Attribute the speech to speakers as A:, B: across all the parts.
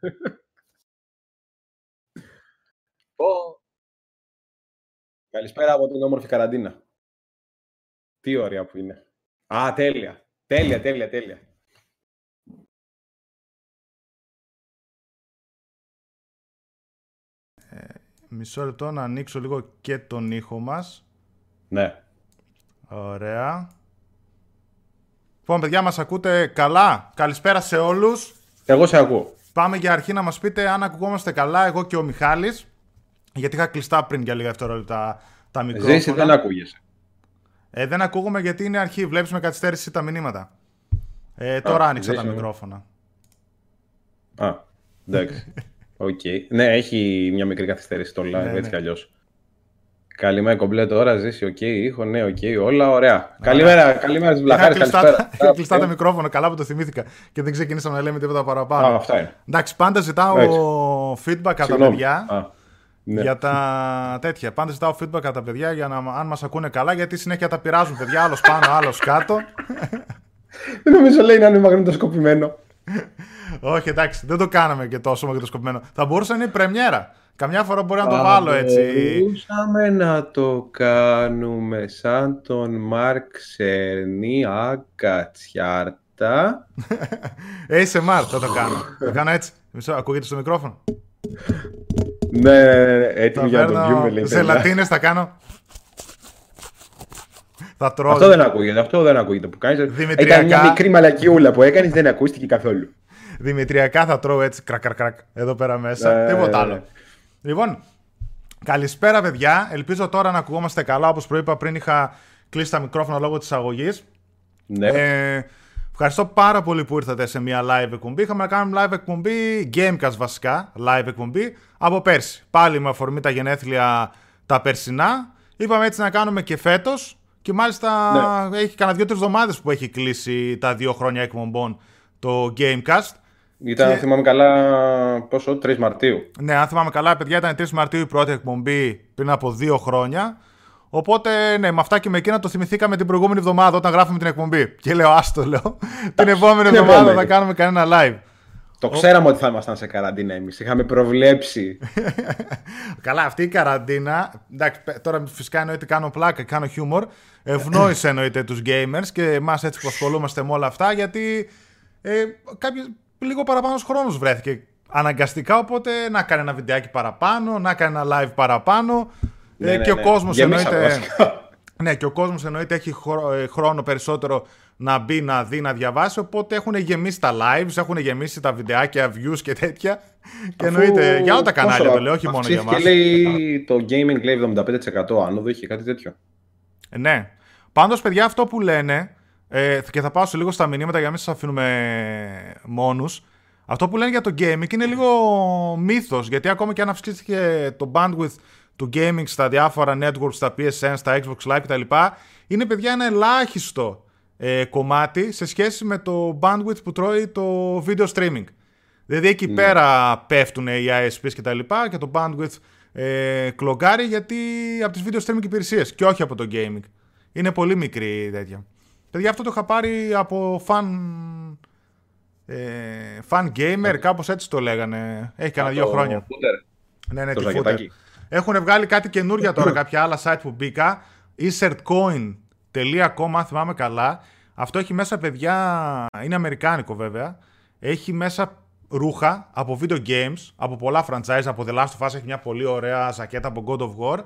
A: Νομίζω. Καλησπέρα από την όμορφη καραντίνα. Τι ωραία που είναι. Α, τέλεια. Τέλεια, τέλεια, τέλεια.
B: Ε, μισό λεπτό να ανοίξω λίγο και τον ήχο μας.
A: Ναι.
B: Ωραία. Λοιπόν, παιδιά, μας ακούτε καλά; Καλησπέρα σε όλους.
A: Εγώ σε ακούω.
B: Πάμε για αρχή να μας πείτε αν ακουγόμαστε καλά, εγώ και ο Μιχάλης. Γιατί είχα κλειστά πριν για λίγα δευτερόλεπτα τα μικρόφωνα.
A: Ζήσει, δεν ακούγεσαι.
B: Ε, δεν ακούγομαι γιατί είναι αρχή. Βλέπεις με καθυστέρηση τα μηνύματα. Ε, τώρα
A: Α,
B: άνοιξα τα
A: ζήσει, ναι.
B: μικρόφωνα.
A: Α, εντάξει. Οκ. Ναι, έχει μια μικρή καθυστέρηση το live,
B: Ναι,
A: έτσι
B: ναι.
A: κι αλλιώς. Καλημέρα, κομπλέ τώρα, ζήσει, οκ, ήχο, ναι, οκ, όλα ωραία. Καλημέρα, καλημέρα στις
B: Είχα
A: βλαχάρες,
B: κλειστά,
A: καλησπέρα.
B: είχα κλειστά
A: Α,
B: τα μικρόφωνα, καλά που το θυμήθηκα και δεν ξεκινήσαμε να λέμε τίποτα παραπάνω.
A: Α, αυτά είναι.
B: Εντάξει, πάντα ζητάω
A: Έτσι.
B: feedback από τα
A: Συγγνώμη.
B: παιδιά.
A: Α, ναι.
B: Για τα τέτοια. Πάντα ζητάω feedback από τα παιδιά για να αν μας ακούνε καλά, γιατί συνέχεια τα πειράζουν παιδιά. Άλλος πάνω, άλλος κάτω.
A: Δεν νομίζω λέει να είναι μαγνητοσκοπημένο.
B: Όχι, εντάξει, δεν το κάναμε και τόσο μαγνητοσκοπημένο. Θα μπορούσε να είναι πρεμιέρα. Καμιά φορά μπορεί να το
A: Θα
B: βάλω έτσι.
A: Μπορούσαμε να το κάνουμε σαν τον Μαρκ Σερνή Ακατσιάρτα.
B: ASMR θα το κάνω. Θα κάνω έτσι. Μισό, ακούγεται στο μικρόφωνο.
A: ναι, ναι, ναι,
B: Θα
A: έτοιμοι για να το βιούμε.
B: παίρνω
A: λέει,
B: ζελατίνες, θα κάνω. Θα τρώω.
A: Αυτό δεν ακούγεται, αυτό δεν ακούγεται που κάνεις.
B: Δημητριακά.
A: Ήταν μια μικρή μαλακιούλα που έκανες, δεν ακούστηκε καθόλου.
B: Δημητριακά θα τρώω έτσι κρακ, κρακ, κρακ, εδώ πέρα μέσα.
A: Ναι,
B: Τίποτα
A: ναι,
B: άλλο.
A: ναι.
B: Λοιπόν, καλησπέρα παιδιά. Ελπίζω τώρα να ακουγόμαστε καλά. Όπως προείπα πριν είχα κλείσει τα μικρόφωνα λόγω της αγωγής.
A: Ναι.
B: Ε, ευχαριστώ πάρα πολύ που ήρθατε σε μια live εκπομπή. Είχαμε να κάνουμε live εκπομπή, Gamecast βασικά, live εκπομπή, από πέρσι. Πάλι με αφορμή τα γενέθλια τα περσινά. Είπαμε έτσι να κάνουμε και φέτος. Και μάλιστα
A: Ναι.
B: έχει κανένα δύο-τρεις εβδομάδες που έχει κλείσει τα δύο χρόνια εκπομπών το Gamecast.
A: Ήταν,
B: και-
A: θυμάμαι καλά, πόσο, 3 Μαρτίου.
B: Ναι, αν θυμάμαι καλά, παιδιά, ήταν 3 Μαρτίου η πρώτη εκπομπή πριν από δύο χρόνια. Οπότε, ναι, με αυτά και με εκείνα το θυμηθήκαμε την προηγούμενη εβδομάδα όταν γράφουμε την εκπομπή. Και λέω, άστο, λέω. την επόμενη
A: την
B: εβδομάδα
A: επόμενη.
B: θα κάνουμε κανένα live.
A: Το ξέραμε ότι θα ήμασταν σε καραντίνα εμείς. Είχαμε προβλέψει.
B: Καλά, αυτή η καραντίνα. Εντάξει, πε- τώρα φυσικά εννοείται κάνω πλάκα, κάνω χιούμορ. Ευνόησε εννοείται τους gamers και εμάς έτσι που ασχολούμαστε με όλα αυτά γιατί ε, κάποιος, λίγο παραπάνω χρόνος βρέθηκε αναγκαστικά. Οπότε να κάνει ένα βιντεάκι παραπάνω, να κάνει ένα live παραπάνω.
A: Ναι,
B: ε,
A: ναι,
B: και
A: ναι.
B: ο κόσμος
A: Γεμίσαμε,
B: εννοείται.
A: βασικά.
B: Ναι, και ο κόσμος εννοείται έχει χρο- ε, χρόνο περισσότερο να μπει, να δει, να διαβάσει. Οπότε έχουν γεμίσει τα lives, έχουν γεμίσει τα βιντεάκια, views και τέτοια. Και
A: Αφού-
B: εννοείται για όλα τα κανάλια
A: πόσο
B: το λέω, όχι μόνο για
A: αυξήθηκε,
B: μας.
A: λέει το gaming λέει 75% άνοδο, είχε κάτι τέτοιο.
B: Ε, Ναι. Πάντως, παιδιά, αυτό που λένε. Ε, και θα πάω σε λίγο στα μηνύματα για να μην σας αφήνουμε μόνους. Αυτό που λένε για το gaming είναι λίγο μύθος. Γιατί ακόμα και αν αυξήθηκε το bandwidth του gaming στα διάφορα networks, στα PSN, στα Xbox Live κτλ., είναι παιδιά ένα ελάχιστο ε, κομμάτι σε σχέση με το bandwidth που τρώει το video streaming. Δηλαδή εκεί πέρα πέφτουν οι ISPs και τα λοιπά και το bandwidth ε, κλογκάρει γιατί από τις video streaming υπηρεσίες και όχι από το gaming. Είναι πολύ μικρή η τέτοια. Παιδιά αυτό το είχα πάρει από fan, ε, fan gamer, κάπως έτσι το λέγανε. Έχει κανένα δύο
A: Το
B: χρόνια.
A: footer,
B: Ναι, ναι,
A: Το
B: τη
A: ζακετάκι.
B: footer. Έχουν βγάλει κάτι καινούργια τώρα, κάποια άλλα site που μπήκα. insertcoin.com, αν θυμάμαι καλά. Αυτό έχει μέσα, παιδιά, είναι αμερικάνικο βέβαια. Έχει μέσα ρούχα από video games, από πολλά franchise, από The Last of Us έχει μια πολύ ωραία ζακέτα από God of War.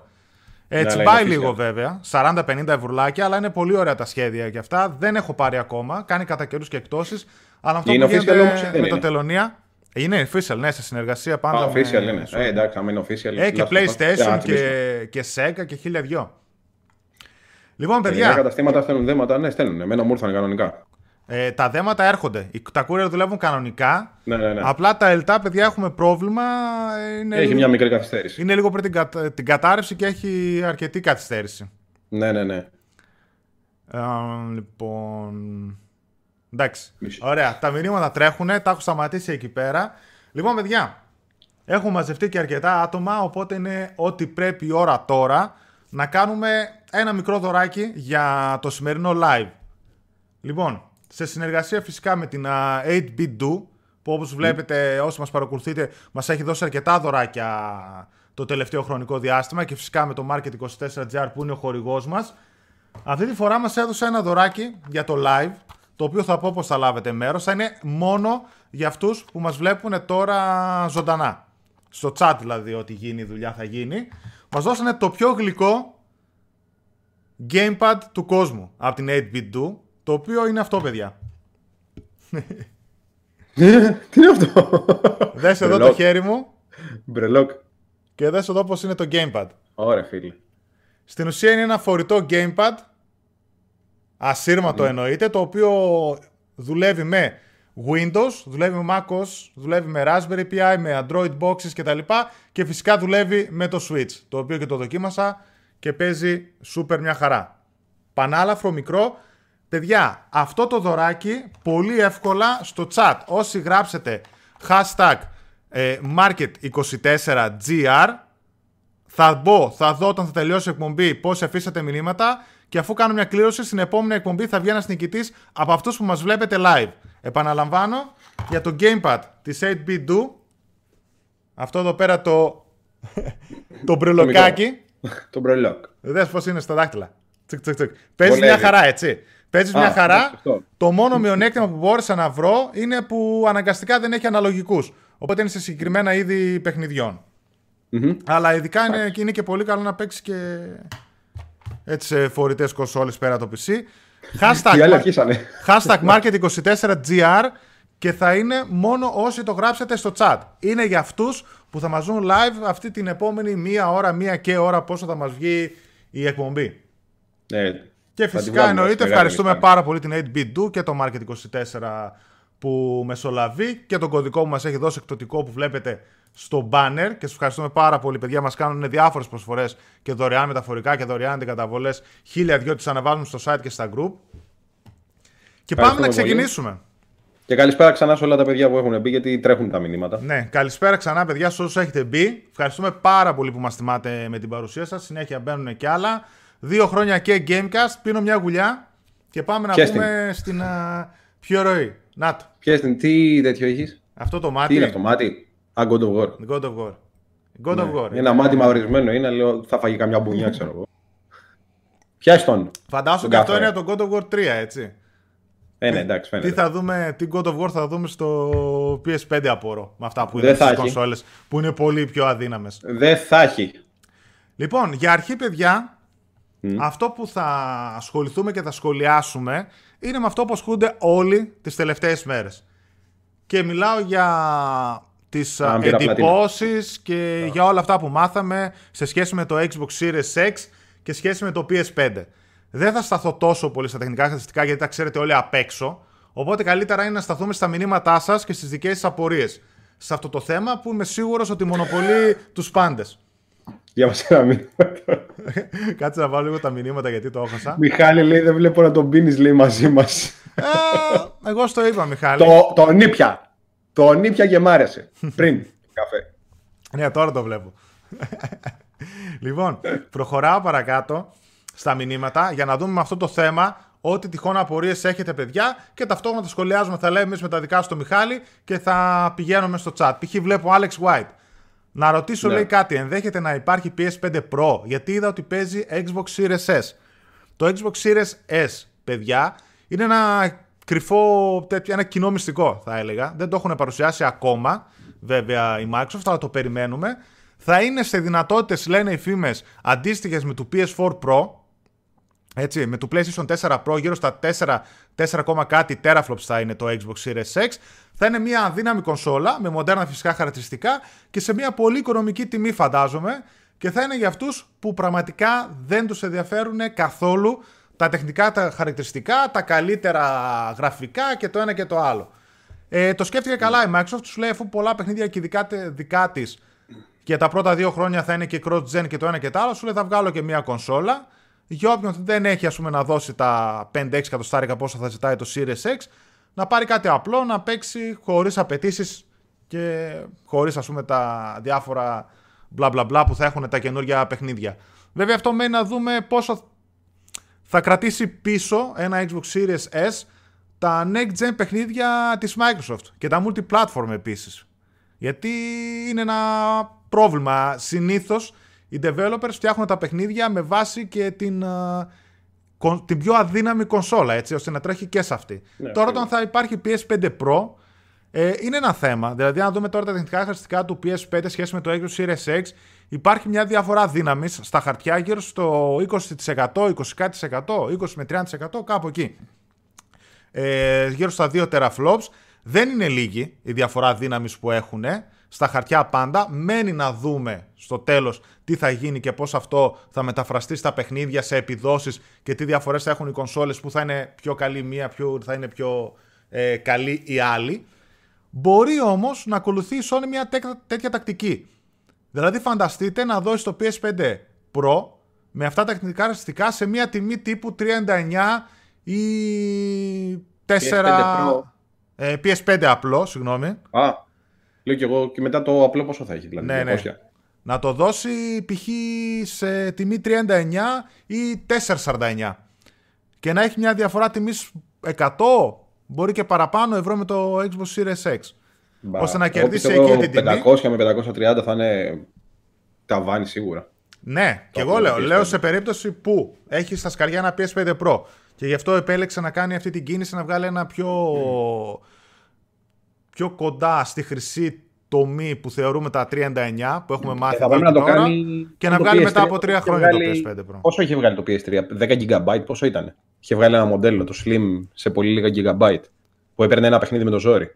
B: Έτσι
A: Ναι, αλλά
B: πάει
A: είναι
B: λίγο
A: official.
B: βέβαια, 40-50 ευρουλάκια, αλλά είναι πολύ ωραία τα σχέδια και αυτά. Δεν έχω πάρει ακόμα, κάνει κατά καιρούς και εκτόσεις. Αλλά αυτό
A: Είναι
B: που
A: official
B: γίνεται
A: όμως ή δεν
B: με το
A: είναι;
B: τελωνία. Είναι official, ναι, σε συνεργασία πάντα.
A: Α,
B: με-
A: official είναι.
B: σου-
A: Ε, εντάξει, άμα είναι official.
B: έχει και
A: Last of Us, δεν θα
B: PlayStation
A: τιμήσουμε.
B: και, και Sega και χίλια δυο. Λοιπόν,
A: Ελληνικά
B: παιδιά,
A: καταστήματα στέλνουν δέματα, ναι, στέλνουν. Εμένα μου ήρθαν κανονικά.
B: Ε, τα δέματα έρχονται. Οι- Τα courier δουλεύουν κανονικά.
A: Ναι, ναι, ναι.
B: Απλά τα ΕΛΤΑ, παιδιά, έχουμε πρόβλημα. ε, Είναι,
A: Έχει
B: λίγο,
A: μια μικρή καθυστέρηση.
B: είναι λίγο πριν την, κατα- την κατάρρευση και έχει αρκετή καθυστέρηση.
A: Ναι, ναι, ναι.
B: Ε, λοιπόν. Εντάξει.
A: Μισό.
B: Ωραία. Τα μηνύματα τρέχουν. Τα έχω σταματήσει εκεί πέρα. Λοιπόν, παιδιά. Έχουμε μαζευτεί και αρκετά άτομα. Οπότε είναι ό,τι πρέπει η ώρα τώρα να κάνουμε ένα μικρό δωράκι για το σημερινό live. Λοιπόν, σε συνεργασία φυσικά με την α, 8bit Do, που όπως βλέπετε όσοι μας παρακολουθείτε μας έχει δώσει αρκετά δωράκια το τελευταίο χρονικό διάστημα και φυσικά με το Market24GR που είναι ο χορηγός μας. Αυτή τη φορά μας έδωσε ένα δωράκι για το live, το οποίο θα πω πως θα λάβετε μέρος. Θα είναι μόνο για αυτούς που μας βλέπουν τώρα ζωντανά. Στο chat δηλαδή ότι γίνει η δουλειά θα γίνει. Μας δώσανε το πιο γλυκό gamepad του κόσμου από την 8bit το οποίο είναι αυτό παιδιά.
A: Τι είναι αυτό;
B: Δες εδώ το χέρι μου.
A: Μπρελόκ.
B: Και δες εδώ πώς είναι το gamepad.
A: Ωραία φίλε.
B: Στην ουσία είναι ένα φορητό gamepad. Ασύρματο εννοείται. Το οποίο δουλεύει με Windows, δουλεύει με MacOS, δουλεύει με Raspberry Pi, με Android boxes κτλ. Και φυσικά δουλεύει με το Switch. Το οποίο και το δοκίμασα και παίζει super μια χαρά. Πανάλαφρο, μικρό. Παιδιά, αυτό το δωράκι πολύ εύκολα στο chat. Όσοι γράψετε hashtag ε, market24gr θα μπω, θα δω όταν θα τελειώσει η εκπομπή πώς αφήσατε μηνύματα και αφού κάνω μια κλήρωση στην επόμενη εκπομπή θα βγει ένας νικητής από αυτούς που μας βλέπετε live. Επαναλαμβάνω για το gamepad της 8bit do αυτό εδώ πέρα το το μπρελοκάκι
A: το μπρελοκ.
B: Δες πώς είναι στα δάχτυλα. Τσικ, τσικ, τσικ. Παίζει μια χαρά, έτσι. Παίζεις μια χαρά. Το μόνο μειονέκτημα που μπόρεσα να βρω είναι που αναγκαστικά δεν έχει αναλογικούς. Οπότε είναι σε συγκεκριμένα είδη Αλλά ειδικά είναι, είναι και πολύ καλό να παίξεις και έτσι σε φορητές κονσόλες πέρα το PC. Hashtag, hashtag market24gr και θα είναι μόνο όσοι το γράψετε στο chat. Είναι για αυτούς που θα μας δουν live αυτή την επόμενη μία ώρα, μία και ώρα πόσο θα μας βγει η εκπομπή.
A: Ναι,
B: και φυσικά εννοείται ευχαριστούμε πάρα πολύ την 8bit και το Market24 που μεσολαβεί και τον κωδικό που μας έχει δώσει εκπτωτικό που βλέπετε στο banner και σας ευχαριστούμε πάρα πολύ παιδιά μας κάνουν διάφορες προσφορές και δωρεάν μεταφορικά και δωρεάν αντικαταβολές χίλια δυο τις αναβάζουμε στο site και στα group και πάμε να ξεκινήσουμε.
A: Και καλησπέρα ξανά σε όλα τα παιδιά που έχουν μπει, γιατί τρέχουν τα μηνύματα.
B: Ναι, καλησπέρα ξανά, παιδιά, σε όσους έχετε μπει. Ευχαριστούμε πάρα πολύ που μας θυμάτε με την παρουσία σας. Συνέχεια μπαίνουν και άλλα. Δύο χρόνια και Gamecast. Πίνω μια γουλιά και πάμε να πούμε στην uh, πιο ροή. Να το.
A: Πιέστη, τι τέτοιο έχεις;
B: Αυτό το μάτι.
A: Τι είναι αυτό το μάτι; Α, God of War.
B: God of War. God of ναι. War.
A: Ένα μάτι μαυρισμένο είναι, λέω, θα φάγει καμιά μπουνιά, ξέρω εγώ. Πιάσει τον.
B: Φαντάσου και αυτό είναι το God of War 3, έτσι.
A: Ε, ναι, εντάξει, φαίνεται.
B: Τι θα δούμε, τι God of War θα δούμε στο PS5 απορώ. Με αυτά που είναι στις κονσόλες που είναι πολύ πιο αδύναμες.
A: Δεν θα έχει.
B: Λοιπόν, για αρχή, παιδιά, αυτό που θα ασχοληθούμε και θα σχολιάσουμε είναι με αυτό που ασχολούνται όλοι τις τελευταίες μέρες. Και μιλάω για τις εντυπώσεις και για όλα αυτά που μάθαμε σε σχέση με το Xbox Series X και σχέση με το PS5. Δεν θα σταθώ τόσο πολύ στα τεχνικά χαρακτηριστικά γιατί τα ξέρετε όλοι απ' έξω. Οπότε καλύτερα είναι να σταθούμε στα μηνύματά σας και στις δικές σας απορίες σε αυτό το θέμα που είμαι σίγουρος ότι μονοπολεί τους πάντες.
A: Για μας ένα μήνυμα.
B: Κάτσε να βάλω λίγο τα μηνύματα γιατί το έχασα.
A: Μιχάλη λέει δεν βλέπω να τον πίνεις λέει μαζί μας.
B: Ε, εγώ στο είπα Μιχάλη.
A: Το, το νύπια. Το νύπια και μ' άρεσε. Πριν καφέ.
B: Ναι, τώρα το βλέπω. λοιπόν, προχωράω παρακάτω στα μηνύματα για να δούμε με αυτό το θέμα ό,τι τυχόν απορίες έχετε, παιδιά, και ταυτόχρονα τα σχολιάζουμε, θα λέμε εμείς με τα δικά στο Μιχάλη και θα πηγαίνουμε στο chat. Π.χ. βλέπω Alex White. Να ρωτήσω, ναι. λέει κάτι, ενδέχεται να υπάρχει PS5 Pro, γιατί είδα ότι παίζει Xbox Series S. Το Xbox Series S, παιδιά, είναι ένα κρυφό, ένα κοινό μυστικό, θα έλεγα. Δεν το έχουν παρουσιάσει ακόμα, βέβαια, η Microsoft, αλλά το περιμένουμε. Θα είναι σε δυνατότητες, λένε οι φήμες, αντίστοιχες με το PS4 Pro, έτσι, με το PlayStation 4 Pro γύρω στα 4, 4, κάτι teraflops θα είναι το Xbox Series X. Θα είναι μια αδύναμη κονσόλα με μοντέρνα φυσικά χαρακτηριστικά και σε μια πολύ οικονομική τιμή φαντάζομαι και θα είναι για αυτούς που πραγματικά δεν τους ενδιαφέρουν καθόλου τα τεχνικά τα χαρακτηριστικά, τα καλύτερα γραφικά και το ένα και το άλλο. Ε, το σκέφτηκε καλά η Microsoft, σου λέει αφού πολλά παιχνίδια και δικά, δικά της και τα πρώτα δύο χρόνια θα είναι και cross-gen και το ένα και το άλλο, σου λέει θα βγάλω και μια κονσόλα για όποιον δεν έχει ας πούμε, να δώσει τα 5-6 εκατοστάρικα πόσα θα ζητάει το Series X, να πάρει κάτι απλό, να παίξει χωρίς απαιτήσεις και χωρίς ας πούμε τα διάφορα μπλα μπλα μπλα που θα έχουν τα καινούργια παιχνίδια. Βέβαια αυτό μένει να δούμε πόσο θα κρατήσει πίσω ένα Xbox Series S τα next gen παιχνίδια της Microsoft και τα multi-platform επίσης. Γιατί είναι ένα πρόβλημα. Συνήθως οι developers φτιάχνουν τα παιχνίδια με βάση και την, την πιο αδύναμη κονσόλα, έτσι, ώστε να τρέχει και σε αυτή. Ναι, τώρα όταν θα υπάρχει PS5 Pro, ε, είναι ένα θέμα. Δηλαδή, αν δούμε τώρα τα τεχνικά χαρακτηριστικά του PS5 σχέση με το Xbox Series X, υπάρχει μια διαφορά δύναμης στα χαρτιά γύρω στο 20%, 20%, 20 με 30%, κάπου εκεί. Ε, γύρω στα 2 teraflops. Δεν είναι λίγη η διαφορά δύναμης που έχουν στα χαρτιά πάντα. Μένει να δούμε στο τέλος τι θα γίνει και πώς αυτό θα μεταφραστεί στα παιχνίδια, σε επιδόσεις και τι διαφορές θα έχουν οι κονσόλες που θα είναι πιο καλή μία, ποιο θα είναι πιο ε, καλή η άλλη. Μπορεί όμως να ακολουθεί η Sony μια τέτοια τακτική. Δηλαδή φανταστείτε να δώσει το PS5 Pro με αυτά τα τεχνικά χαρακτηριστικά σε μια τιμή τύπου 39 ή 4... PS5, ες, PS5 απλό, συγγνώμη.
A: Α, λέω και εγώ και μετά το απλό πόσο θα έχει, δηλαδή.
B: Ναι, ναι. Να το δώσει π.χ. σε τιμή 39 ή 4,49 και να έχει μια διαφορά τιμής 100 μπορεί και παραπάνω ευρώ με το Xbox Series X. Μπα, ώστε να κερδίσει εκεί την τιμή.
A: 500 με 530 θα είναι ταβάνι σίγουρα.
B: Ναι, και εγώ λέω, λέω σε περίπτωση που έχει στα σκαριά ένα PS5 Pro και γι' αυτό επέλεξε να κάνει αυτή την κίνηση να βγάλει ένα πιο, πιο κοντά στη χρυσή τομή που θεωρούμε τα 39 που έχουμε μάθει
A: εδώ
B: να
A: το τώρα, κάνει
B: και να βγάλει PS3, μετά από τρία χρόνια βγάλει... το PS5 Pro.
A: Πόσο είχε βγάλει το PS3, 10 GB, πόσο ήταν; Είχε βγάλει ένα μοντέλο, το Slim, σε πολύ λίγα GB, που έπαιρνε ένα παιχνίδι με το ζόρι.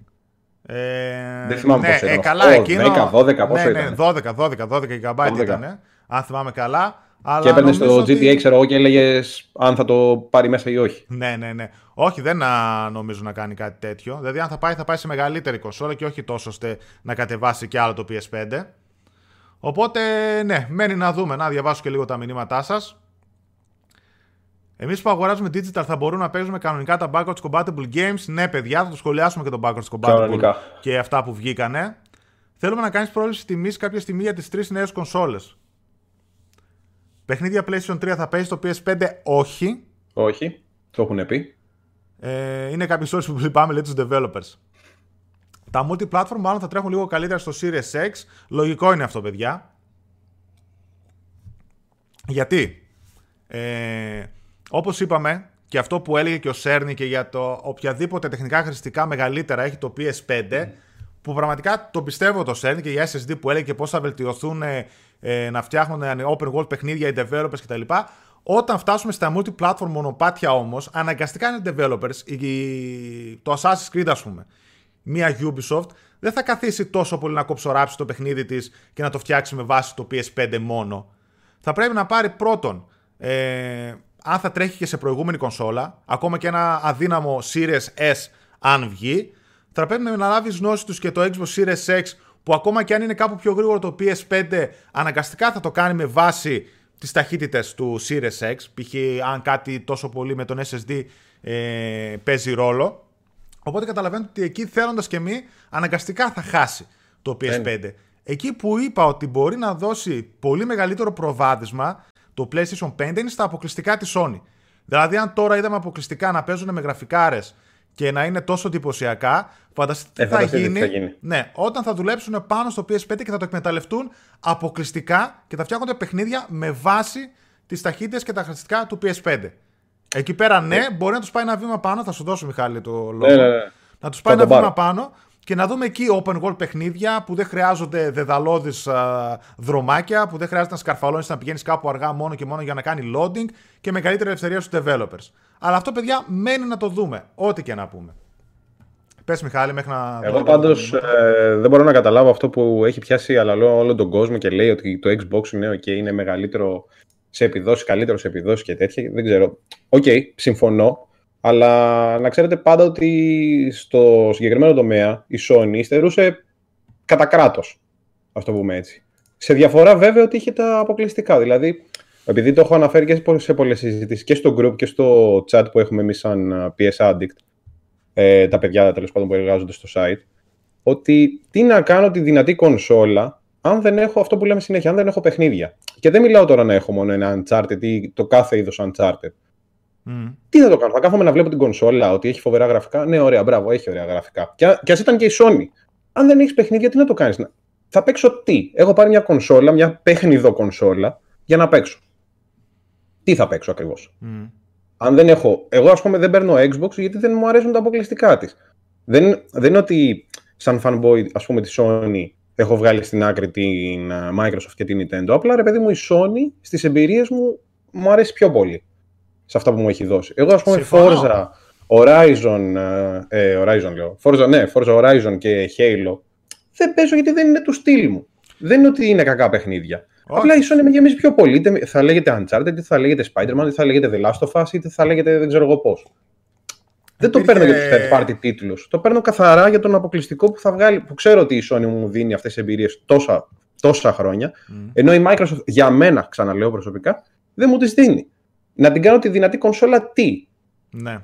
B: Ε,
A: Δεν θυμάμαι
B: ναι,
A: πόσο ήταν.
B: Ε, καλά, εκείνο,
A: 10, 12, πόσο
B: ναι, ναι,
A: ήταν.
B: 12, 12, 12 GB ήταν, αν θυμάμαι καλά. Αλλά
A: και έπαιρνε στο
B: ότι...
A: GTA, ξέρω εγώ, και έλεγες αν θα το πάρει μέσα ή όχι.
B: Ναι, ναι, ναι. Όχι, δεν α, νομίζω να κάνει κάτι τέτοιο. Δηλαδή, αν θα πάει, θα πάει σε μεγαλύτερη κονσόλα και όχι τόσο ώστε να κατεβάσει και άλλο το PS5. Οπότε, ναι, μένει να δούμε. Να διαβάσω και λίγο τα μηνύματά σας. Εμείς που αγοράζουμε digital θα μπορούμε να παίζουμε κανονικά τα backwards compatible games. Ναι, παιδιά, θα το σχολιάσουμε και το backwards compatible
A: Κανονικά.
B: και αυτά που βγήκανε. Θέλουμε να κάνεις πρόληψη τιμής κάποια στιγμή για τις τρεις νέες κονσόλες. Παιχνίδια PlayStation 3 θα παίζει στο PS5, όχι.
A: Όχι, το έχουν πει.
B: Ε, είναι κάποιες ώρες που λυπάμαι, λέει τους developers. Τα multi-platform μάλλον θα τρέχουν λίγο καλύτερα στο Series X. Λογικό είναι αυτό, παιδιά. Γιατί, ε, όπως είπαμε, και αυτό που έλεγε και ο Σέρνη και για το οποιαδήποτε τεχνικά χρηστικά μεγαλύτερα έχει το PS5, που πραγματικά το πιστεύω το Σέρνη και για SSD που έλεγε και πώς θα βελτιωθούν ε, ε, να φτιάχνουν open world παιχνίδια οι developers κτλ. Όταν φτάσουμε στα multi-platform μονοπάτια όμως, αναγκαστικά είναι developers, η, το Assassin's Creed ας πούμε, μία Ubisoft, δεν θα καθίσει τόσο πολύ να κοψοράψει το παιχνίδι της και να το φτιάξει με βάση το PS5 μόνο. Θα πρέπει να πάρει πρώτον, ε, αν θα τρέχει και σε προηγούμενη κονσόλα, ακόμα και ένα αδύναμο Series S αν βγει, θα πρέπει να λάβει γνώση τους και το Xbox Series X που ακόμα και αν είναι κάπου πιο γρήγορο το PS5, αναγκαστικά θα το κάνει με βάση τις ταχύτητες του Series X, π.χ. αν κάτι τόσο πολύ με τον SSD ε, παίζει ρόλο. Οπότε καταλαβαίνετε ότι εκεί θέλοντας και μη, αναγκαστικά θα χάσει το PS5. Εκεί που είπα ότι μπορεί να δώσει πολύ μεγαλύτερο προβάδισμα το PlayStation 5 είναι στα αποκλειστικά της Sony. Δηλαδή αν τώρα είδαμε αποκλειστικά να παίζουν με γραφικάρες και να είναι τόσο εντυπωσιακά, φανταστείτε τι
A: Ε,
B: θα,
A: φανταστείτε τι
B: γίνει,
A: θα γίνει.
B: Ναι, όταν θα δουλέψουν πάνω στο PS5 και θα το εκμεταλλευτούν αποκλειστικά και θα φτιάχνονται παιχνίδια με βάση τις ταχύτητες και τα χαρακτηριστικά του PS5. Εκεί πέρα, ναι, μπορεί να τους πάει ένα βήμα πάνω. Θα σου δώσω, Μιχάλη, το λόγο.
A: Ναι, ναι, ναι.
B: Να τους πάει
A: Θα
B: ένα
A: τον
B: βήμα
A: πάρω.
B: πάνω και να δούμε εκεί open world παιχνίδια που δεν χρειάζονται δεδαλώδεις δρομάκια, που δεν χρειάζεται να σκαρφαλώνεις να πηγαίνεις κάπου αργά μόνο και μόνο για να κάνει loading και μεγαλύτερη ελευθερία στους developers. Αλλά αυτό, παιδιά, μένει να το δούμε. Ό,τι και να πούμε. Πες, Μιχάλη, μέχρι να.
A: Εγώ πάντως ε, δεν μπορώ να καταλάβω αυτό που έχει πιάσει αλλά λέω, όλο τον κόσμο και λέει ότι το Xbox είναι, okay, είναι μεγαλύτερο σε επιδόσεις, καλύτερο σε επιδόσεις και τέτοια. Δεν ξέρω. Οκ, συμφωνώ. Αλλά να ξέρετε πάντα ότι στο συγκεκριμένο τομέα η Sony υστερούσε κατά κράτος. Α το πούμε έτσι. Σε διαφορά βέβαια ότι είχε τα αποκλειστικά. Δηλαδή, επειδή το έχω αναφέρει και σε πολλές συζητήσεις και στο group και στο chat που έχουμε εμείς σαν α, PS Addict, ε, τα παιδιά τέλος πάντων που εργάζονται στο site, ότι τι να κάνω τη δυνατή κονσόλα αν δεν έχω αυτό που λέμε συνέχεια, αν δεν έχω παιχνίδια. Και δεν μιλάω τώρα να έχω μόνο ένα Uncharted ή το κάθε είδος Uncharted. Τι θα το κάνω, θα κάθομαι να βλέπω την κονσόλα ότι έχει φοβερά γραφικά; Ναι, ωραία, μπράβο, έχει ωραία γραφικά. Και, α ήταν και η Sony. Αν δεν έχεις παιχνίδια, τι να το κάνεις; Θα παίξω τι; Έχω πάρει μια κονσόλα, μια παιχνιδό κονσόλα για να παίξω. Τι θα παίξω ακριβώς. Αν δεν έχω. Εγώ, ας πούμε, δεν παίρνω Xbox γιατί δεν μου αρέσουν τα αποκλειστικά της. Δεν, δεν είναι ότι σαν fanboy, ας πούμε, της Sony έχω βγάλει στην άκρη την ε, Microsoft και την Nintendo. Απλά ρε παιδί μου, η Sony στις εμπειρίες μου μου αρέσει πιο πολύ σε αυτά που μου έχει δώσει. Εγώ, ας πούμε, Forza, Horizon, ε, ε, Horizon λέω, Forza, ναι, Forza Horizon και Halo, δεν παίζω γιατί δεν είναι του στυλ μου. Δεν είναι ότι είναι κακά παιχνίδια. Όχι. Απλά η Sony με γεμίζει πιο πολύ. Είτε θα λέγεται Uncharted, είτε θα λέγεται Spider-Man, είτε θα λέγεται The Last of Us, είτε θα λέγεται δεν ξέρω εγώ πώς. Δεν το παίρνω για τους third party τίτλους. Το παίρνω καθαρά για τον αποκλειστικό που θα βγάλει. που ξέρω ότι η Sony μου δίνει αυτές τις εμπειρίες τόσα, τόσα χρόνια. Mm. Ενώ η Microsoft για μένα, ξαναλέω προσωπικά, δεν μου τις δίνει. Να την κάνω τη δυνατή κονσόλα τι;
B: Ναι.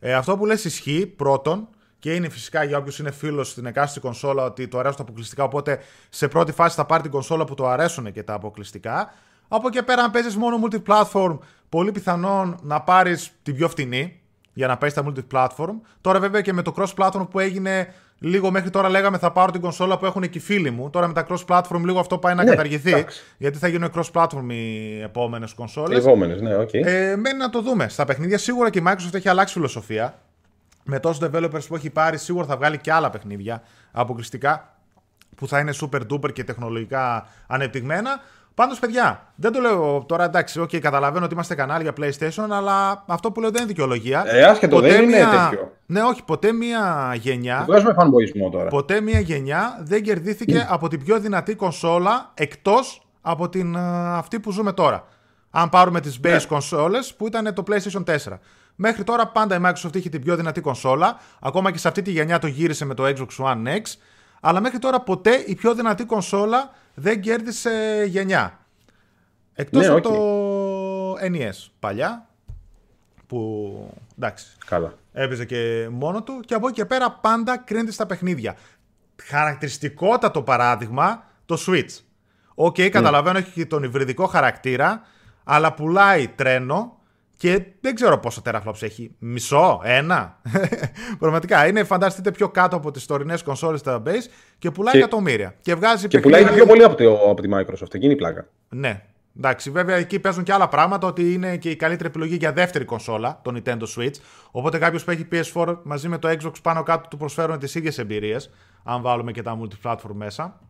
B: Ε, αυτό που λες ισχύει πρώτον και είναι φυσικά για όποιους είναι φίλος στην εκάστοτε κονσόλα ότι το αρέσουν τα αποκλειστικά. Οπότε σε πρώτη φάση θα πάρει την κονσόλα που το αρέσουν και τα αποκλειστικά. Από εκεί πέρα, αν παίζεις μόνο multiplatform, πολύ πιθανόν να πάρεις την πιο φτηνή για να παίζεις τα multiplatform. Τώρα, βέβαια, και με το cross-platform που έγινε λίγο μέχρι τώρα, λέγαμε θα πάρω την κονσόλα που έχουν εκεί φίλοι μου. Τώρα με τα cross-platform λίγο αυτό πάει να ναι, καταργηθεί. Εντάξει. Γιατί θα γίνουν cross-platform οι επόμενες κονσόλες. Οι
A: επόμενες, ναι, οκ. Okay.
B: Ε, μένει να το δούμε. Στα παιχνίδια σίγουρα και η Microsoft έχει αλλάξει φιλοσοφία. Με τόσους developers που έχει πάρει, σίγουρα θα βγάλει και άλλα παιχνίδια αποκλειστικά που θα είναι super duper και τεχνολογικά ανεπτυγμένα. Πάντως, παιδιά, δεν το λέω τώρα εντάξει, okay, καταλαβαίνω ότι είμαστε κανάλι για PlayStation, αλλά αυτό που λέω δεν είναι δικαιολογία.
A: Ε, άσχετο, δεν είναι τέτοιο.
B: Ναι, όχι, ποτέ μία γενιά.
A: Βγάζουμε fanboyισμό τώρα.
B: Ποτέ μία γενιά δεν κερδίθηκε από την πιο δυνατή κονσόλα εκτός από την, αυτή που ζούμε τώρα. Αν πάρουμε τις base yeah. Ναι. που ήταν το PlayStation 4. Μέχρι τώρα πάντα η Microsoft είχε την πιο δυνατή κονσόλα. Ακόμα και σε αυτή τη γενιά το γύρισε με το Xbox One X. Αλλά μέχρι τώρα ποτέ η πιο δυνατή κονσόλα δεν κέρδισε γενιά. Εκτός ναι, από το NES παλιά, που εντάξει,
A: Καλά.
B: έπαιζε και μόνο του και από εκεί και πέρα πάντα κρίνεται στα παιχνίδια. Χαρακτηριστικότατο παράδειγμα, το Switch. Οκ, okay, καταλαβαίνω, έχει τον υβριδικό χαρακτήρα, αλλά πουλάει τρένο και δεν ξέρω πόσα teraflops έχει. Μισό, ένα. Πραγματικά είναι, φανταστείτε, πιο κάτω από τις τωρινές κονσόλες base και πουλάει και... εκατομμύρια. Και, βγάζει
A: και πουλάει πιο πολύ από, το, από τη Microsoft. Εκείνη η πλάκα.
B: Ναι. Εντάξει, βέβαια εκεί παίζουν και άλλα πράγματα ότι είναι και η καλύτερη επιλογή για δεύτερη κονσόλα, το Nintendo Switch. Οπότε κάποιος που έχει PS4 μαζί με το Xbox πάνω κάτω του προσφέρουν τις ίδιες εμπειρίες, αν βάλουμε και τα multiplatform μέσα.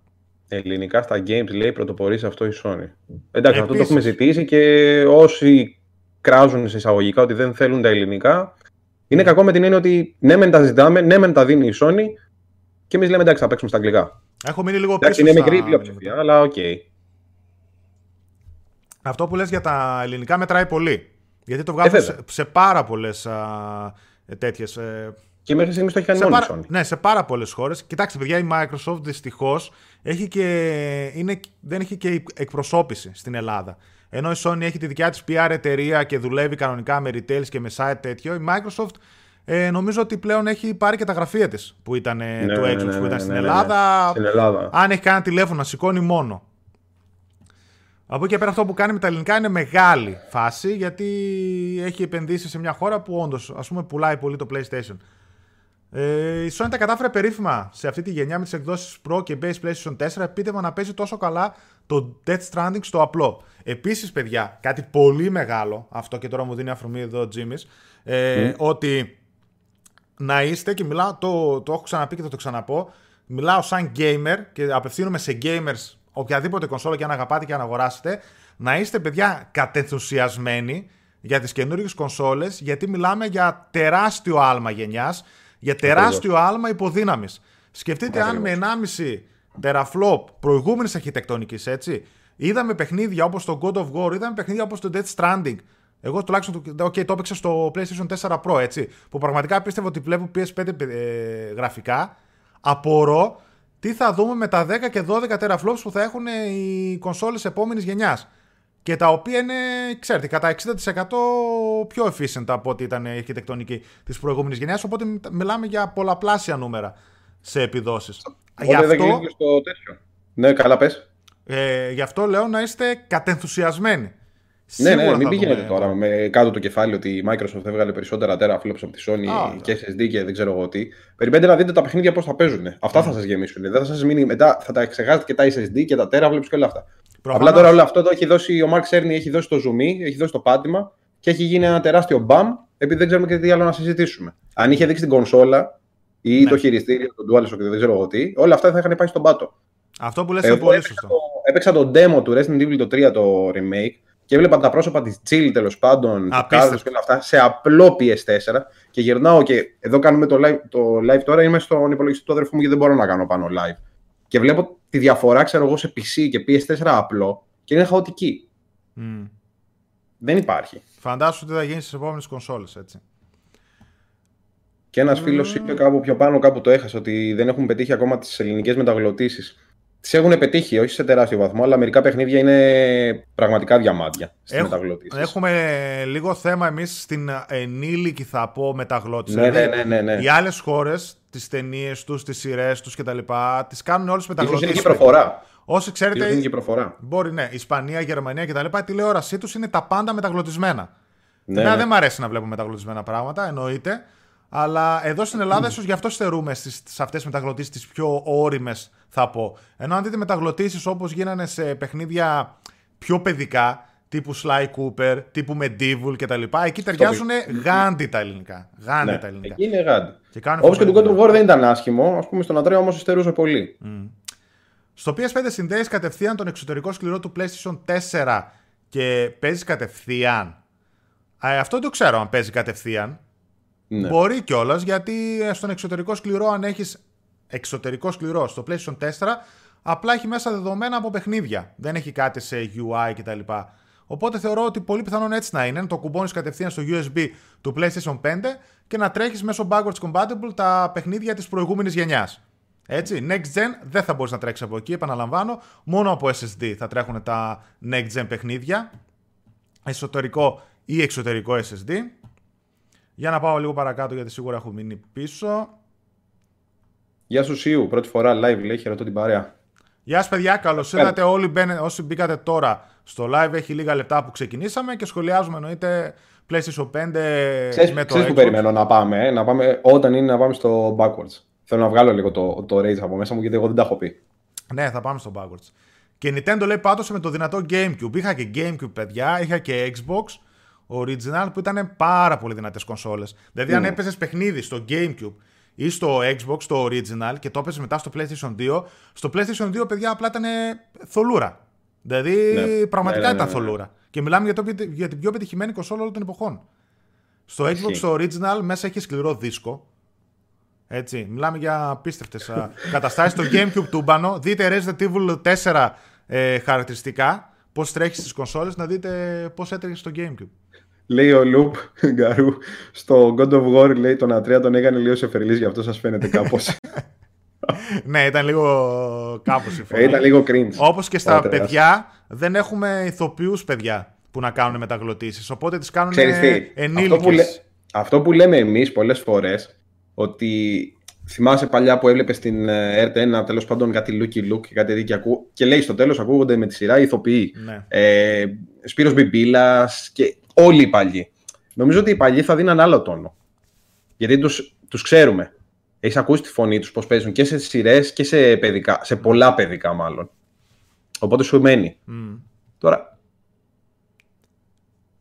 A: Ελληνικά στα games λέει πρωτοπορεί αυτό η Sony. Εντάξει, αυτό το έχουμε ζητήσει και όσοι κράζουν σε εισαγωγικά ότι δεν θέλουν τα ελληνικά. Είναι κακό με την έννοια ότι ναι, μεν τα ζητάμε, ναι, μεν τα δίνει η Sony και εμείς λέμε εντάξει, θα παίξουμε στα αγγλικά.
B: Έχω μείνει λίγο πίσω.
A: είναι μικρή πλειοψηφία, αλλά οκ. Okay.
B: Αυτό που λες για τα ελληνικά μετράει πολύ. Γιατί το βγάζουν ε, σε, σε, πάρα πολλές τέτοιες. Ε,
A: και μέχρι στιγμής το έχει κάνει μόνο η Sony.
B: Ναι, σε πάρα πολλές χώρες. Κοιτάξτε, παιδιά, η Microsoft δυστυχώς δεν έχει και εκπροσώπηση στην Ελλάδα. Ενώ η Sony έχει τη δικιά της PR εταιρεία και δουλεύει κανονικά με retail και με site τέτοιο, η Microsoft ε, νομίζω ότι πλέον έχει πάρει και τα γραφεία της που ήταν ναι, το ναι, Xbox ναι, που ήταν στην, Ελλάδα.
A: στην Ελλάδα.
B: Αν έχει κάνει τηλέφωνο, σηκώνει μόνο. Από εκεί και πέρα αυτό που κάνει με τα ελληνικά είναι μεγάλη φάση γιατί έχει επενδύσει σε μια χώρα που όντως ας πούμε πουλάει πολύ το PlayStation. Ε, η Sony τα κατάφερε περίφημα σε αυτή τη γενιά με τις εκδόσεις Pro και Base PlayStation 4 επίτευμα να παίζει τόσο καλά το Death Stranding στο απλό. Επίσης, παιδιά, κάτι πολύ μεγάλο, αυτό και τώρα μου δίνει αφρομή εδώ ο Jimmy, ε, ότι να είστε και μιλάω, το, το έχω ξαναπεί και θα το ξαναπώ, μιλάω σαν gamer και απευθύνομαι σε gamers οποιαδήποτε κονσόλα και αν αγαπάτε και αν αγοράσετε, να είστε παιδιά κατενθουσιασμένοι για τις καινούργιες κονσόλες, γιατί μιλάμε για τεράστιο άλμα γενιάς, για τεράστιο άλμα υποδύναμης. Σκεφτείτε αν με 1,5 teraflop προηγούμενης αρχιτεκτονικής, έτσι. Είδαμε παιχνίδια όπως το God of War, είδαμε παιχνίδια όπως το Death Stranding. Εγώ τουλάχιστον okay, το έπαιξα στο PlayStation 4 Pro, έτσι. Που πραγματικά πίστευα ότι βλέπω PS5 ες, γραφικά. Απορώ τι θα δούμε με τα 10 και 12 teraflops που θα έχουν οι κονσόλες επόμενης γενιάς. Και τα οποία είναι, ξέρετε, κατά 60% πιο efficient από ό,τι ήταν η αρχιτεκτονική της προηγούμενης γενιάς. Οπότε μιλάμε για πολλαπλάσια νούμερα σε επιδόσεις.
A: Γι' αυτό... δεν στο τέτοιο. Ναι, καλά πες.
B: Ε, γι' αυτό λέω να είστε κατενθουσιασμένοι.
A: ναι, ναι, μην πηγαίνετε τώρα με κάτω το κεφάλι ότι η Microsoft έβγαλε περισσότερα teraflops από τη Sony και SSD και δεν ξέρω εγώ τι. Περιμένετε να δείτε τα παιχνίδια πώς θα παίζουν. Αυτά θα σας γεμίσουν. Δεν θα σας μείνει μετά, θα τα ξεχάσετε και τα SSD και τα teraflops και όλα αυτά. Προφανώς. Απλά τώρα όλο αυτό το έχει δώσει ο Mark Cerny, έχει δώσει το zoom, έχει δώσει το πάτημα και έχει γίνει ένα τεράστιο μπαμ επειδή δεν ξέρουμε και τι άλλο να συζητήσουμε. Αν είχε δείξει την κονσόλα ή ναι. το χειριστήριο, το DualShock και δεν ξέρω εγώ τι, όλα αυτά θα είχαν πάει στον πάτο.
B: Αυτό που λες είναι πολύ σωστό.
A: Έπαιξα το demo του Resident Evil το 3 το remake και έβλεπα τα πρόσωπα της Jill τέλος πάντων, τους Κάρλο και όλα αυτά σε απλό PS4 και γυρνάω και εδώ κάνουμε το live, το live τώρα. Είμαι στον υπολογιστή του αδερφού μου και δεν μπορώ να κάνω πάνω live. Και βλέπω τη διαφορά, ξέρω εγώ, σε PC και PS4 απλό και είναι χαοτική. Mm. Δεν υπάρχει.
B: Φαντάσου ότι θα γίνει στις επόμενες κονσόλες, έτσι.
A: Και ένας mm. φίλο είπε κάπου πιο πάνω, κάπου το έχασε, ότι δεν έχουν πετύχει ακόμα τις ελληνικές μεταγλωτήσεις. Τις έχουν πετύχει, όχι σε τεράστιο βαθμό, αλλά μερικά παιχνίδια είναι πραγματικά διαμάντια στις μεταγλωτήσεις.
B: Έχουμε λίγο θέμα εμείς στην ενήλικη, θα πω, μεταγλώτηση.
A: Ναι, δηλαδή, ναι, ναι, ναι,
B: Οι άλλες χώρες, τις ταινίες τους, τις σειρές τους κτλ., τις κάνουν όλες μεταγλωτήσει.
A: Είναι και προφορά.
B: Όσοι ξέρετε.
A: Είναι και προφορά.
B: Μπορεί, ναι. Ισπανία, Γερμανία κτλ. Η τηλεόρασή τους είναι τα πάντα μεταγλωτισμένα. Ναι, ναι. δεν μου αρέσει να βλέπω μεταγλωτισμένα πράγματα, εννοείται. Αλλά εδώ στην Ελλάδα, ίσως γι' αυτό στερούμε σε αυτές τις μεταγλωτήσεις τις πιο όριμες, θα πω. Ενώ αν δείτε μεταγλωτήσεις όπως γίνανε σε παιχνίδια πιο παιδικά, τύπου Sly Cooper, τύπου Medieval κτλ. Εκεί ταιριάζουν γάντι τα ελληνικά. Γάντι ναι, τα ελληνικά.
A: Εκεί είναι γάντι. Όπως και το God of War δεν ήταν άσχημο, ας πούμε στον Αντρέα όμως στερούσε πολύ. Mm.
B: Στο PS5 συνδέεις κατευθείαν τον εξωτερικό σκληρό του PlayStation 4 και παίζεις κατευθείαν. Α, αυτό δεν το ξέρω αν παίζει κατευθείαν. Ναι. Μπορεί κιόλας γιατί στον εξωτερικό σκληρό, αν έχεις εξωτερικό σκληρό στο PlayStation 4, απλά έχει μέσα δεδομένα από παιχνίδια. Δεν έχει κάτι σε UI κτλ. Οπότε θεωρώ ότι πολύ πιθανόν έτσι να είναι. Να το κουμπώνεις κατευθείαν στο USB του PlayStation 5 και να τρέχεις μέσω backwards compatible τα παιχνίδια της προηγούμενης γενιάς. Έτσι, next gen δεν θα μπορείς να τρέξεις από εκεί, επαναλαμβάνω. Μόνο από SSD θα τρέχουν τα next gen παιχνίδια. Εσωτερικό ή εξωτερικό SSD. Για να πάω λίγο παρακάτω γιατί σίγουρα έχω μείνει πίσω.
A: Γεια σου Σίου, πρώτη φορά live λέει, χαιρετώ την παρέα.
B: Γεια σας παιδιά, καλώς ήρθατε όλοι μπαίνε, όσοι μπήκατε τώρα στο live, έχει λίγα λεπτά που ξεκινήσαμε και σχολιάζουμε εννοείται PlayStation 5
A: ξέρεις, με το Ξέρεις που περιμένω να πάμε, να πάμε όταν είναι να πάμε στο backwards. Θέλω να βγάλω λίγο το, το Rage από μέσα μου γιατί εγώ δεν τα έχω πει.
B: Ναι, θα πάμε στο backwards. Και Nintendo λέει πάτωσε με το δυνατό GameCube. Είχα και GameCube, παιδιά, είχα και Xbox Original που ήταν πάρα πολύ δυνατές κονσόλες. Δηλαδή, αν έπαιζες παιχνίδι στο GameCube ή στο Xbox, το Original, και το έπαιζες μετά στο PlayStation 2, στο PlayStation 2, παιδιά, απλά ήταν θολούρα. Δηλαδή, ναι. πραγματικά ναι, ναι, ήταν ναι, ναι. θολούρα. Και μιλάμε για, το, για την πιο πετυχημένη κονσόλα όλων των εποχών. Στο Xbox, το Original, μέσα έχει σκληρό δίσκο. Έτσι, μιλάμε για απίστευτες καταστάσεις. στο GameCube τούμπανο, δείτε Resident Evil 4 ε, χαρακτηριστικά, πώς τρέχεις στις κονσόλες, να δείτε πώς έτρεχε στο GameCube.
A: Λέει ο Λουπ Γκαρού στο God of War, λέει τον Ατρία τον έκανε λίγο σε φερλής, γι' αυτό σας φαίνεται κάπως.
B: ναι, ήταν λίγο κάπως η
A: ε, Ήταν λίγο cringe.
B: Όπως και στα παιδιά, δεν έχουμε ηθοποιούς παιδιά που να κάνουν μεταγλωτήσεις, οπότε τις κάνουν ενήλικες. Αυτό που, λέ...
A: αυτό που λέμε εμείς πολλές φορές, ότι θυμάσαι παλιά που έβλεπες στην ε, RTN τέλος πάντων κάτι Lucky Luke και κάτι τέτοιο ακού... και λέει στο τέλος ακούγονται με τη σειρά οι ηθοποιοί. Ναι. Ε, Σπύρος Μπιμπίλας και όλοι οι παλιοί. Νομίζω ότι οι παλιοί θα δίνουν άλλο τόνο. Γιατί τους, τους ξέρουμε. Έχεις ακούσει τη φωνή τους πώς παίζουν και σε σειρές και σε, παιδικά, σε πολλά παιδικά μάλλον. Οπότε σου μένει. Τώρα.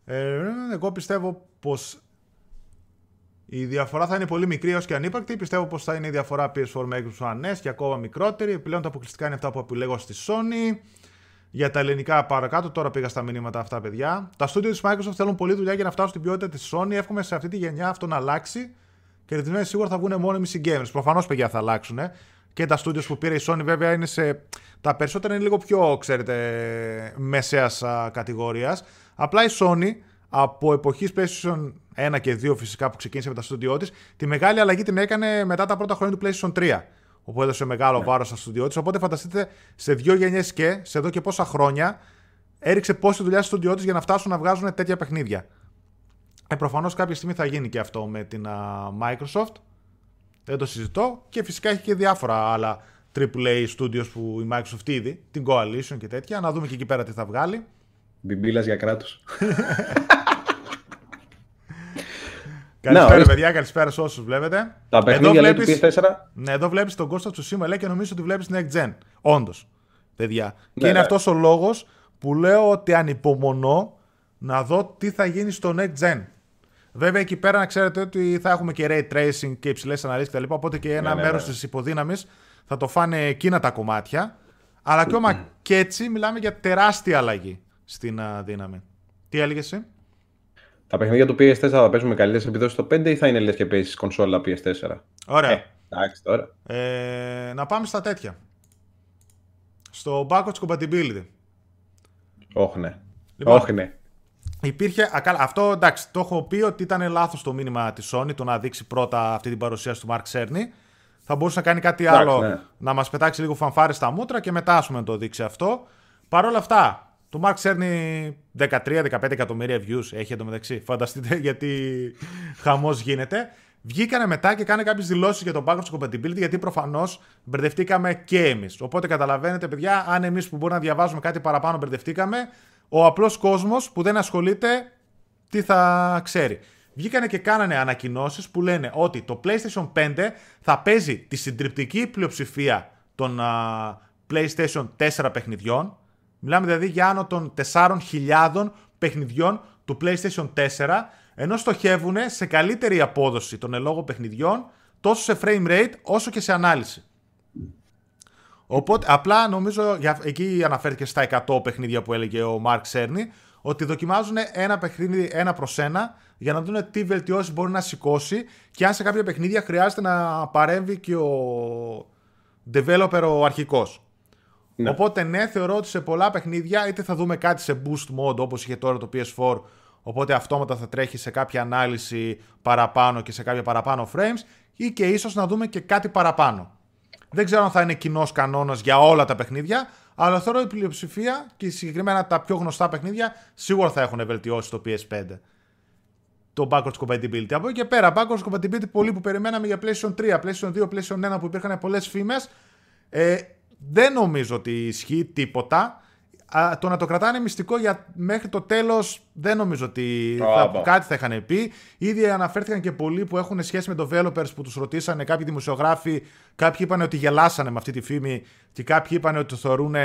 B: Ε, εγώ πιστεύω πως η διαφορά θα είναι πολύ μικρή έως και ανύπαρκτη. Πιστεύω πως θα είναι η διαφορά PS4 με Xbox One S και ακόμα μικρότερη. Πλέον τα αποκλειστικά είναι αυτά που επιλέγω στη Sony. Για τα ελληνικά παρακάτω, τώρα πήγα στα μηνύματα αυτά, παιδιά. Τα στούντιο της Microsoft θέλουν πολλή δουλειά για να φτάσουν στην ποιότητα της Sony. Εύχομαι σε αυτή τη γενιά αυτό να αλλάξει. Και την σίγουρα θα βγουν μόνο οι gamers. Προφανώς, παιδιά, θα αλλάξουν. Και τα studios που πήρε η Sony, βέβαια, είναι σε. Τα περισσότερα είναι λίγο πιο, ξέρετε, μεσαίας κατηγορίας. Απλά η Sony από εποχής PlayStation 1 και 2 φυσικά που ξεκίνησε με τα στούντιό της, τη μεγάλη αλλαγή την έκανε μετά τα πρώτα χρόνια του PlayStation 3 όπου έδωσε μεγάλο ναι. βάρος στα στούντιό της. Οπότε φανταστείτε σε δύο γενιές και σε εδώ και πόσα χρόνια έριξε πόση δουλειά στο στούντιό της για να φτάσουν να βγάζουν τέτοια παιχνίδια. Ε, Προφανώς κάποια στιγμή θα γίνει και αυτό με την Microsoft. Δεν το συζητώ. Και φυσικά έχει και διάφορα άλλα AAA studios που η Microsoft ήδη, την Coalition και τέτοια. Να δούμε και εκεί πέρα τι θα βγάλει.
A: Μπιμπίλας για κράτος.
B: Καλησπέρα, παιδιά, καλησπέρα σε όσους βλέπετε.
A: Τα παιχνίδια λέει του PS4.
B: Ναι, εδώ βλέπεις τον Κώστα Τσουσίμα λέει και νομίζω ότι βλέπεις Next Gen. Όντως. Παιδιά. και ναι, είναι ναι. αυτός ο λόγος που λέω ότι ανυπομονώ να δω τι θα γίνει στο Next Gen. Βέβαια, εκεί πέρα να ξέρετε ότι θα έχουμε και ray tracing και υψηλές αναλύσεις κτλ. Οπότε και ένα ναι, μέρος της υποδύναμης θα το φάνε εκείνα τα κομμάτια. Αλλά ακόμα και έτσι μιλάμε για τεράστια αλλαγή στην δύναμη. Τι έλεγες εσύ;
A: Τα παιχνίδια του PS4 θα παίζουν με καλύτερες επιδόσεις στο 5 ή θα είναι λες και παίζεις κονσόλα PS4.
B: Ωραία.
A: Ε, εντάξει τώρα.
B: Ε, να πάμε στα τέτοια. Στο backwards compatibility.
A: Όχι ναι. Λοιπόν, Όχι ναι.
B: Υπήρχε, αυτό εντάξει, το έχω πει ότι ήταν λάθος το μήνυμα της Sony το να δείξει πρώτα αυτή την παρουσίαση του Mark Cerny. Θα μπορούσε να κάνει κάτι άλλο, ναι. να μας πετάξει λίγο φανφάρι στα μούτρα και μετά πούμε να το δείξει αυτό. Παρ' όλα αυτά, το Mark Cerny 13-15 εκατομμύρια views έχει εντωμεταξύ. Φανταστείτε γιατί χαμός γίνεται. Βγήκανε μετά και κάνε κάποιες δηλώσεις για το backwards compatibility γιατί προφανώς μπερδευτήκαμε και εμείς. Οπότε καταλαβαίνετε, παιδιά, αν εμείς που μπορούμε να διαβάζουμε κάτι παραπάνω μπερδευτήκαμε, ο απλός κόσμος που δεν ασχολείται τι θα ξέρει. Βγήκανε και κάνανε ανακοινώσεις που λένε ότι το PlayStation 5 θα παίζει τη συντριπτική πλειοψηφία των PlayStation 4 παιχνιδιών. Μιλάμε δηλαδή για άνω των 4.000 παιχνιδιών του PlayStation 4, ενώ στοχεύουν σε καλύτερη απόδοση των ελόγων παιχνιδιών τόσο σε frame rate όσο και σε ανάλυση. Οπότε, απλά νομίζω, εκεί αναφέρθηκε στα 100 παιχνίδια που έλεγε ο Μάρκ Σέρνη, ότι δοκιμάζουν ένα παιχνίδι ένα προς ένα για να δουν τι βελτιώσεις μπορεί να σηκώσει και αν σε κάποια παιχνίδια χρειάζεται να παρέμβει και ο developer ο αρχικός. Ναι. Οπότε ναι, θεωρώ ότι σε πολλά παιχνίδια είτε θα δούμε κάτι σε boost mode όπως είχε τώρα το PS4 οπότε αυτόματα θα τρέχει σε κάποια ανάλυση παραπάνω και σε κάποια παραπάνω frames ή και ίσως να δούμε και κάτι παραπάνω. Δεν ξέρω αν θα είναι κοινός κανόνας για όλα τα παιχνίδια, αλλά θεωρώ η πλειοψηφία και συγκεκριμένα τα πιο γνωστά παιχνίδια σίγουρα θα έχουν βελτιώσει το PS5. Το backwards compatibility. Από εκεί και πέρα, backwards compatibility πολύ που περιμέναμε για PlayStation 3, PlayStation 2, PlayStation 1 που υπήρχαν πολλές φήμες. Ε, δεν νομίζω ότι ισχύει τίποτα α, το να το κρατάνε μυστικό για μέχρι το τέλος δεν νομίζω ότι θα, κάτι θα είχαν πει. Ήδη αναφέρθηκαν και πολλοί που έχουν σχέση με developers που τους ρωτήσανε, κάποιοι δημοσιογράφοι. Κάποιοι είπαν ότι γελάσανε με αυτή τη φήμη και κάποιοι είπαν ότι το θεωρούν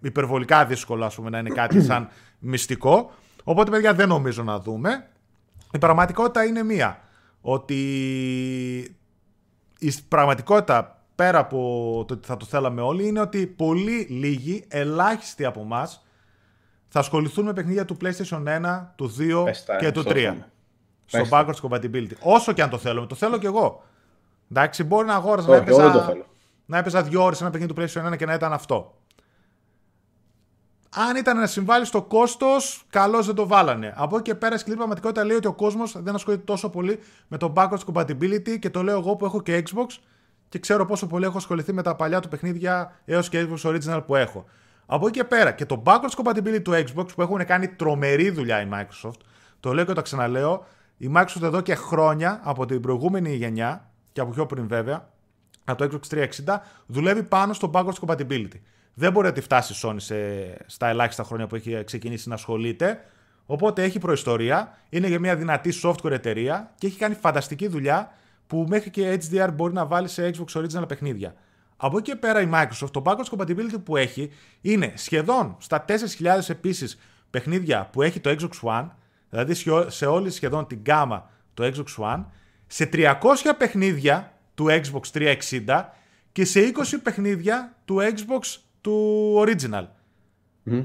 B: υπερβολικά δύσκολο ας πούμε, να είναι κάτι σαν μυστικό. Οπότε, παιδιά, δεν νομίζω να δούμε. Η πραγματικότητα είναι μία. Ότι η πραγματικότητα πέρα από το ότι θα το θέλαμε όλοι, είναι ότι πολύ λίγοι, ελάχιστοι από εμάς, θα ασχοληθούν με παιχνίδια του PlayStation 1, του 2 και του 3. Στο backwards compatibility. Όσο και αν το θέλουμε. Το θέλω κι εγώ. Εντάξει, μπορεί να αγόραζα να έπαιζα, να έπαιζα δύο ώρες ένα παιχνίδι του PlayStation 1 και να ήταν αυτό. Αν ήταν να συμβάλλει στο κόστος, καλώς δεν το βάλανε. Από εκεί και πέρα, σκληρή πραγματικότητα λέει ότι ο κόσμος δεν ασχολείται τόσο πολύ με το backwards compatibility και το λέω εγώ που έχω και Xbox και ξέρω πόσο πολύ έχω ασχοληθεί με τα παλιά του παιχνίδια έως και Xbox Original που έχω. Από εκεί και πέρα και το backwards compatibility του Xbox που έχουν κάνει τρομερή δουλειά η Microsoft, το λέω και το ξαναλέω, η Microsoft εδώ και χρόνια από την προηγούμενη γενιά και από πιο πριν βέβαια, από το Xbox 360, δουλεύει πάνω στο backwards compatibility. Δεν μπορεί να τη φτάσει η Sony σε, στα ελάχιστα χρόνια που έχει ξεκινήσει να ασχολείται. Οπότε έχει προϊστορία, είναι για μια δυνατή software εταιρεία και έχει κάνει φανταστική δουλειά που μέχρι και HDR μπορεί να βάλει σε Xbox Original παιχνίδια. Από εκεί και πέρα η Microsoft, το backwards compatibility που έχει είναι σχεδόν στα 4.000 επίσης παιχνίδια που έχει το Xbox One, δηλαδή σε όλη σχεδόν την γκάμα το Xbox One, σε 300 παιχνίδια του Xbox 360 και σε 20 παιχνίδια του Xbox του Original.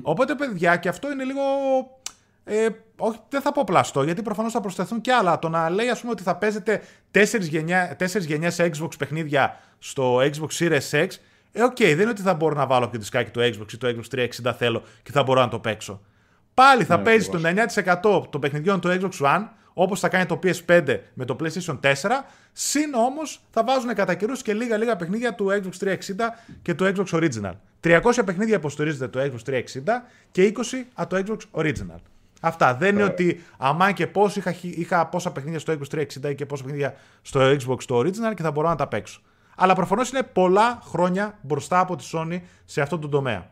B: Οπότε παιδιά και αυτό είναι λίγο ε, όχι, δεν θα πω πλαστό, γιατί προφανώς θα προστεθούν και άλλα. Το να λέει, ας πούμε, ότι θα παίζετε 4 γενιά, γενιές Xbox παιχνίδια στο Xbox Series X, ε, οκ, okay, δεν είναι ότι θα μπορώ να βάλω και το δισκάκι του Xbox ή το Xbox 360 θέλω και θα μπορώ να το παίξω. Πάλι θα ναι, παίζει το 9% των παιχνιδιών του Xbox One, όπως θα κάνει το PS5 με το PlayStation 4, συν όμως θα βάζουν κατά καιρούς και λίγα λίγα παιχνίδια του Xbox 360 και του Xbox Original. 300 παιχνίδια υποστηρίζεται το Xbox 360 και 20 από το Xbox Original. Αυτά. Δεν είναι ότι αμάν και πώς είχα, είχα πόσα παιχνίδια στο Xbox 360 και πόσα παιχνίδια στο Xbox το Original και θα μπορώ να τα παίξω. Αλλά προφανώς είναι πολλά χρόνια μπροστά από τη Sony σε αυτό το τομέα.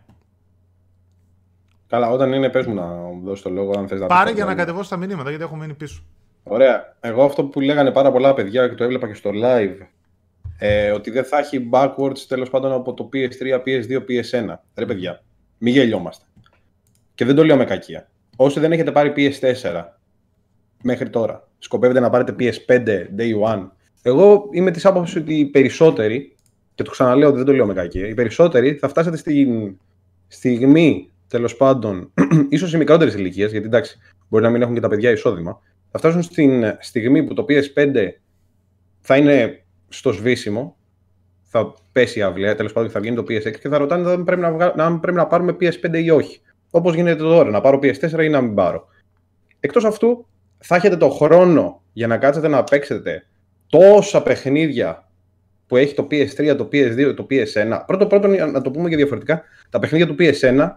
A: Καλά, όταν είναι, πες μου να μου δώσεις το λόγο, αν θες να
B: Πάρε για να κατεβώσει τα μηνύματα, γιατί έχω μείνει πίσω.
A: Ωραία. Εγώ αυτό που λέγανε πάρα πολλά παιδιά και το έβλεπα και στο live, ε, ότι δεν θα έχει backwards τέλος πάντων από το PS3, PS2, PS1. Ρε παιδιά, μην γελιόμαστε. Και δεν το λέω με κακία. Όσοι δεν έχετε πάρει PS4 μέχρι τώρα, σκοπεύετε να πάρετε PS5 day one. Εγώ είμαι της άποψης ότι οι περισσότεροι, και το ξαναλέω ότι δεν το λέω με κακία, οι περισσότεροι θα φτάσετε στην στιγμή τέλος πάντων, ίσως οι μικρότερες ηλικίες, γιατί εντάξει, μπορεί να μην έχουν και τα παιδιά εισόδημα, θα φτάσουν στην στιγμή που το PS5 θα είναι στο σβήσιμο, θα πέσει η αυλαία, τέλος πάντων θα βγει το PS6 και θα ρωτάνε αν πρέπει να, αν πρέπει να πάρουμε PS5 ή όχι. Όπως γίνεται τώρα, να πάρω PS4 ή να μην πάρω. Εκτός αυτού, θα έχετε το χρόνο για να κάτσετε να παίξετε τόσα παιχνίδια που έχει το PS3, το PS2, το PS1. Πρώτο πρώτο, να το πούμε και διαφορετικά, τα παιχνίδια του PS1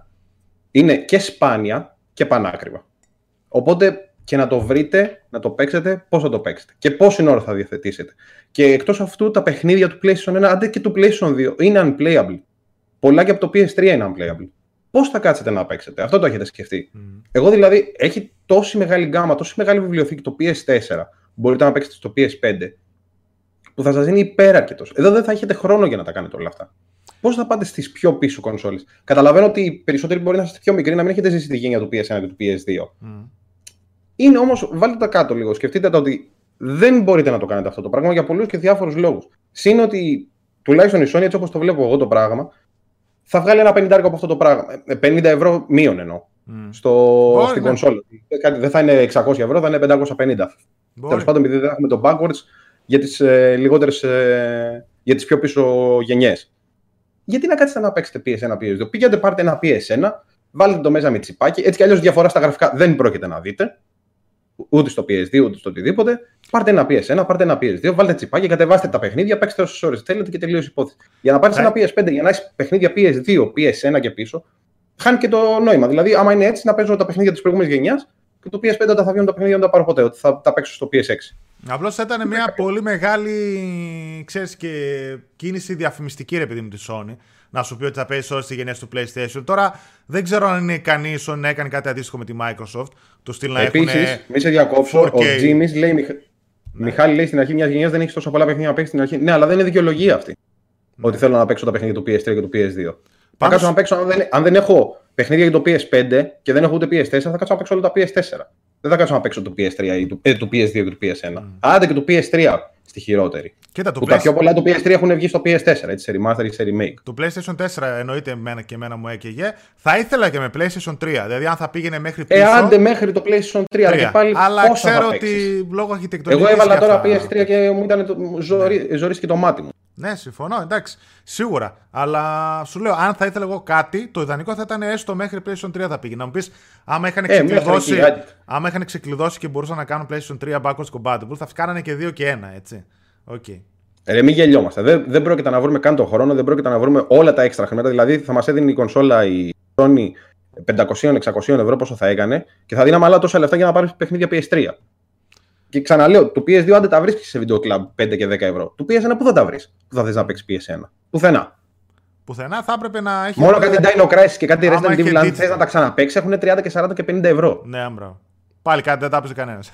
A: είναι και σπάνια και πανάκριβα. Οπότε και να το βρείτε, να το παίξετε, πώς θα το παίξετε και πόση ώρα θα διαθετήσετε. Και εκτός αυτού, τα παιχνίδια του PlayStation 1, αντί και του PlayStation 2, είναι unplayable. Πολλά και από το PS3 είναι unplayable. Πώς θα κάτσετε να παίξετε, αυτό το έχετε σκεφτεί. Mm. Εγώ δηλαδή, έχει τόση μεγάλη γκάμα, τόση μεγάλη βιβλιοθήκη το PS4, μπορείτε να παίξετε στο PS5, που θα σας δίνει υπεραρκετό. Εδώ δεν θα έχετε χρόνο για να τα κάνετε όλα αυτά. Πώς θα πάτε στις πιο πίσω κονσόλες; Καταλαβαίνω ότι οι περισσότεροι μπορεί να είστε πιο μικροί, να μην έχετε ζήσει τη γένεια του PS1 και του PS2. Mm. Είναι όμως, βάλτε τα κάτω λίγο. Σκεφτείτε τα ότι δεν μπορείτε να το κάνετε αυτό το πράγμα για πολλούς και διάφορους λόγους. Συν ότι τουλάχιστον η Sony, έτσι όπως το βλέπω εγώ το πράγμα, θα βγάλει ένα 50 από αυτό το πράγμα. 50 ε, ευρώ μείον εννοώ. Mm. Στο, στην κονσόλα. Δεν θα είναι 600 ευρώ, θα είναι 550. Τέλος πάντων, επειδή δεν έχουμε το backwards για τις ε, λιγότερες. Ε, για τις πιο πίσω γενιές. Γιατί να κάτσετε να παίξετε PS1, PS2. Πήγαινε, πάρτε ένα PS1, βάλτε το μέσα με τσιπάκι. Έτσι κι αλλιώς διαφορά στα γραφικά δεν πρόκειται να δείτε ούτε στο PS2 ούτε στο οτιδήποτε. Πάρτε ένα PS1, πάρτε ένα PS2, βάλτε τσιπάκια, κατεβάστε τα παιχνίδια, παίξτε όσες ώρες θέλετε και τελείωσε η υπόθεση. Για να πάρεις ένα PS5 για να έχεις παιχνίδια PS2, PS1 και πίσω, χάνει και το νόημα. Δηλαδή, άμα είναι έτσι, να παίζω τα παιχνίδια της προηγούμενης γενιάς και το PS5 όταν θα βγουν τα παιχνίδια δεν τα πάρω ποτέ, ότι θα τα παίξω στο PS6.
B: Απλώς θα ήταν μια πολύ μεγάλη ξέρεις, και κίνηση διαφημιστική ρε παιδί μου της Sony να σου πει ότι θα παίζεις όλες τις γενιές του PlayStation. Τώρα δεν ξέρω αν είναι ικανή η Sony να έκανε κάτι αντίστοιχο με τη Microsoft. Το στυλ να έχουν.
A: Επίση, μη σε διακόψω. Ο Jimmy λέει. Ναι. Μιχάλη λέει στην αρχή μιας γενιάς δεν έχει τόσο πολλά παιχνίδια να παίξεις στην αρχή. Ναι, αλλά δεν είναι δικαιολογία αυτή. Ναι. Ότι θέλω να παίξω τα παιχνίδια του PS3 και του PS2. Θα κάτσω να παίξω, αν δεν, αν δεν έχω παιχνίδια για το PS5 και δεν έχω ούτε PS4, θα κάτσω να παίξω όλα τα PS4. Δεν θα κάτσω να παίξω το PS3 ή το, ε, το PS2 και το PS1. Mm. Άντε και το PS3 στη χειρότερη.
B: Κοίτα, το
A: που τα πιο πολλά το PS3 έχουν βγει στο PS4, έτσι, σε remaster ή σε remake.
B: Το PlayStation 4 εννοείται εμένα και εμένα μου έκαιγε. Θα ήθελα και με PlayStation 3. Δηλαδή, αν θα πήγαινε μέχρι
A: πίσω. Ε, άντε μέχρι το PlayStation 3. 3. Και πάλι
B: Αλλά ξέρω ότι λόγω αρχιτεκτονικής.
A: Εγώ έβαλα τώρα PS3 και μου ήταν το... ζωρίστηκε το μάτι μου.
B: Ναι, συμφωνώ, εντάξει, σίγουρα. Αλλά σου λέω, αν θα ήθελα εγώ κάτι, το ιδανικό θα ήταν έστω μέχρι PlayStation 3 θα πήγε. Να μου πεις, άμα είχαν, ε, ξεκλειδώσει, άμα είχαν ξεκλειδώσει και μπορούσαν να κάνουν PlayStation 3 backwards compatible, θα κάνανε και 2 και 1, έτσι. Okay.
A: Ε, μην γελιόμαστε. Δεν, δεν πρόκειται να βρούμε καν τον χρόνο, δεν πρόκειται να βρούμε όλα τα έξτρα χρήματα. Δηλαδή θα μας έδινε η κονσόλα η Sony 500-600 ευρώ πόσο θα έκανε και θα δίναμε άλλα τόσα λεφτά για να πάρει παιχνίδια PS3. Και ξαναλέω, το PS2 αν δεν τα βρίσκεις σε βίντεο κλαμπ 5 και 10 ευρώ. Το PS1 πού θα τα βρεις, που θα θες να παίξεις PS1. Πουθενά.
B: Πουθενά θα έπρεπε να έχει.
A: Μόνο κάτι Dino Crisis και κάτι Resident Evil, αν θες να τα ξαναπέξει, έχουν 30 και 40 και 50 ευρώ.
B: Ναι, άμπρα. Πάλι κάτι δεν τα έπαιζε κανένας.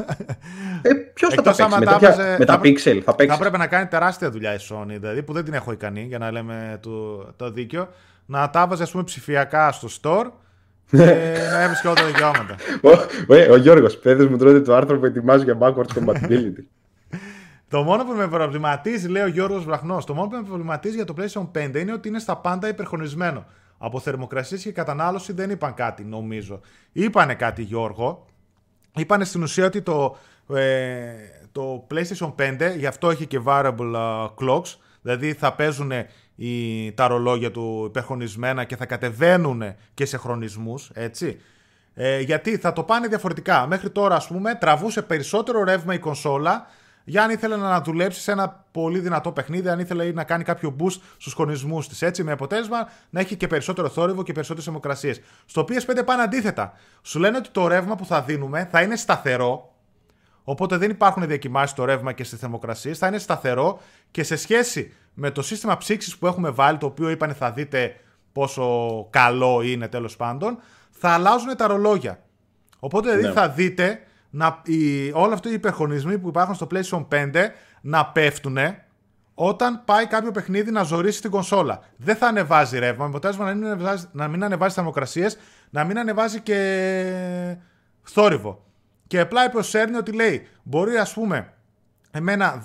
A: Ε, Ποιος θα τα παίξει; με, τέτοια, με τα pixel, θα παίξεις;
B: Θα έπρεπε να κάνει τεράστια δουλειά η Sony, δηλαδή που δεν την έχω ικανή για να λέμε το, το δίκιο. Να τα βάζει πούμε ψηφιακά στο store και να έβρισκε όλα τα δικαιώματα.
A: Ο, ο Γιώργος, παιδε μου τρώτε το άρθρο που ετοιμάζει για backwards compatibility.
B: Το μόνο που με προβληματίζει, λέει ο Γιώργος Βραχνός, το μόνο που με προβληματίζει για το PlayStation 5 είναι ότι είναι στα πάντα υπερχονισμένο. Από θερμοκρασίες και κατανάλωση δεν είπαν κάτι, νομίζω. Είπανε κάτι, Γιώργο. Είπανε στην ουσία ότι το, ε, το PlayStation 5, γι' αυτό έχει και variable uh, clocks, δηλαδή θα παίζουν οι, τα ρολόγια του υπερχρονισμένα και θα κατεβαίνουν και σε χρονισμούς, έτσι. Ε, γιατί θα το πάνε διαφορετικά. Μέχρι τώρα, ας πούμε, τραβούσε περισσότερο ρεύμα η κονσόλα για αν ήθελε να δουλέψει σε ένα πολύ δυνατό παιχνίδι, αν ήθελε να κάνει κάποιο boost στους χρονισμούς της. Έτσι, με αποτέλεσμα να έχει και περισσότερο θόρυβο και περισσότερες θερμοκρασίες. Στο PS5 πάνε αντίθετα. Σου λένε ότι το ρεύμα που θα δίνουμε θα είναι σταθερό, Οπότε δεν υπάρχουν διακοιμάσεις στο ρεύμα και στις θερμοκρασίες. Θα είναι σταθερό και σε σχέση με το σύστημα ψήξης που έχουμε βάλει, το οποίο είπανε θα δείτε πόσο καλό είναι τέλος πάντων, θα αλλάζουν τα ρολόγια. Οπότε δηλαδή
A: Ναι.
B: θα δείτε να, οι, όλα αυτοί οι υπερχονισμοί που υπάρχουν στο PlayStation 5 να πέφτουν όταν πάει κάποιο παιχνίδι να ζωρίσει την κονσόλα. Δεν θα ανεβάζει ρεύμα, με αποτέλεσμα να μην ανεβάζει, να μην ανεβάζει θερμοκρασίες, να μην ανεβάζει και θόρυβο. Και απλά είπε ο Σέρνη ότι λέει, μπορεί ας πούμε εμένα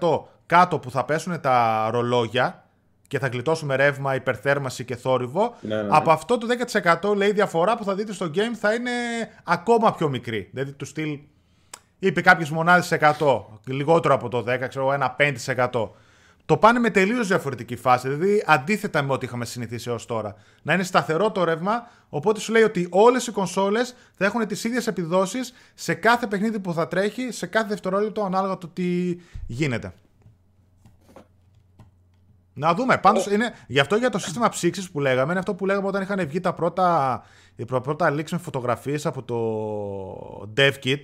B: 10% κάτω που θα πέσουν τα ρολόγια και θα γλιτώσουμε ρεύμα, υπερθέρμανση και θόρυβο.
A: Ναι, ναι, ναι.
B: Από αυτό το 10% λέει η διαφορά που θα δείτε στο game θα είναι ακόμα πιο μικρή. Δηλαδή του στυλ είπε κάποιες μονάδες σε 100, λιγότερο από το 10, ξέρω εγώ, ένα 5%. Το πάνε με τελείως διαφορετική φάση. Δηλαδή αντίθετα με ό,τι είχαμε συνηθίσει έως τώρα. Να είναι σταθερό το ρεύμα, οπότε σου λέει ότι όλες οι κονσόλες θα έχουν τις ίδιες επιδόσεις σε κάθε παιχνίδι που θα τρέχει, σε κάθε δευτερόλεπτο ανάλογα το τι γίνεται. Να δούμε. Πάντως είναι. Γι' αυτό για το σύστημα ψήξης που λέγαμε, είναι αυτό που λέγαμε όταν είχαν βγει τα πρώτα, οι προ- πρώτα leaks με φωτογραφίες από το DevKit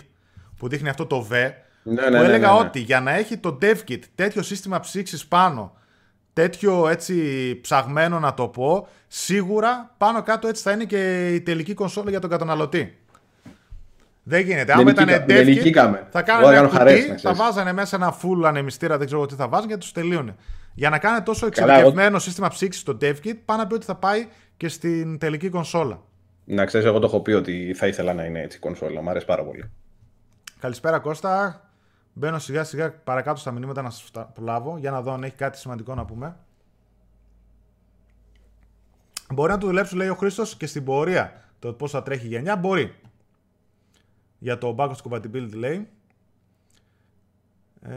B: που δείχνει αυτό το V.
A: Ναι,
B: που
A: ναι, ναι,
B: έλεγα
A: ναι, ναι.
B: ότι για να έχει το DevKit τέτοιο σύστημα ψήξης πάνω, τέτοιο έτσι ψαγμένο να το πω, σίγουρα πάνω κάτω έτσι θα είναι και η τελική κονσόλα για τον καταναλωτή. Δεν γίνεται. Αν
A: Δεν
B: ήταν
A: νικήκα- δεν
B: DevKit,
A: νικήκαμε.
B: θα
A: Εγώ
B: κάνανε
A: θα
B: ένα
A: κάνω χαρές,
B: κουτί,
A: να
B: θα
A: ξέρεις.
B: βάζανε μέσα ένα full ανεμιστήρα, δεν ξέρω τι θα βάζουν και τους τελείωνε. Για να κάνετε τόσο
A: Καλά,
B: εξειδικευμένο σύστημα ψήξης στο DevKit, πάνω να πει ότι θα πάει και στην τελική κονσόλα.
A: Να ξέρεις, εγώ το έχω πει ότι θα ήθελα να είναι έτσι η κονσόλα. Μ' αρέσει πάρα πολύ.
B: Καλησπέρα Κώστα. Μπαίνω σιγά σιγά παρακάτω στα μηνύματα να σας τα προλάβω για να δω αν έχει κάτι σημαντικό να πούμε. Μπορεί να το δουλέψουν, λέει ο Χρήστος, και στην πορεία το πώς θα τρέχει η γενιά. Μπορεί. Για το backwards compatibility λέει. Ε,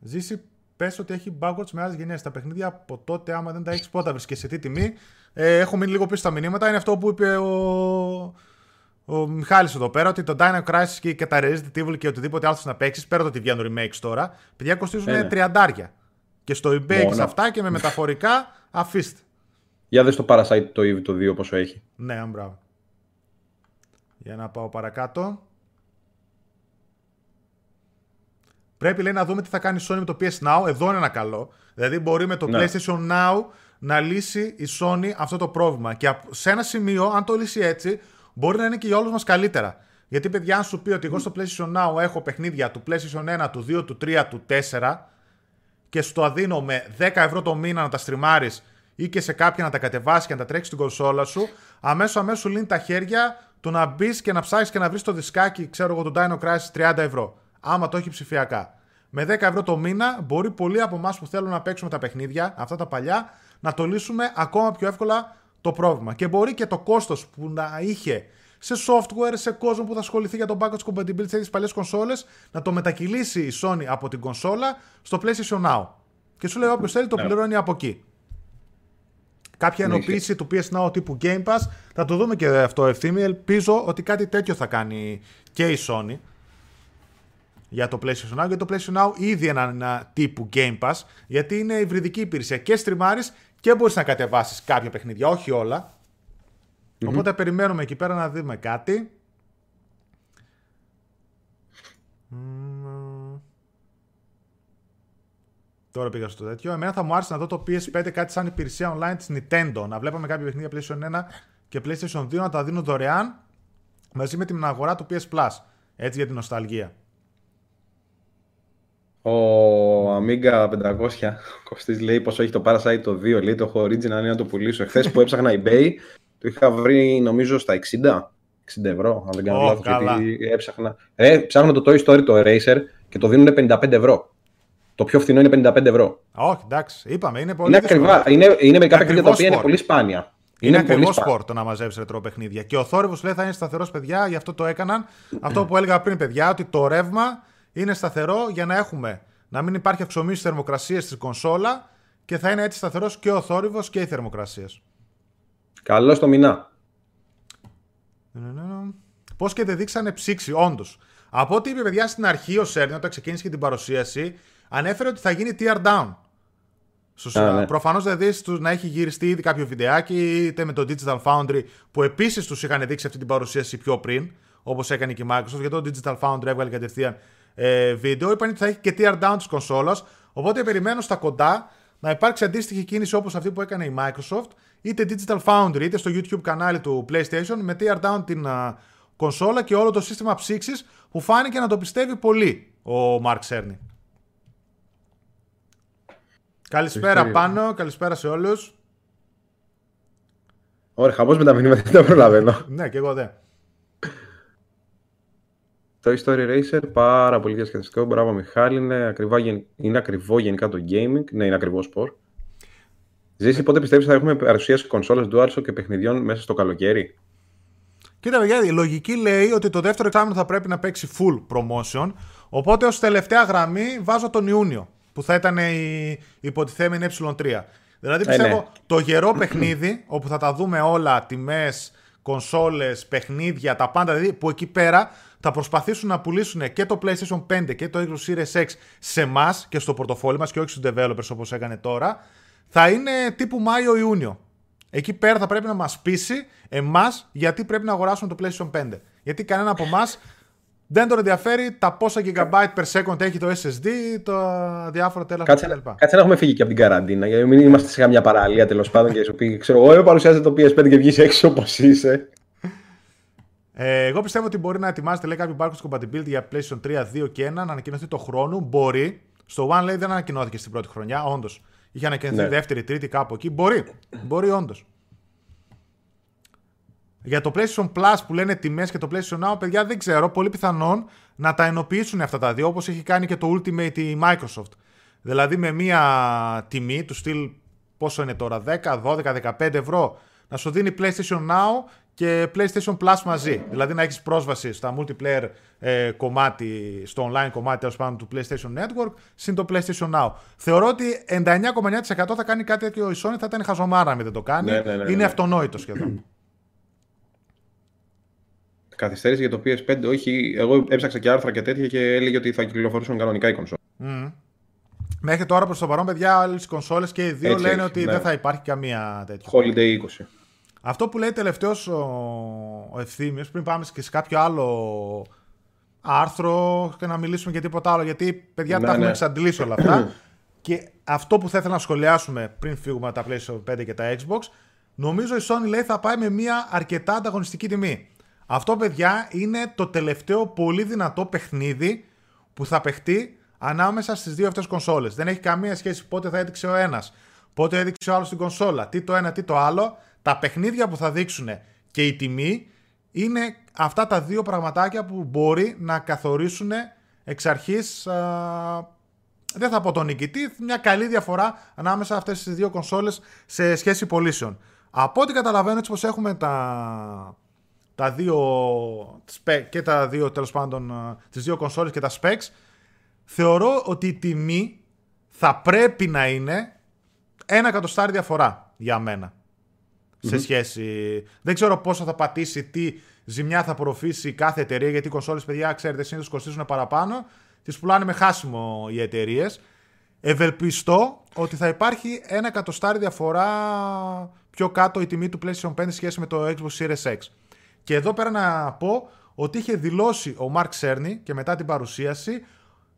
B: ζήσει, πες ότι έχει backwards με άλλες γενιές. Τα παιχνίδια από τότε, άμα δεν τα έχεις πότε θα βρεις και σε τι τιμή. Ε, έχω μείνει λίγο πίσω στα μηνύματα. Είναι αυτό που είπε ο, ο Μιχάλης εδώ πέρα, ότι το Dino Crisis και, και τα Resident Evil και οτιδήποτε άλλο θες να παίξεις, πέρα το ότι βγαίνουν remakes τώρα, παιδιά κοστίζουν
A: Ε, ναι.
B: 30. Και στο eBay
A: Μόνο.
B: και σε αυτά και με μεταφορικά, αφήστε.
A: Για δες το Parasite το EVE το 2 πόσο έχει.
B: Ναι, μπράβο. Για να πάω παρακάτω. Πρέπει λέει να δούμε τι θα κάνει η Sony με το PS Now. Εδώ είναι ένα καλό. Δηλαδή μπορεί με το
A: Ναι.
B: PlayStation Now να λύσει η Sony αυτό το πρόβλημα. Και απ- σε ένα σημείο, αν το λύσει έτσι, μπορεί να είναι και για όλους μας καλύτερα. Γιατί παιδιά, αν σου πει ότι εγώ στο PlayStation Now έχω παιχνίδια του PlayStation 1, του 2, του 3, του 4 και σου το δίνω με 10 ευρώ το μήνα να τα στριμάρεις ή και σε κάποια να τα κατεβάσεις και να τα τρέξεις στην κονσόλα σου, αμέσως αμέσως σου λύνει τα χέρια του να μπεις και να ψάξεις και να βρεις το δισκάκι, ξέρω εγώ, του Dino Crisis 30 ευρώ. Άμα το έχει ψηφιακά. Με 10 ευρώ το μήνα μπορεί πολλοί από εμάς που θέλουν να παίξουμε τα παιχνίδια, αυτά τα παλιά, να το λύσουμε ακόμα πιο εύκολα το πρόβλημα. Και μπορεί και το κόστος που να είχε σε software, σε κόσμο που θα ασχοληθεί για το backwards compatibility σε παλιές κονσόλες, να το μετακυλήσει η Sony από την κονσόλα στο PlayStation Now. Και σου λέει όποιος θέλει το
A: Ναι.
B: πληρώνει από εκεί. Κάποια
A: Ναι,
B: ενοποίηση του PS Now τύπου Game Pass. Θα το δούμε και αυτό ευθύμη. Ελπίζω ότι κάτι τέτοιο θα κάνει και η Sony για το PlayStation Now. Γιατί το PlayStation Now ήδη είναι ένα, ένα τύπου Game Pass. Γιατί είναι υβριδική υπηρεσία. Και στριμάρεις και μπορείς να κατεβάσεις κάποια παιχνίδια. Όχι όλα. Οπότε περιμένουμε εκεί πέρα να δούμε κάτι. Μμμ. Τώρα πήγα στο τέτοιο. Εμένα θα μου άρεσε να δω το PS5 κάτι σαν υπηρεσία online της Nintendo. Να βλέπαμε κάποια παιχνίδια PlayStation 1 και PlayStation 2 να τα δίνουν δωρεάν μαζί με την αγορά του PS Plus. Έτσι για την νοσταλγία.
A: Ο Amiga 500 Κωστής λέει πόσο έχει το Parasite το 2. Λέει το έχω original είναι να το πουλήσω. Εχθές που έψαχνα eBay το είχα βρει νομίζω στα 60. 60 ευρώ, αν δεν κάνω
B: Ω,
A: λάθος,
B: καλά.
A: γιατί έψαχνα. Ε, ψάχνω το Toy Story, το Eraser και το δίνουν 55 ευρώ. Το πιο φθηνό είναι 55 ευρώ.
B: Α, όχι, εντάξει, είπαμε, είναι πολύ
A: Είναι
B: δύσκολο.
A: ακριβά. Είναι, είναι μερικά
B: Είναι
A: παιχνίδια τα
B: ακριβό
A: οποία είναι
B: sport.
A: πολύ σπάνια.
B: Είναι,
A: πολύ
B: ακριβώς
A: σπάνια.
B: σπορ το να μαζέψει ρετρό παιχνίδια. Και ο θόρυβος λέει θα είναι σταθερός, παιδιά, γι' αυτό το έκαναν. αυτό που έλεγα πριν, παιδιά, ότι το ρεύμα είναι σταθερό για να έχουμε να μην υπάρχει αυξομοίωση θερμοκρασίας στη κονσόλα και θα είναι έτσι σταθερός και ο θόρυβος και οι θερμοκρασίε.
A: Καλό στο μηνά.
B: Πώς και δεν δείξανε ψήξη, όντως. Από ό,τι είπε, παιδιά, στην αρχή ο Σέρνι, όταν ξεκίνησε και την παρουσίαση, ανέφερε ότι θα γίνει tear down. Στους,
A: Α, ναι.
B: Προφανώς δεν δεις τους να έχει γυριστεί ήδη κάποιο βιντεάκι, είτε με το Digital Foundry, που επίσης τους είχαν δείξει αυτή την παρουσίαση πιο πριν, όπως έκανε και η Microsoft, γιατί το Digital Foundry έβγαλε κατευθείαν ε, βίντεο. Είπαν ότι θα έχει και tear down της κονσόλας. Οπότε περιμένω στα κοντά να υπάρξει αντίστοιχη κίνηση όπως αυτή που έκανε η Microsoft είτε Digital Foundry είτε στο YouTube κανάλι του PlayStation με teardown την κονσόλα και όλο το σύστημα ψήξης που φάνηκε να το πιστεύει πολύ ο Mark Cerny. Καλησπέρα πάνω, καλησπέρα σε όλους.
A: Ωραία, χαμός με τα μηνύματα, δεν τα προλαβαίνω.
B: ναι, και εγώ δεν.
A: Το Story Racer, πάρα πολύ διασκεδαστικό. Μπράβο, Μιχάλη. Είναι, ακριβά, είναι ακριβό γενικά το gaming. Ναι, είναι ακριβός σπορ. Ζήσει, πότε πιστεύεις θα έχουμε παρουσίαση κονσόλε DualShock και παιχνιδιών μέσα στο καλοκαίρι;
B: Κοίτα, παιδιά, η λογική λέει ότι το δεύτερο εξάμεινο θα πρέπει να παίξει full promotion. Οπότε ως τελευταία γραμμή βάζω τον Ιούνιο, που θα ήταν η υποτιθέμενη ε3. Δηλαδή πιστεύω ε, ναι. το γερό παιχνίδι, όπου θα τα δούμε όλα, τιμές, κονσόλες, παιχνίδια, τα πάντα, δηλαδή που εκεί πέρα θα προσπαθήσουν να πουλήσουν και το PlayStation 5 και το Xbox Series X σε εμά και στο πορτοφόλι μας και όχι στους developers όπως έκανε τώρα, θα είναι τύπου Μάιο-Ιούνιο. Εκεί πέρα θα πρέπει να μας πείσει εμάς γιατί πρέπει να αγοράσουμε το PlayStation 5. Γιατί κανένα από εμάς δεν τον ενδιαφέρει τα πόσα gigabyte per second έχει το SSD, τα διάφορα τέλα
A: κάτσε, κλπ. Κάτσε να έχουμε φύγει και από την καραντίνα, γιατί μην είμαστε σε καμιά παραλία τέλος πάντων και σου πει, ξέρω εγώ, παρουσιάζεται το PS5 και βγεις έξω όπως είσαι.
B: Ε, εγώ πιστεύω ότι μπορεί να ετοιμάζεται λέει, κάποιο backwards compatibility για PlayStation 3, 2 και 1 να ανακοινωθεί το χρόνο. Μπορεί. Στο One λέει δεν ανακοινώθηκε στην πρώτη χρονιά, όντως. Είχε ανακοινωθεί ναι. δεύτερη, τρίτη, κάπου εκεί. Μπορεί. Μπορεί, όντως. Για το PlayStation Plus που λένε τιμές και το PlayStation Now, παιδιά δεν ξέρω. Πολύ πιθανόν να τα ενοποιήσουν αυτά τα δύο όπως έχει κάνει και το Ultimate η Microsoft. Δηλαδή με μία τιμή του στυλ πόσο είναι τώρα, 10, 12, 15 ευρώ να σου δίνει PlayStation Now και PlayStation Plus μαζί. Δηλαδή να έχεις πρόσβαση στα multiplayer ε, κομμάτι, στο online κομμάτι τέλος πάντων του PlayStation Network, συν το PlayStation Now. Θεωρώ ότι 99,9% θα κάνει κάτι τέτοιο η Sony, θα ήταν χαζομάρα αν δεν το κάνει. Ναι, ναι, ναι, Είναι ναι. αυτονόητο σχεδόν.
A: Καθυστέρηση για το PS5, όχι. Εγώ έψαξα και άρθρα και τέτοια και έλεγε ότι θα κυκλοφορήσουν κανονικά οι κονσόλες. Mm.
B: Μέχρι τώρα προς το παρόν, παιδιά, άλλες κονσόλες και οι δύο λένε ότι ναι. δεν θα υπάρχει καμία τέτοια.
A: Holiday 20.
B: Αυτό που λέει τελευταίος ο, ο Ευθύμιος, πριν πάμε και σε κάποιο άλλο άρθρο και να μιλήσουμε για τίποτα άλλο, γιατί παιδιά ναι, τα έχουμε ναι. εξαντλήσει όλα αυτά. και αυτό που θα ήθελα να σχολιάσουμε πριν φύγουμε τα PlayStation 5 και τα Xbox, νομίζω η Sony λέει θα πάει με μια αρκετά ανταγωνιστική τιμή. Αυτό, παιδιά, είναι το τελευταίο πολύ δυνατό παιχνίδι που θα παιχτεί ανάμεσα στις δύο αυτές κονσόλες. Δεν έχει καμία σχέση πότε θα έδειξε ο ένας, πότε έδειξε ο άλλος την κονσόλα, τι το ένα, τι το άλλο. Τα παιχνίδια που θα δείξουν και η τιμή είναι αυτά τα δύο πραγματάκια που μπορεί να καθορίσουν εξ αρχής δεν θα πω τον νικητή, μια καλή διαφορά ανάμεσα αυτές τις δύο κονσόλες σε σχέση πωλήσεων. Από ό,τι καταλαβαίνω έτσι πως έχουμε τα, τα δύο και τα δύο τέλος πάντων τις δύο κονσόλες και τα specs θεωρώ ότι η τιμή θα πρέπει να είναι ένα εκατοστάρι διαφορά για μένα σε σχέση. Δεν ξέρω πόσο θα πατήσει, τι ζημιά θα απορροφήσει κάθε εταιρεία, γιατί οι κονσόλες, παιδιά, ξέρετε, συνήθως κοστίζουν παραπάνω. Τις πουλάνε με χάσιμο οι εταιρείες. Ευελπιστώ ότι θα υπάρχει ένα εκατοστάρι διαφορά πιο κάτω η τιμή του PlayStation 5 σε σχέση με το Xbox Series X. Και εδώ πέρα να πω ότι είχε δηλώσει ο Mark Cerny και μετά την παρουσίαση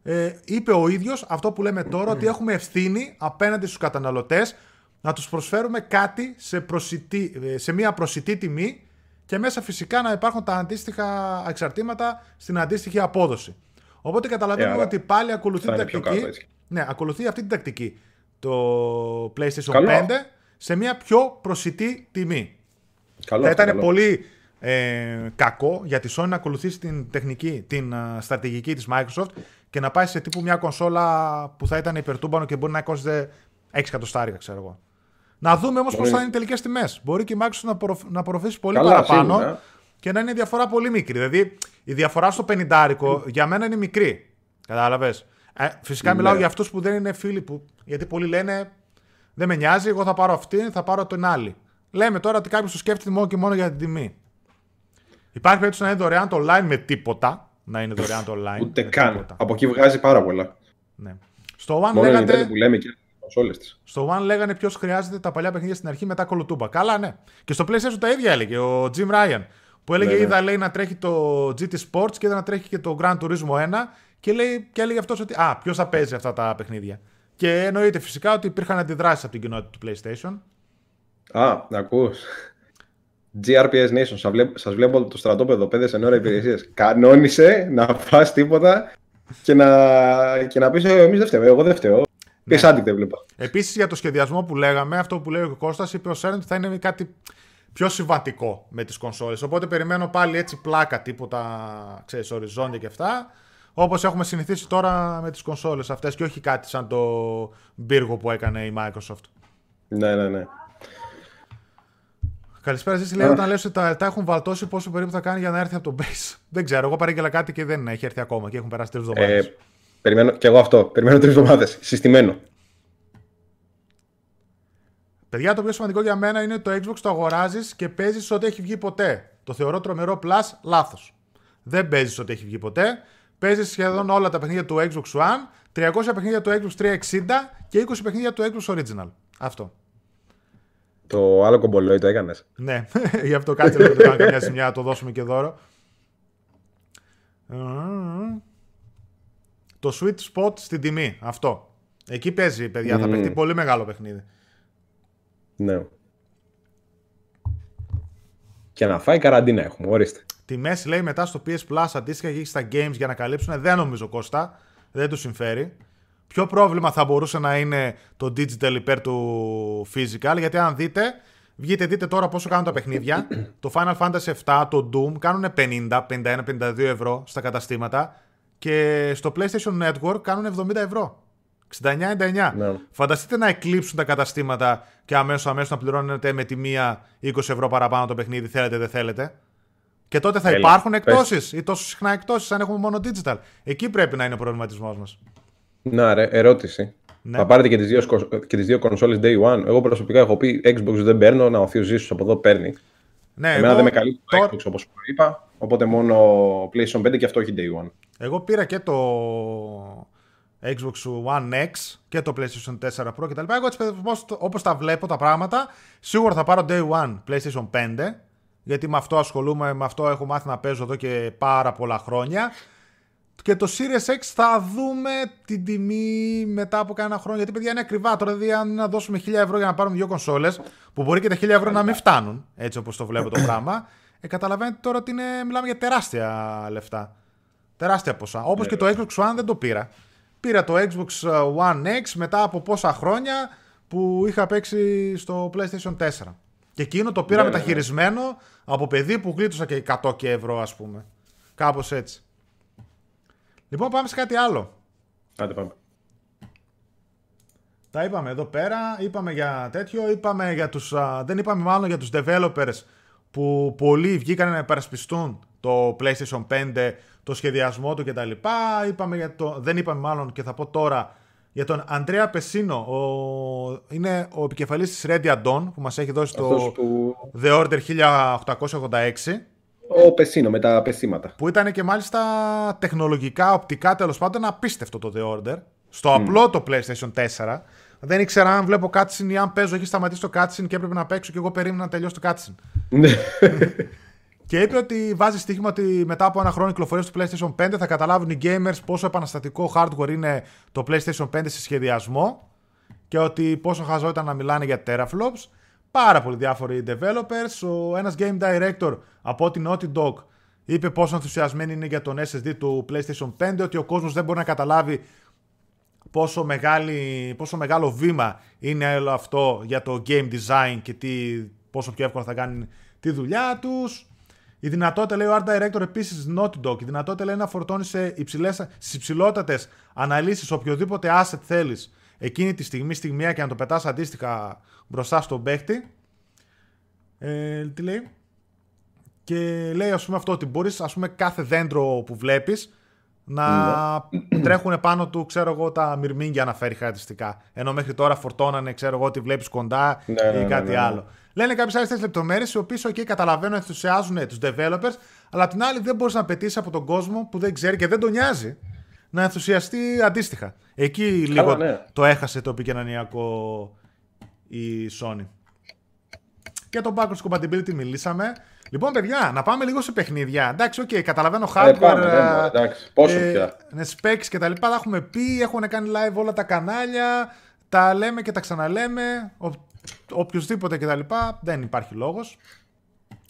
B: ε, είπε ο ίδιος αυτό που λέμε τώρα ότι έχουμε ευθύνη απέναντι στους καταναλωτές να τους προσφέρουμε κάτι σε, προσιτή, σε μια προσιτή τιμή και μέσα φυσικά να υπάρχουν τα αντίστοιχα εξαρτήματα στην αντίστοιχη απόδοση. Οπότε καταλαβαίνουμε ε, ότι πάλι ακολουθεί την τακτική. Ναι, ακολουθεί αυτή την τακτική το PlayStation 5 σε μια πιο προσιτή τιμή. Καλό, Θα ήταν πολύ ε, κακό για τη Sony να ακολουθήσει την τεχνική, την uh, στρατηγική της Microsoft και να πάει σε τύπου μια κονσόλα που θα ήταν υπερτούμπανο και μπορεί να κόστιζε 6 εκατοστάρικα, ξέρω εγώ. Να δούμε όμως πώς θα είναι οι τελικές τιμές. Μπορεί και η Microsoft να, απορροφ... να απορροφήσει πολύ Καλά, παραπάνω σίγουρα. και να είναι η διαφορά πολύ μικρή. Δηλαδή η διαφορά στο 50 για μένα είναι μικρή. Κατάλαβες. Ε, φυσικά ναι. μιλάω για αυτούς που δεν είναι φίλοι που. Γιατί πολλοί λένε Δεν με νοιάζει, εγώ θα πάρω αυτή, θα πάρω την άλλη. Λέμε τώρα ότι κάποιος το σκέφτεται μόνο και μόνο για την τιμή. Υπάρχει περίπτωση να είναι δωρεάν το online με τίποτα. Να είναι δωρεάν το online.
A: Ούτε καν. Από εκεί βγάζει πάρα πολλά.
B: Ναι. Στο One
A: Μόνο λέγατε... που λέμε και
B: στο One λέγανε ποιος χρειάζεται τα παλιά παιχνίδια στην αρχή μετά κολοτούμπα. Καλά, ναι. Και στο PlayStation τα ίδια έλεγε ο Jim Ryan. Που έλεγε ναι, ναι. είδα λέει, να τρέχει το GT Sports και είδα να τρέχει και το Grand Turismo 1 και, λέει, και έλεγε αυτός ότι Α, ποιος θα παίζει αυτά τα παιχνίδια. Και εννοείται φυσικά ότι υπήρχαν αντιδράσεις από την κοινότητα του PlayStation.
A: Α, να ακούς. GRPS Nation, σας βλέπω, σας βλέπω το στρατόπεδο 5 σε ώρα υπηρεσίες. Κανόνισε να φας τίποτα και να, και να πεις «Ε, εμείς δεν φταίμε, εγώ δεν φταίω. Ναι. δεν βλέπω.
B: Επίσης για το σχεδιασμό που λέγαμε, αυτό που λέει ο Κώστας, είπε ο Σέρντ ότι θα είναι κάτι πιο συμβατικό με τις κονσόλες. Οπότε περιμένω πάλι έτσι πλάκα, τίποτα, ξέρεις, οριζόντια και αυτά. Όπως έχουμε συνηθίσει τώρα με τις κονσόλες αυτές και όχι κάτι σαν το μπύργο που έκανε η Microsoft.
A: Ναι, ναι, ναι.
B: Καλησπέρα, Ζήση. Λέει όταν λες ότι τα, τα έχουν βαλτώσει, πόσο περίπου θα κάνει για να έρθει από το base. Δεν ξέρω. Εγώ παρήγγειλα κάτι και δεν έχει έρθει ακόμα και έχουν περάσει τρεις εβδομάδες. Ε,
A: περιμένω και εγώ αυτό. Περιμένω τρεις εβδομάδες. Συστημένο.
B: Παιδιά, το πιο σημαντικό για μένα είναι το Xbox το αγοράζεις και παίζεις ό,τι έχει βγει ποτέ. Το θεωρώ τρομερό plus λάθος. Δεν παίζεις ό,τι έχει βγει ποτέ. Παίζεις σχεδόν όλα τα παιχνίδια του Xbox One, 300 παιχνίδια του Xbox 360 και 20 παιχνίδια του Xbox Original. Αυτό.
A: Το άλλο κομπολόι το έκανες.
B: Ναι, γι' αυτό κάτσε να το κάνω καμιά ζημιά, να το δώσουμε και δώρο. Το sweet spot στην τιμή. Αυτό. Εκεί παίζει, παιδιά. Θα παιχτεί πολύ μεγάλο παιχνίδι.
A: Ναι. Και να φάει καραντίνα έχουμε, ορίστε.
B: Τη μέση λέει μετά στο PS Plus αντίστοιχα και στα games για να καλύψουν. Δεν νομίζω Κώστα. Δεν του συμφέρει. Ποιο πρόβλημα θα μπορούσε να είναι το digital υπέρ του physical, γιατί αν δείτε, βγείτε δείτε τώρα πόσο κάνουν τα παιχνίδια. το Final Fantasy VII, το Doom κάνουν 50, 51, 52 ευρώ στα καταστήματα και στο PlayStation Network κάνουν 70 ευρώ. 69-99. Ναι. Φανταστείτε να εκλείψουν τα καταστήματα και αμέσως αμέσως να πληρώνετε με τη μία 20 ευρώ παραπάνω το παιχνίδι, θέλετε δεν θέλετε. Και τότε θα υπάρχουν εκτόσεις ή τόσο συχνά εκτόσεις αν έχουμε μόνο digital. Εκεί πρέπει να είναι ο προβληματισμός μας.
A: Να, ρε, ερώτηση. Ναι. Θα πάρετε και τις δύο, και τις δύο consoles day one. Εγώ προσωπικά έχω πει Xbox δεν παίρνω, να ο Θείος Ζήσους από εδώ παίρνει. Ναι, Εμένα εγώ... δεν με καλύπτει το Xbox όπως είπα. Οπότε μόνο PlayStation 5 και αυτό έχει day one.
B: Εγώ πήρα και το Xbox One X και το PlayStation 4 Pro κτλ. Εγώ έτσι όπως τα βλέπω τα πράγματα, σίγουρα θα πάρω day one PlayStation 5. Γιατί με αυτό ασχολούμαι, με αυτό έχω μάθει να παίζω εδώ και πάρα πολλά χρόνια. Και το Series X θα δούμε την τιμή μετά από κάνα χρόνο. Γιατί παιδιά είναι ακριβά. Τώρα δηλαδή, αν να δώσουμε 1000 ευρώ για να πάρουμε δύο κονσόλες, που μπορεί και τα 1000 ευρώ να μην φτάνουν, έτσι όπως το βλέπω το πράγμα, ε, καταλαβαίνετε τώρα ότι είναι, μιλάμε για τεράστια λεφτά. Τεράστια ποσά. Όπως και το Xbox One δεν το πήρα. Πήρα το Xbox One X μετά από πόσα χρόνια που είχα παίξει στο PlayStation 4. Και εκείνο το πήρα ναι, ναι, ναι. μεταχειρισμένο από παιδί που γλίτωσα και 100 και ευρώ, ας πούμε. Κάπως έτσι. Λοιπόν, πάμε σε κάτι άλλο.
A: Άντε πάμε.
B: Τα είπαμε εδώ πέρα, είπαμε για τέτοιο, είπαμε για τους, δεν είπαμε μάλλον για τους developers που πολλοί βγήκαν να υπερασπιστούν το PlayStation 5, το σχεδιασμό του κτλ. Είπαμε για το, δεν είπαμε μάλλον και θα πω τώρα για τον Αντρέα Πεσίνο. Ο, είναι ο επικεφαλής της Ready Addon που μας έχει δώσει το που... The Order 1886.
A: Ο Πεσίνο με τα πεσήματα.
B: Που ήταν και μάλιστα τεχνολογικά, οπτικά τέλος πάντων απίστευτο το The Order. Στο απλό το PlayStation 4. Δεν ήξερα αν βλέπω cutscene ή αν παίζω. Έχει σταματήσει το cutscene και έπρεπε να παίξω και εγώ περίμενα να τελειώσει το cutscene. Ναι. και είπε ότι βάζει στοίχημα ότι μετά από ένα χρόνο κυκλοφορίας του PlayStation 5 θα καταλάβουν οι gamers πόσο επαναστατικό hardware είναι το PlayStation 5 σε σχεδιασμό και ότι πόσο χαζό ήταν να μιλάνε για teraflops πάρα πολλοί διάφοροι developers. Ο ένας game director από την Naughty Dog είπε πόσο ενθουσιασμένοι είναι για τον SSD του PlayStation 5, ότι ο κόσμος δεν μπορεί να καταλάβει πόσο, μεγάλη, πόσο μεγάλο βήμα είναι όλο αυτό για το game design και τι, πόσο πιο εύκολα θα κάνει τη δουλειά τους. Η δυνατότητα, λέει ο Art Director, επίσης Naughty Dog, η δυνατότητα λέει να φορτώνεις σε υψηλότατες αναλύσεις οποιοδήποτε asset θέλεις εκείνη τη στιγμή, στιγμία και να το πετάς αντίστοιχα μπροστά στον παίχτη. Ε, τι λέει. Και λέει ας πούμε αυτό ότι μπορείς ας πούμε κάθε δέντρο που βλέπεις να ναι. τρέχουν πάνω του ξέρω εγώ τα μυρμήγκια να φέρει χαρακτηριστικά. Ενώ μέχρι τώρα φορτώνανε ξέρω εγώ ότι βλέπεις κοντά ναι, ή ναι, κάτι άλλο. Λένε κάποιες άλλες τέτοιες λεπτομέρειες, οι οποίες okay, καταλαβαίνω, ενθουσιάζουν τους developers, αλλά απ' την άλλη δεν μπορείς να απαιτήσεις από τον κόσμο που δεν ξέρει και δεν τον νοιάζει να ενθουσιαστεί αντίστοιχα. Εκεί λίγο ναι. το έχασε το επικοινωνιακό η Sony. Και το backwards compatibility μιλήσαμε. Λοιπόν, παιδιά, να πάμε λίγο σε παιχνίδια. Εντάξει, οκ, okay, καταλαβαίνω ε, hardware. Ε, πάμε,
A: ναι, εντάξει, πόσο ε, πια.
B: Ναι, specs και τα λοιπά. Τα έχουμε πει, έχουν κάνει live όλα τα κανάλια. Τα λέμε και τα ξαναλέμε. οποιοδήποτε κτλ. Δεν υπάρχει λόγος.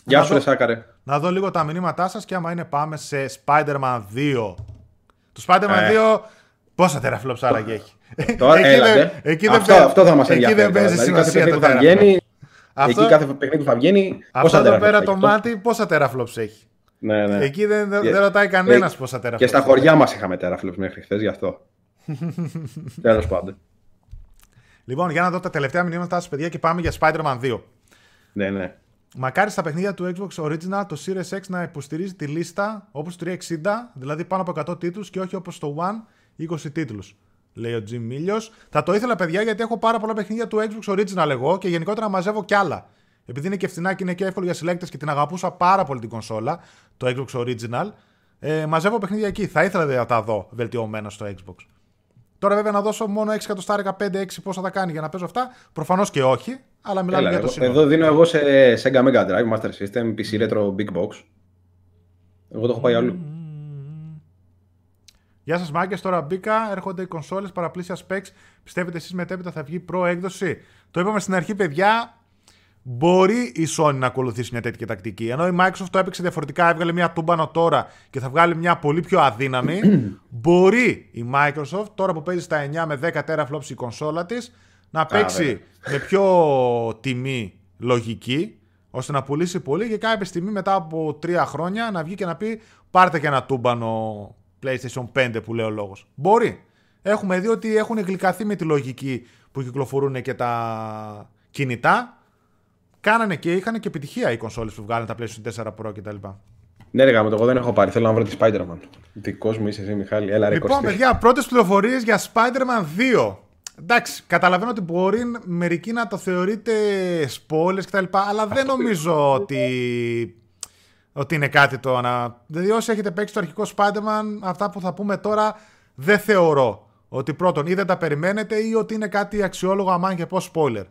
A: Γεια σου, Σάκαρε.
B: Να δω λίγο τα μηνύματά σας και άμα είναι πάμε σε Spider-Man 2. Το Spider-Man 2 πόσα τεραφλόψα άραγε έχει.
A: Τώρα, εκεί δεν, εκεί αυτό, δεν, αυτό θα μας ενδιαφέρει.
B: Εκεί δεν παίζει δηλαδή, σημασία το
A: θα βγαίνει, αυτό, Εκεί κάθε παιχνίδι που θα βγαίνει.
B: Αυτό εδώ πέρα το μάτι πόσα τεραφλόψ έχει.
A: Ναι, ναι.
B: Εκεί δεν, δεν ρωτάει κανένας ε, πόσα τεραφλόψ.
A: Και στα χωριά μας είχαμε τεραφλόψ μέχρι χθες γι' αυτό. Τέλος πάντων.
B: Λοιπόν, για να δω τα τελευταία μηνύματα σας, παιδιά, και πάμε για Spider-Man 2.
A: Ναι, ναι.
B: Μακάρι στα παιχνίδια του Xbox Original το Series X να υποστηρίζει τη λίστα όπως το 360, δηλαδή πάνω από 100 τίτλους και όχι όπως το One 20 τίτλους. Λέει ο Jim Millios. Θα το ήθελα, παιδιά, γιατί έχω πάρα πολλά παιχνίδια του Xbox Original εγώ και γενικότερα μαζεύω κι άλλα. Επειδή είναι και φθηνά και είναι και εύκολο για συλλέκτες και την αγαπούσα πάρα πολύ την κονσόλα, το Xbox Original. Ε, μαζεύω παιχνίδια εκεί. Θα ήθελα να τα δω βελτιωμένα στο Xbox. Τώρα βέβαια να δώσω μόνο 6 εκατοστάρικα, 5-6 πόσα θα κάνει για να παίζω αυτά. Προφανώς και όχι, αλλά μιλάμε Έλα, για το σύνολο.
A: Εδώ δίνω εγώ σε Sega Mega Drive, Master System, PC Retro Big Box. Εγώ το έχω πάει αλλού.
B: Γεια σας, Μάγκες. Τώρα μπήκα. Έρχονται οι κονσόλες παραπλήσια specs. Πιστεύετε εσείς μετέπειτα θα βγει προ έκδοση. Το είπαμε στην αρχή, παιδιά. Μπορεί η Sony να ακολουθήσει μια τέτοια τακτική. Ενώ η Microsoft το έπαιξε διαφορετικά, έβγαλε μια τούμπανο τώρα και θα βγάλει μια πολύ πιο αδύναμη. μπορεί η Microsoft τώρα που παίζει στα 9 με 10 teraflops η κονσόλα της να παίξει με πιο τιμή λογική ώστε να πουλήσει πολύ και κάποια στιγμή μετά από τρία χρόνια να βγει και να πει πάρτε και ένα τούμπανο PlayStation 5 που λέει ο λόγος. Μπορεί. Έχουμε δει ότι έχουν γλυκαθεί με τη λογική που κυκλοφορούν και τα κινητά κάνανε και είχαν και επιτυχία οι κονσόλες που βγάλανε τα PlayStation 4 Pro κτλ.
A: Ναι, ρε γάμο, εγώ δεν έχω πάρει. Θέλω να βρω τη Spider-Man. Δικός μου είσαι εσύ, Μιχάλη. Έλα, ρε,
B: λοιπόν, παιδιά, πρώτες πληροφορίες για Spider-Man 2. Εντάξει, καταλαβαίνω ότι μπορεί μερικοί να το θεωρείτε spoilers κτλ. Αλλά δεν νομίζω ότι, ότι είναι κάτι το να. Δηλαδή, όσοι έχετε παίξει το αρχικό Spider-Man, αυτά που θα πούμε τώρα δεν θεωρώ ότι πρώτον ή δεν τα περιμένετε ή ότι είναι κάτι αξιόλογο αμάν και πω spoiler.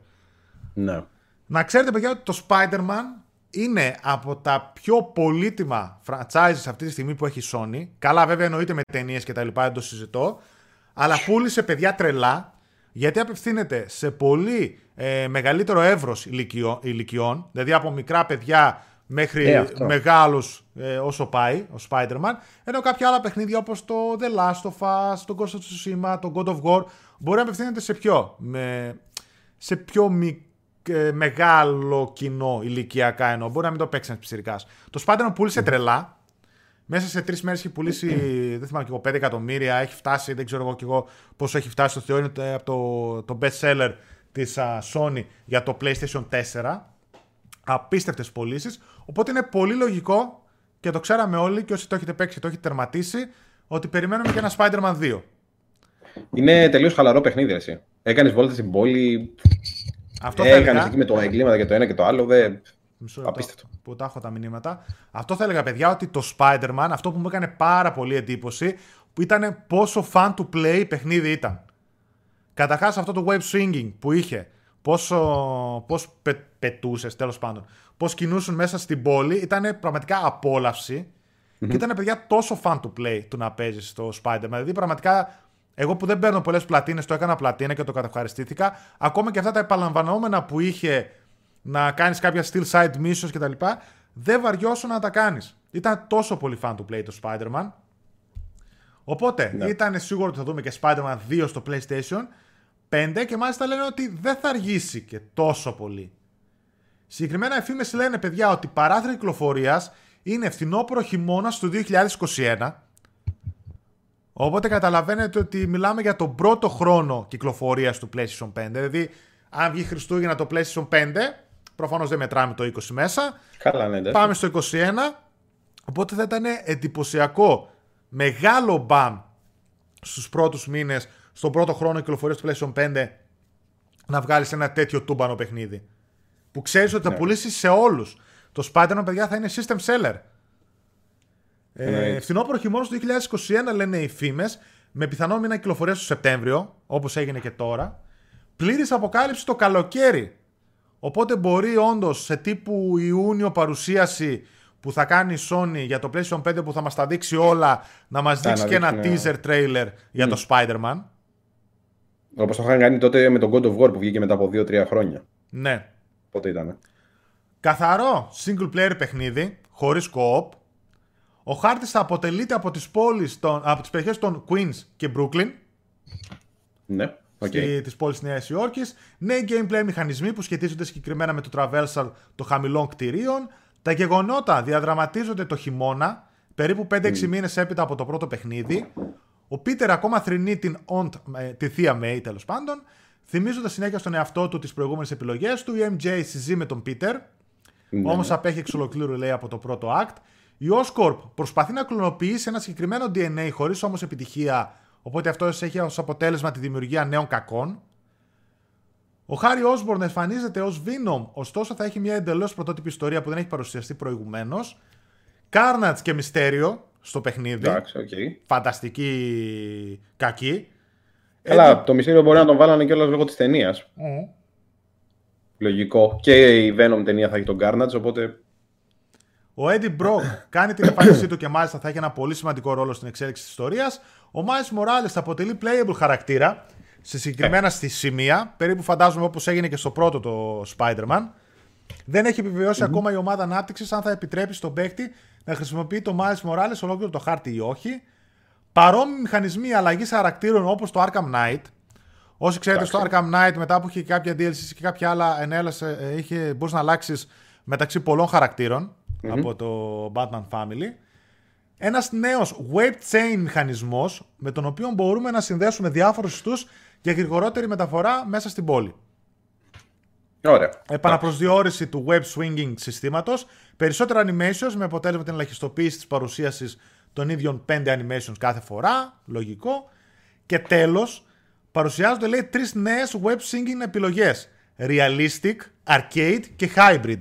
A: Ναι.
B: Να ξέρετε, παιδιά, ότι το Spider-Man είναι από τα πιο πολύτιμα franchises αυτή τη στιγμή που έχει η Sony. Καλά, βέβαια, εννοείται με ταινίες και τα λοιπά, δεν το συζητώ. Αλλά πούλησε παιδιά τρελά, γιατί απευθύνεται σε πολύ ε, μεγαλύτερο εύρος ηλικιών, δηλαδή από μικρά παιδιά μέχρι ε, μεγάλους ε, όσο πάει ο Spider-Man, ενώ κάποια άλλα παιχνίδια όπως το The Last of Us, το Ghost of Tsushima, το God of War, μπορεί να απευθύνεται σε πιο, με, σε πιο μικρό μεγάλο κοινό ηλικιακά ενώ μπορεί να μην το παίξεις ένα ψηρικά. Το Spider-Man πούλησε τρελά. Μέσα σε τρεις μέρες έχει πουλήσει, δεν θυμάμαι και εγώ, 5 εκατομμύρια. Έχει φτάσει, δεν ξέρω εγώ και εγώ πόσο έχει φτάσει. Το θεωρεί από το, το best seller τη Sony για το PlayStation 4. Απίστευτες πωλήσεις. Οπότε είναι πολύ λογικό και το ξέραμε όλοι και όσοι το έχετε παίξει και το έχετε τερματίσει ότι περιμένουμε και ένα Spider-Man 2.
A: Είναι τελείως χαλαρό παιχνίδι, εσύ. Έκανες βόλτα στην πόλη, αυτό ε, Έκανε εκεί με το εγκλήματα και το ένα και το άλλο. Δε... Μισό Απίστευτο.
B: Που τα έχω τα μηνύματα. Αυτό θα έλεγα, παιδιά, ότι το Spider-Man, αυτό που μου έκανε πάρα πολύ εντύπωση, που ήταν πόσο fun to play παιχνίδι ήταν. Καταρχάς αυτό το web swinging που είχε, πόσο πώς πε, πετούσες τέλος πάντων, πώς κινούσαν μέσα στην πόλη, ήταν πραγματικά απόλαυση και ήταν παιδιά τόσο fun to play του να παίζεις στο Spider-Man. Δηλαδή πραγματικά εγώ που δεν παίρνω πολλές πλατίνες, το έκανα πλατίνα και το κατευχαριστήθηκα. Ακόμα και αυτά τα επαναλαμβανόμενα που είχε να κάνεις κάποια steel side missions κτλ. Δεν βαριώσω να τα κάνεις. Ήταν τόσο πολύ fan του play το Spider-Man. Οπότε ναι. ήταν σίγουρο ότι θα δούμε και Spider-Man 2 στο PlayStation 5 και μάλιστα λένε ότι δεν θα αργήσει και τόσο πολύ. Συγκεκριμένα οι φήμες λένε παιδιά ότι παράθυρο κυκλοφορίας είναι φθινόπωρο χειμώνας του 2021 Οπότε καταλαβαίνετε ότι μιλάμε για τον πρώτο χρόνο κυκλοφορίας του PlayStation 5. Δηλαδή, αν βγει Χριστούγεννα το PlayStation 5, προφανώς δεν μετράμε το 20 μέσα.
A: Καλά, ναι,
B: Πάμε στο 21. Οπότε θα ήταν εντυπωσιακό μεγάλο μπαμ στους πρώτους μήνες, στον πρώτο χρόνο κυκλοφορίας του PlayStation 5 να βγάλεις ένα τέτοιο τούμπανο παιχνίδι. Που ξέρεις ότι θα ναι. πουλήσεις σε όλους. Το Spider-Man, παιδιά, θα είναι system seller. Ε, φθινόπωρο χειμώνας του 2021 λένε οι φήμες, με πιθανό μήνα κυκλοφορίας στο Σεπτέμβριο, όπως έγινε και τώρα. Πλήρης αποκάλυψη το καλοκαίρι. Οπότε μπορεί όντως σε τύπου Ιούνιο παρουσίαση που θα κάνει η Sony για το PlayStation 5 που θα μας τα δείξει όλα να μας δείξει και ένα teaser trailer για το Spider-Man.
A: Όπως το είχαν κάνει τότε με τον God of War που βγήκε μετά από 2-3 χρόνια.
B: Ναι.
A: Πότε ήταν.
B: Καθαρό single player παιχνίδι, χωρίς co-op. Ο χάρτης θα αποτελείται από τις, πόλεις των, από τις περιοχές των Queens και Brooklyn.
A: Ναι. Okay.
B: Της πόλης της Νέας Υόρκης. Νέοι gameplay μηχανισμοί που σχετίζονται συγκεκριμένα με το traversal των χαμηλών κτηρίων. Τα γεγονότα διαδραματίζονται το χειμώνα, περίπου 5-6 mm. μήνες έπειτα από το πρώτο παιχνίδι. Ο Πίτερ ακόμα θρυνεί την Aunt, ε, τη θεία Μέη τέλος πάντων, θυμίζοντας συνέχεια στον εαυτό του τις προηγούμενες επιλογές του. Η MJ συζεί με τον Πίτερ, ναι. όμως απέχει εξ ολοκλήρου λέει από το πρώτο act. Η Oscorp προσπαθεί να κλωνοποιήσει ένα συγκεκριμένο DNA χωρίς όμως επιτυχία, οπότε αυτό έχει ως αποτέλεσμα τη δημιουργία νέων κακών. Ο Χάρι Όσμπορν εμφανίζεται ως Venom, ωστόσο θα έχει μια εντελώς πρωτότυπη ιστορία που δεν έχει παρουσιαστεί προηγουμένως. Carnage και Μυστέριο στο παιχνίδι.
A: Εντάξει, okay.
B: Φανταστική κακή.
A: Καλά, το Μυστέριο μπορεί να τον βάλανε κιόλας λόγω της ταινίας. Mm. Λογικό. Και η Venom ταινία θα έχει τον Carnage, οπότε.
B: Ο Eddie Brock κάνει την εμφάνισή του και μάλιστα θα έχει ένα πολύ σημαντικό ρόλο στην εξέλιξη της ιστορίας. Ο Miles Morales θα αποτελεί playable χαρακτήρα σε συγκεκριμένα ε. στη σημεία, περίπου φαντάζομαι όπως έγινε και στο πρώτο το Spider-Man. Δεν έχει ακόμα η ομάδα ανάπτυξης αν θα επιτρέπει στον παίκτη να χρησιμοποιεί το Miles Morales ολόκληρο το χάρτη ή όχι. Παρόμοιοι μηχανισμοί αλλαγής χαρακτήρων όπως το Arkham Knight. Όσοι ξέρετε, στο Arkham Knight μετά που είχε κάποια DLC και κάποια άλλα ενέλασε, ε, είχε, μπορείς να αλλάξεις μεταξύ πολλών από το Batman Family. Ένας νέος web chain μηχανισμός με τον οποίο μπορούμε να συνδέσουμε διάφορους ιστούς για γρηγορότερη μεταφορά μέσα στην πόλη.
A: Ωραία.
B: Επαναπροσδιορίση του web swinging συστήματος. Περισσότερα animations με αποτέλεσμα την ελαχιστοποίηση της παρουσίασης των ίδιων 5 animations κάθε φορά. Λογικό. Και τέλος, παρουσιάζονται λέει τρεις νέες web swinging επιλογές. Realistic, Arcade και Hybrid.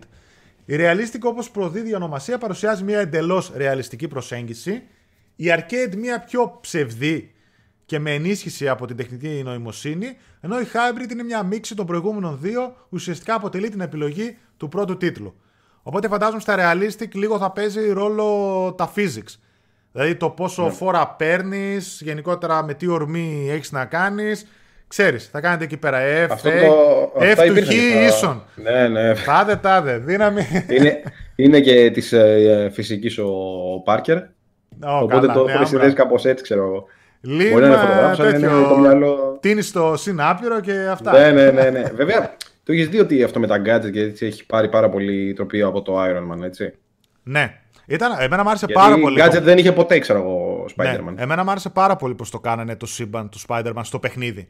B: Η Realistic, όπως προδίδει η ονομασία, παρουσιάζει μια εντελώς ρεαλιστική προσέγγιση. Η Arcade, μια πιο ψευδή και με ενίσχυση από την τεχνητή νοημοσύνη, ενώ η Hybrid είναι μια μίξη των προηγούμενων δύο, ουσιαστικά αποτελεί την επιλογή του πρώτου τίτλου. Οπότε φαντάζομαι στα realistic λίγο θα παίζει ρόλο τα physics. Δηλαδή το πόσο ναι. φόρα παίρνεις, γενικότερα με τι ορμή έχεις να κάνεις. Ξέρεις, θα κάνετε εκεί πέρα F, Αυτό F, F του Χ ίσον.
A: Ναι, ναι.
B: Τάδε, τάδε, δύναμη.
A: Είναι, είναι και της ε, φυσικής ο Πάρκερ. οπότε καλά, το ναι, συνδέσει κάπως έτσι, ξέρω εγώ.
B: Λίγο τέτοιο... το μυαλό... Τίνεις στο συνάπειρο και αυτά.
A: Ναι, ναι, ναι. ναι. Βέβαια, το έχεις δει ότι αυτό με τα gadgets και έτσι έχει πάρει πάρα πολύ τροπείο από το Iron Man, έτσι.
B: Ναι. Ήταν, εμένα μου άρεσε Γιατί πάρα πολύ.
A: Gadget δεν είχε ποτέ, ξέρω εγώ, Spider-Man.
B: Ναι, εμένα μου άρεσε πάρα πολύ πώς το κάνανε το σύμπαν του Spider-Man στο παιχνίδι.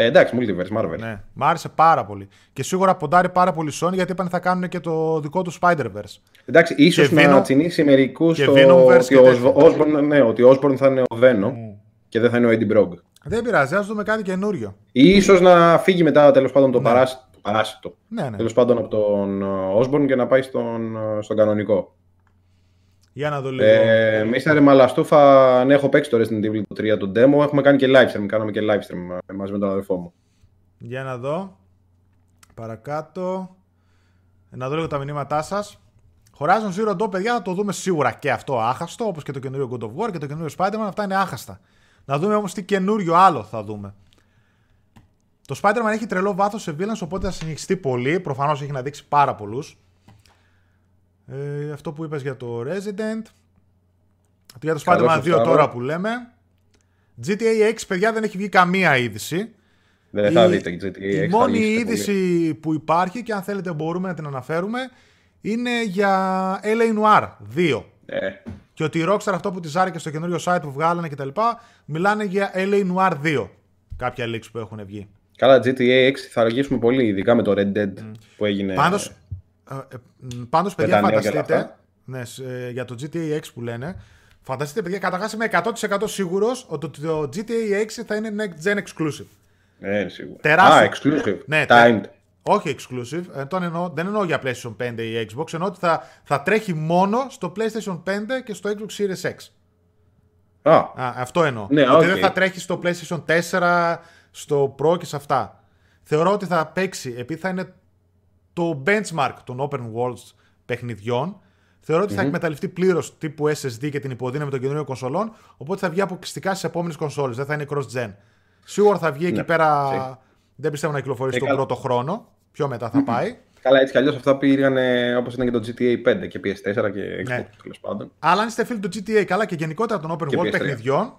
A: Ε, εντάξει, Multiverse, Marvel.
B: Ναι, μ' άρεσε πάρα πολύ. Και σίγουρα ποντάρει πάρα πολύ Sony γιατί είπαν θα κάνουν και το δικό του Spider-Verse.
A: Εντάξει, ίσως να τσινήσει μερικούς στο ότι, ο Osborn, ναι, ότι ο Osborn θα είναι ο Venom mm. και δεν θα είναι ο Eddie Brock.
B: Δεν πειράζει, ας δούμε κάτι καινούριο.
A: σω να φύγει μετά τέλος πάντων το ναι. παράσιτο. παράσιτο.
B: Ναι, ναι.
A: Τέλος πάντων από τον Osborn και να πάει στον, στον κανονικό.
B: Για να δω λίγο.
A: Ε, Μίστερ Μαλαστούφα, ναι, έχω παίξει το Resident Evil το 3 το demo. Έχουμε κάνει και live stream. Κάναμε και live stream ε, μαζί με τον αδερφό μου.
B: Για να δω. Παρακάτω. Να δω λίγο τα μηνύματά σας. Horizon Zero Dawn, παιδιά, θα το δούμε σίγουρα και αυτό άχαστο, όπως και το καινούριο God of War και το καινούριο Spider-Man. Αυτά είναι άχαστα. Να δούμε όμως τι καινούριο άλλο θα δούμε. Το Spider-Man έχει τρελό βάθος σε villains, οπότε θα συνεχιστεί πολύ. Προφανώς έχει να δείξει πάρα πολλούς. Ε, αυτό που είπες για το Resident. Για το Spider-Man 2 τώρα που λέμε. GTA 6, παιδιά, δεν έχει βγει καμία είδηση.
A: Δεν θα δείτε GTA 6.
B: Η μόνη είδηση που υπάρχει και αν θέλετε μπορούμε να την αναφέρουμε είναι για LA Noir 2.
A: Ε.
B: Και ότι η Rockstar αυτό που τη άρεσε στο καινούριο site που βγάλανε κτλ. μιλάνε για LA Noir 2. Κάποια leaks που έχουν βγει.
A: Καλά, GTA 6 θα αργήσουμε πολύ, ειδικά με το Red Dead που έγινε.
B: Πάντως, ε, ε, πάντως, παιδιά, φανταστείτε, ναι, ε, για το GTA 6 που λένε, φανταστείτε, παιδιά, καταρχάς είμαι 100% σίγουρος ότι το GTA 6 θα είναι next gen exclusive.
A: Ναι, σίγουρα.
B: Τεράστιο.
A: Α, exclusive.
B: Ναι,
A: Timed.
B: Όχι exclusive, ε, τον εννοώ, δεν εννοώ για PlayStation 5 ή Xbox, εννοώ ότι θα, θα τρέχει μόνο στο PlayStation 5 και στο Xbox Series X.
A: Α,
B: Α αυτό εννοώ.
A: Ναι,
B: ότι
A: okay.
B: δεν θα τρέχει στο PlayStation 4, στο Pro και σε αυτά. Θεωρώ ότι θα παίξει, επειδή θα είναι το benchmark των open worlds παιχνιδιών. Θεωρώ ότι θα εκμεταλλευτεί πλήρως τύπου SSD και την υποδύναμη των καινούριων κονσολών, οπότε θα βγει αποκλειστικά στις επόμενες κονσόλες. Δεν θα είναι cross-gen. Σίγουρα θα βγει εκεί ναι, πέρα. Δεν πιστεύω να κυκλοφορήσει τον πρώτο χρόνο. Πιο μετά θα πάει.
A: Καλά, έτσι κι αλλιώς αυτά πήγαν όπως ήταν και το GTA 5 και PS4 και Xbox
B: Ναι.
A: τέλος πάντων.
B: Αλλά αν είστε φίλοι του GTA καλά και γενικότερα των open
A: Και
B: world
A: PS3.
B: παιχνιδιών,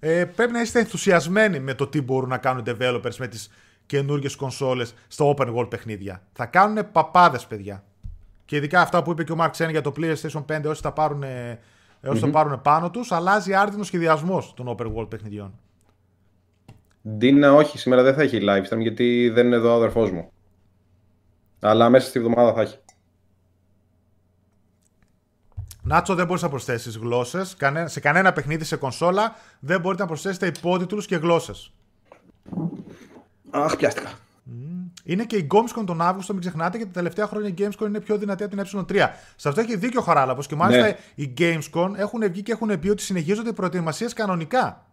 B: ε, πρέπει να είστε ενθουσιασμένοι με το τι μπορούν να κάνουν οι developers με τις καινούργιες κονσόλες στο open world παιχνίδια. Θα κάνουν παπάδες, παιδιά. Και ειδικά αυτά που είπε και ο Mark Sen για το PlayStation 5, όσοι, τα πάρουν, ε, όσοι το πάρουν πάνω τους, αλλάζει άρδινος σχεδιασμός των open world παιχνιδιών.
A: Ντίνα, όχι, σήμερα δεν θα έχει live stream γιατί δεν είναι εδώ ο αδερφός μου. Αλλά μέσα στη βδομάδα θα έχει.
B: Νάτσο, δεν μπορείς να προσθέσεις γλώσσες. Σε κανένα παιχνίδι σε κονσόλα δεν μπορείτε να προσθέσετε υπότιτλους και γλώσσες.
A: Αχ, πιάστηκα.
B: Είναι και η Gamescom τον Αύγουστο, μην ξεχνάτε, και τα τελευταία χρόνια η Gamescom είναι πιο δυνατή από την ε3. Σε αυτό έχει δίκιο ο Χαράλαπος και μάλιστα
A: Ναι.
B: οι Gamescom έχουν βγει και έχουν πει ότι συνεχίζονται οι προετοιμασίες κανονικά.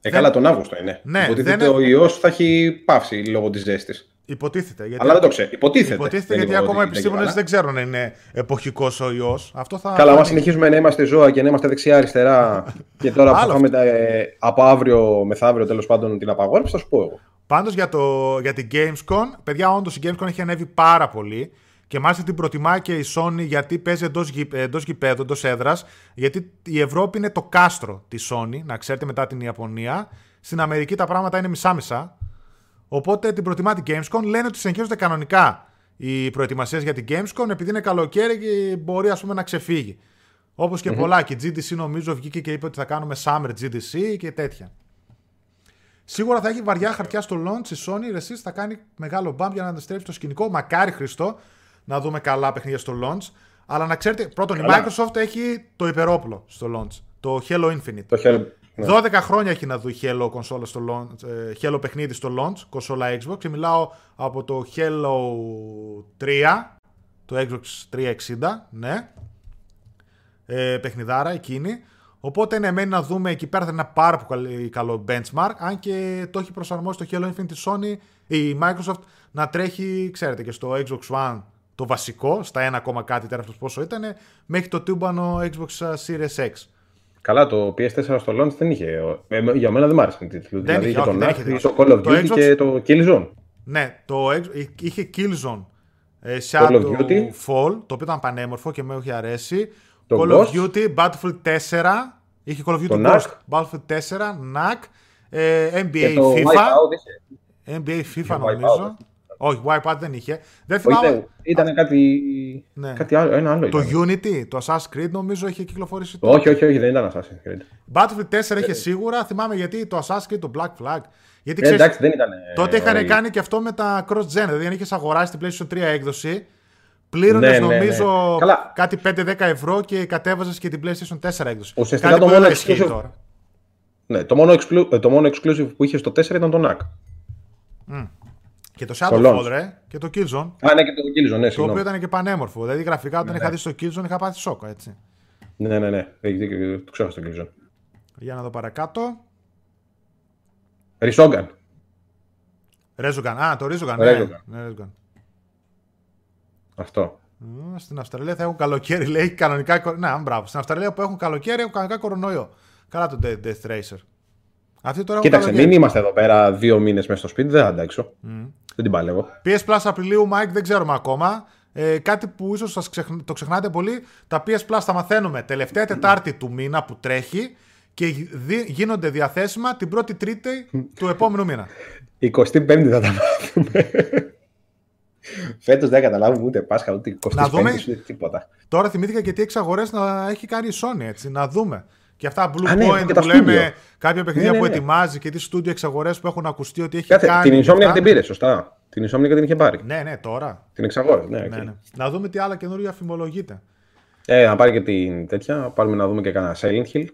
A: Ε, καλά, τον Αύγουστο είναι.
B: Ναι,
A: Υποτίθεται
B: δεν είναι-
A: ο ιός θα έχει πάυσει λόγω της ζέστης.
B: Υποτίθεται. Γιατί...
A: Αλλά δεν το ξέρω. Υποτίθεται.
B: Υποτίθεται
A: Δεν
B: γιατί
A: είπα
B: ακόμα οι
A: ότι
B: επιστήμονες
A: έγινε
B: δεν ξέρουν αν είναι εποχικός ο ιός. Αυτό θα.
A: Καλά, άμα
B: φανεί.
A: συνεχίζουμε να είμαστε ζώα και να είμαστε δεξιά-αριστερά και τώρα που
B: Άλλο
A: θα πάμε τα- ε, από αύριο μεθαύριο τέλος πάντων την απαγόρευση, θα σου πω εγώ.
B: Πάντως για, το, για την Gamescom, παιδιά, όντως η Gamescom έχει ανέβει πάρα πολύ. Και μάλιστα την προτιμάει και η Sony γιατί παίζει εντός εντός γηπέδου, εντός έδρας. Γιατί η Ευρώπη είναι το κάστρο της Sony, να ξέρετε μετά την Ιαπωνία. Στην Αμερική τα πράγματα είναι μισά-μισά. Οπότε την προτιμά την Gamescom. Λένε ότι συνεχίζονται κανονικά οι προετοιμασίες για την Gamescom επειδή είναι καλοκαίρι και μπορεί ας πούμε, να ξεφύγει. Όπως και πολλά. Και η GDC νομίζω βγήκε και είπε ότι θα κάνουμε Summer GDC και τέτοια. Σίγουρα θα έχει βαριά χαρτιά στο launch η Sony. Εσεί θα κάνει μεγάλο bump για να αντιστρέψει το σκηνικό. Μακάρι Χριστό να δούμε καλά παιχνίδια στο launch. Αλλά να ξέρετε, πρώτον, η
A: Καλά.
B: Microsoft έχει το υπερόπλο στο launch. Το Halo Infinite.
A: Το Hell. ναι.
B: 12 χρόνια έχει να δει Halo, κονσόλα στο launch, ε, Halo παιχνίδι στο launch, κονσόλα Xbox. Και μιλάω από το Halo 3, το Xbox 360, ναι. Ε, παιχνιδάρα εκείνη. Οπότε ναι, μένει να δούμε εκεί πέρα θα είναι ένα πάρα πολύ καλό benchmark. Αν και το έχει προσαρμόσει το Halo Infinite Sony, η Microsoft να τρέχει, ξέρετε, και στο Xbox One το βασικό, στα 1, ακόμα κάτι τεράστιο πόσο ήταν, μέχρι το τούμπανο Xbox Series X.
A: Καλά, το PS4 στο launch δεν είχε. ε, για μένα δεν μ' άρεσαν οι τίτλοι.
B: Δεν
A: δηλαδή
B: είχε,
A: είχε
B: όχι,
A: τον
B: δεν
A: Ark,
B: είχε τίποτα.
A: το Call of
B: Το
A: Duty
B: Xbox-
A: και το Killzone.
B: Ναι, το X- είχε Killzone, ε,
A: Call of
B: Shadow
A: Duty.
B: Fall, το οποίο ήταν πανέμορφο και με έχει αρέσει.
A: Το
B: Call of
A: Ghost.
B: Duty, Battlefield 4, είχε Call of Duty
A: Το
B: Ghost,
A: NAC.
B: Battlefield 4, NAC, ε, NBA
A: Και το
B: FIFA,
A: Wipeout είχε.
B: NBA FIFA
A: Είχε
B: νομίζω.
A: Wipeout.
B: Όχι, Wipeout δεν είχε. Δεν
A: Όχι,
B: θυμάμαι.
A: δεν- Ήταν κάτι,
B: Ναι.
A: κάτι άλλο, ένα άλλο.
B: Το
A: ήταν.
B: Unity, το Assassin's Creed νομίζω είχε κυκλοφορήσει. το-
A: Όχι, όχι, όχι, δεν ήταν Assassin's Creed.
B: Battlefield 4 είχε σίγουρα. Θυμάμαι γιατί το Assassin's Creed, το Black Flag. Γιατί
A: Ε,
B: ξέρεις,
A: εντάξει, δεν ήταν.
B: τότε είχαν
A: ωραίο.
B: κάνει και αυτό με τα cross-gen. Δηλαδή, αν είχες αγοράσει την PlayStation 3 έκδοση, πλήρωνες
A: Ναι, ναι, ναι.
B: νομίζω
A: Καλά.
B: κάτι 5-10 ευρώ και κατέβαζε και την PlayStation 4 έκδοση.
A: Ουσιαστικά
B: κάτι
A: το
B: που
A: μόνο
B: δεν ισχύει
A: exclusive-
B: τώρα.
A: Ναι, το μόνο, exclu- ε, το μόνο exclusive που είχε στο 4 ήταν το NAC.
B: Και το
A: Το
B: Shadow
A: launch.
B: Fall, ρε, και το Killzone.
A: Α, ναι, και το Killzone, ναι,
B: Το
A: συγγνώμη.
B: οποίο ήταν και πανέμορφο. Δηλαδή, γραφικά, όταν
A: Ναι.
B: είχα δει στο Killzone, είχα πάθει σόκο, έτσι.
A: Ναι, ναι, ναι. Έχει δίκιο, το ξέχασα το Killzone.
B: Για να δω παρακάτω.
A: Ρισόγκαν.
B: Resogun. Α, το Resogun, ναι.
A: Resogun.
B: Ναι Resogun.
A: Αυτό.
B: Μ, Στην Αυστραλία θα έχουν καλοκαίρι, λέει κανονικά. κο- Να, μπράβο. Στην Αυστραλία που έχουν καλοκαίρι έχουν κανονικά κορονοϊό. Καλά το Death Death Racer. Αυτοί τώρα έχουν
A: Κοίταξε,
B: καλοκαίρι.
A: μην είμαστε εδώ πέρα δύο μήνες μέσα στο σπίτι, δεν θα αντέξω. Δεν την παλεύω.
B: PS Plus Απριλίου, Mike, δεν ξέρουμε ακόμα. Ε, κάτι που ίσως σας ξεχ- το ξεχνάτε πολύ. Τα PS Plus τα μαθαίνουμε τελευταία Τετάρτη του μήνα που τρέχει και δι- γίνονται διαθέσιμα την πρώτη Τρίτη του επόμενου μήνα.
A: 25η θα τα μάθουμε. Φέτος δεν καταλάβουμε ούτε Πάσχα ούτε 25η
B: Να δούμε.
A: ούτε τίποτα.
B: Τώρα θυμήθηκα και τι εξαγορές να έχει κάνει η Sony, έτσι. Να δούμε. Και αυτά Blue
A: Α, ναι,
B: Point
A: και
B: που
A: τα
B: λέμε,
A: στούντιο.
B: κάποια παιχνίδια
A: Ναι, ναι,
B: που
A: ναι.
B: ετοιμάζει και τις στούντιο εξαγορές που έχουν ακουστεί ότι έχει
A: Κάθε,
B: κάνει.
A: την
B: και
A: Insomniac
B: αυτά.
A: την πήρε, σωστά. Την Insomniac την είχε πάρει.
B: Ναι, ναι, τώρα.
A: Την εξαγόρασε. Ναι,
B: Ναι,
A: οκ.
B: ναι. Να δούμε τι άλλα καινούργια φημολογείται.
A: Ε, να πάρει και την τέτοια. να Πάρουμε να δούμε και κανένα Silent Hill.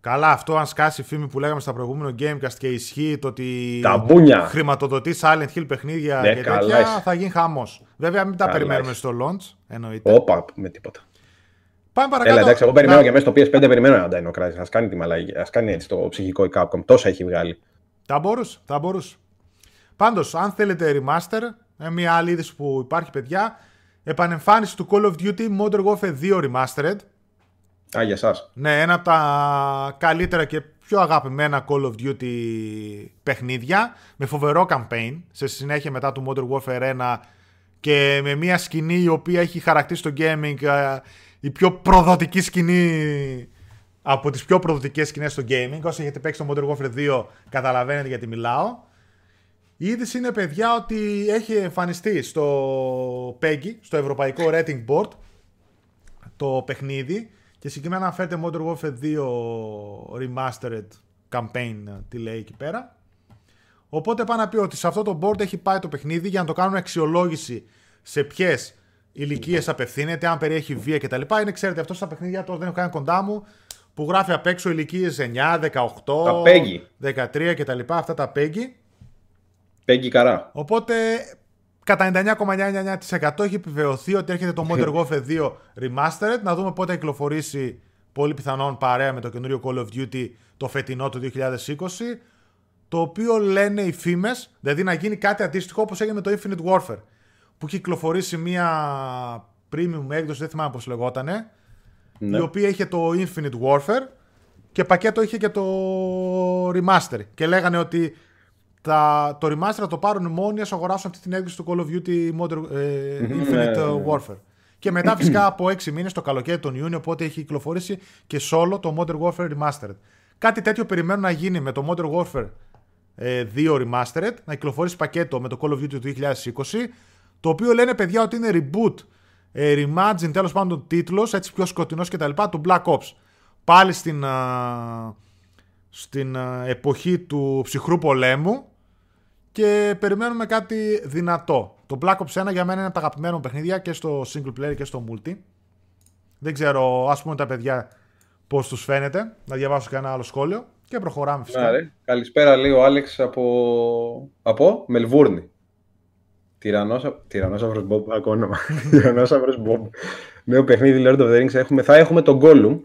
B: Καλά, αυτό αν σκάσει η φήμη που λέγαμε στα προηγούμενο Gamecast και ισχύει το ότι
A: Τα μπούνια.
B: χρηματοδοτείς Silent Hill παιχνίδια
A: Ναι,
B: και
A: καλά
B: τέτοια,
A: είσαι.
B: θα γίνει χαμός. Βέβαια, μην τα
A: Καλά
B: περιμένουμε
A: είσαι.
B: στο launch, εννοείται.
A: Όπα, με τίποτα.
B: Πάμε παρακάτω.
A: Έλα, εντάξει, εγώ περιμένω
B: Να-
A: και μέσα στο PS5 περιμένω ένα Dino Crisis. Α κάνει τη μαλαγή. Α κάνει έτσι το ψυχικό η Capcom. Τόσα έχει βγάλει.
B: Θα μπορούσε, θα μπορούσε. Πάντως, αν θέλετε remaster, ε, μια άλλη είδηση που υπάρχει, παιδιά, επανεμφάνιση του Call of Duty Modern Warfare 2 Remastered.
A: Α, για εσάς.
B: Ναι, ένα από τα καλύτερα και πιο αγαπημένα Call of Duty παιχνίδια με φοβερό campaign σε συνέχεια μετά του Modern Warfare 1 και με μια σκηνή η οποία έχει χαρακτήσει το gaming ε, η πιο προδοτική σκηνή από τις πιο προδοτικές σκηνές στο gaming. Όσοι έχετε παίξει το Modern Warfare 2 καταλαβαίνετε γιατί μιλάω. Η είδηση είναι παιδιά ότι έχει εμφανιστεί στο PEGI, στο Ευρωπαϊκό Rating Board, το παιχνίδι και συγκεκριμένα αναφέρεται Modern Warfare 2 Remastered Campaign, τι λέει εκεί πέρα. Οπότε πάει να πει ότι σε αυτό το board έχει πάει το παιχνίδι για να το κάνουν αξιολόγηση σε ποιες ηλικίες απευθύνεται, αν περιέχει βία κτλ. Είναι, ξέρετε, αυτό στα παιχνίδια τώρα δεν έχω κάνει κοντά μου που γράφει απ' έξω ηλικίες 9, 18, 13 κτλ. Αυτά τα PEGI.
A: PEGI καρά.
B: Οπότε κατά 99,99% έχει επιβεβαιωθεί ότι έρχεται το Modern Warfare 2 Remastered. Να δούμε πότε θα κυκλοφορήσει πολύ πιθανόν παρέα με το καινούριο Call of Duty το φετινό του 2020. Το οποίο λένε οι φήμες, δηλαδή να γίνει κάτι αντίστοιχο όπως έγινε με το Infinite Warfare. Που κυκλοφορήσει μια premium έκδοση, δεν θυμάμαι πώς λεγότανε. Ναι. Η οποία είχε το Infinite Warfare και πακέτο είχε και το Remaster. Και λέγανε ότι τα, το remaster θα το πάρουν μόνοι ας αγοράσουν αυτή την έκδοση του Call of Duty Modern, ε, Infinite ναι, ναι, ναι. Warfare. Και μετά φυσικά από 6 μήνες το καλοκαίρι τον Ιούνιο οπότε έχει κυκλοφορήσει και solo το Modern Warfare Remastered. Κάτι τέτοιο περιμένουν να γίνει με το Modern Warfare 2 ε, Remastered, να κυκλοφορήσει πακέτο με το Call of Duty του 2020, το οποίο λένε παιδιά ότι είναι reboot, ε, reimagine τέλος πάντων τίτλος, έτσι πιο σκοτεινός κτλ. του Black Ops. Πάλι στην, στην εποχή του ψυχρού πολέμου, και περιμένουμε κάτι δυνατό. Το Black Ops 1 για μένα είναι από τα αγαπημένα μου παιχνίδια και στο single player και στο multi. Δεν ξέρω, ας πούμε τα παιδιά πώς τους φαίνεται. Να διαβάσω και ένα άλλο σχόλιο και προχωράμε φυσικά.
A: Ναι, Καλησπέρα, λέει ο Άλεξ από, από Μελβούρνη. Τυρανόσαυρος Μπομπ, ακόμα όνομα. Τυρανόσαυρος Μπομπ. Νέο παιχνίδι Lord of the Rings έχουμε. Θα έχουμε τον Gollum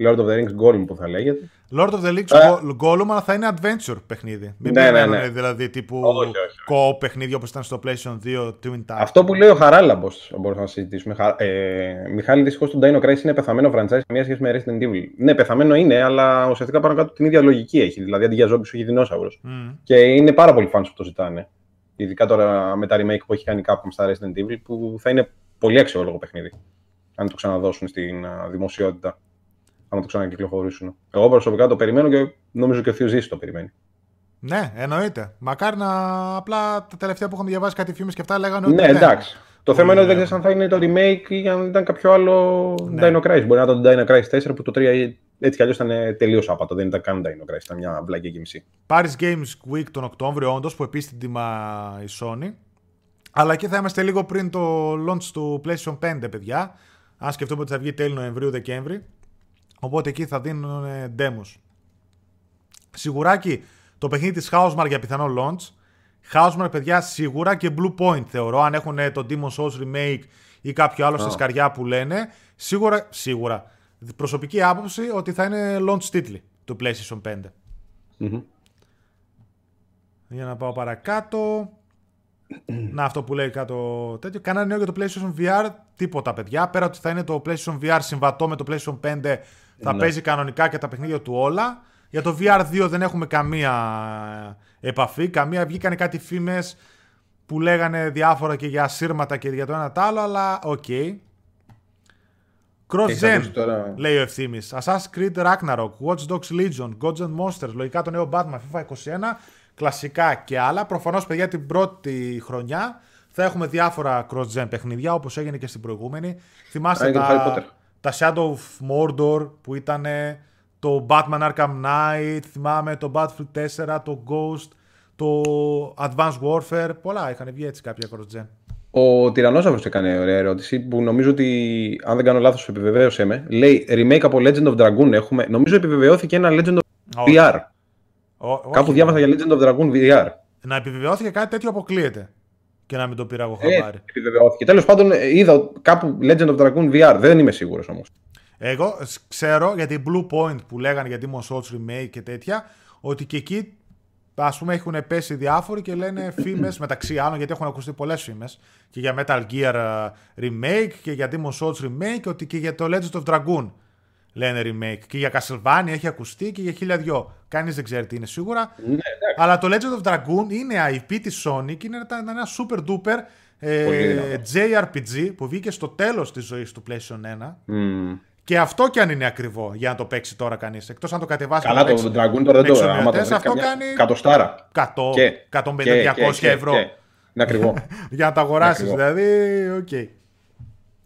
A: Lord of the Rings Gollum που θα λέγεται.
B: Lord of the Rings uh, Gollum, αλλά θα είναι adventure παιχνίδι. Μην ναι, ναι, ναι. δηλαδή τύπου co παιχνίδι όπως ήταν στο PlayStation 2 Twin Towers.
A: Αυτό που λέει ο Χαράλαμπος, μπορούμε να συζητήσουμε. Ε, Μιχάλη, δυστυχώς το Dino Crisis είναι πεθαμένο franchise, καμία σχέση με Resident Evil. Ναι, πεθαμένο είναι, αλλά ουσιαστικά πάνω κάτω την ίδια λογική έχει. Δηλαδή αντί για ζόμπι σου έχει δεινόσαυρο. Mm. Και είναι πάρα πολλοί fans που το ζητάνε. Ειδικά τώρα με τα remake που έχει κάνει Capcom στα Resident Evil, που θα είναι πολύ αξιόλογο παιχνίδι. Αν το ξαναδώσουν στην δημοσιότητα άμα το ξανακυκλοφορήσουν. Εγώ προσωπικά το περιμένω και νομίζω και ο Θείος Ζήσης το περιμένει.
B: Ναι, εννοείται. Μακάρι να απλά τα τελευταία που είχαμε διαβάσει κάτι φήμες και αυτά λέγανε ότι.
A: Ναι, ναι. εντάξει. Το θέμα είναι ότι δεν ξέρεις αν θα είναι το remake ή αν ήταν κάποιο άλλο ναι. Dino Crisis. Μπορεί να ήταν το Dino Crisis 4 που το 3 έτσι κι αλλιώς ήταν τελείως άπατο. Δεν ήταν καν Dino Crisis, ήταν μια βλακή γεμισή.
B: Paris Games Week τον Οκτώβριο, όντως, που επίση την τιμά η Sony. Αλλά εκεί θα είμαστε λίγο πριν το launch του PlayStation 5, παιδιά. Αν σκεφτούμε ότι θα βγει τέλη Νοεμβρίου-Δεκέμβρη. Οπότε εκεί θα δίνουν demos. Σιγουράκι το παιχνίδι της Housemark για πιθανό launch. Housemark, παιδιά, σίγουρα και Blue Point θεωρώ. Αν έχουν το Demon's Souls Remake ή κάποιο άλλο oh. στη σκαριά που λένε. Σίγουρα, σίγουρα. Προσωπική άποψη ότι θα είναι launch τίτλοι του PlayStation 5. mm Για να πάω παρακάτω. Να, αυτό που λέει κάτω τέτοιο. Κανένα νέο για το PlayStation VR, τίποτα παιδιά. Πέρα ότι θα είναι το PlayStation VR συμβατό με το PlayStation 5 θα ναι. παίζει κανονικά και τα παιχνίδια του όλα. Για το VR2 δεν έχουμε καμία επαφή. Καμία βγήκανε κάτι φήμες που λέγανε διάφορα και για σύρματα και για το ένα το άλλο, αλλά οκ. Okay. Cross Gen, τώρα... λέει ο Ευθύμης. Assassin's Creed Ragnarok, Watch Dogs Legion, Gods and Monsters, λογικά το νέο Batman, FIFA 21, κλασικά και άλλα. Προφανώς, παιδιά, την πρώτη χρονιά θα έχουμε διάφορα cross-gen παιχνιδιά όπως έγινε και στην προηγούμενη. Θυμάστε τα, τα Shadow of Mordor που ήταν το Batman Arkham Knight, θυμάμαι το Battlefield 4, το Ghost, το Advanced Warfare. Πολλά είχαν βγει έτσι κάποια cross-gen.
A: Ο Τυρανόσαυρος έκανε ωραία ερώτηση που νομίζω ότι, αν δεν κάνω λάθος, επιβεβαίωσε με. Λέει remake από Legend of Dragoon έχουμε. Νομίζω επιβεβαιώθηκε ένα Legend of VR. Κάπου διάβασα για Legend of Dragoon VR.
B: Να επιβεβαιώθηκε κάτι τέτοιο αποκλείεται και να μην το πήρα εγώ χαμπάρι. Ε,
A: επιβεβαιώθηκε. Τέλος πάντων, είδα κάπου Legend of Dragoon VR. Δεν είμαι σίγουρος όμως.
B: Εγώ ξέρω για την Blue Point που λέγανε για Demon's Souls Remake και τέτοια, ότι και εκεί ας πούμε έχουν πέσει διάφοροι και λένε φήμες μεταξύ άλλων, γιατί έχουν ακουστεί πολλές φήμες και για Metal Gear ε, Remake και για Demon's Souls Remake, ότι και για το Legend of Dragoon λένε remake. Και για Castlevania έχει ακουστεί και για χίλια δυο. Κανείς δεν ξέρει τι είναι σίγουρα.
A: Ναι, εντάξει.
B: Αλλά το Legend of Dragoon είναι IP της Sony και είναι ένα- ένα super duper ε,
A: Πολύ δυνατό.
B: JRPG που βγήκε στο τέλος της ζωής του PlayStation 1.
A: Μμμ.
B: Και αυτό κι αν είναι ακριβό για να το παίξει τώρα κανείς. Εκτός αν το κατεβάσει.
A: Καλά,
B: και
A: το
B: παίξει
A: Dragoon τώρα δεν το
B: έξω
A: άμα το
B: μειωτές,
A: βρεις
B: αυτό
A: καμιά
B: κάνει
A: Κατοστάρα.
B: 100,
A: Και,
B: 150-200 ευρώ.
A: Είναι ακριβό.
B: για να τα αγοράσεις.
A: Ακριβό.
B: Δηλαδή, οκ.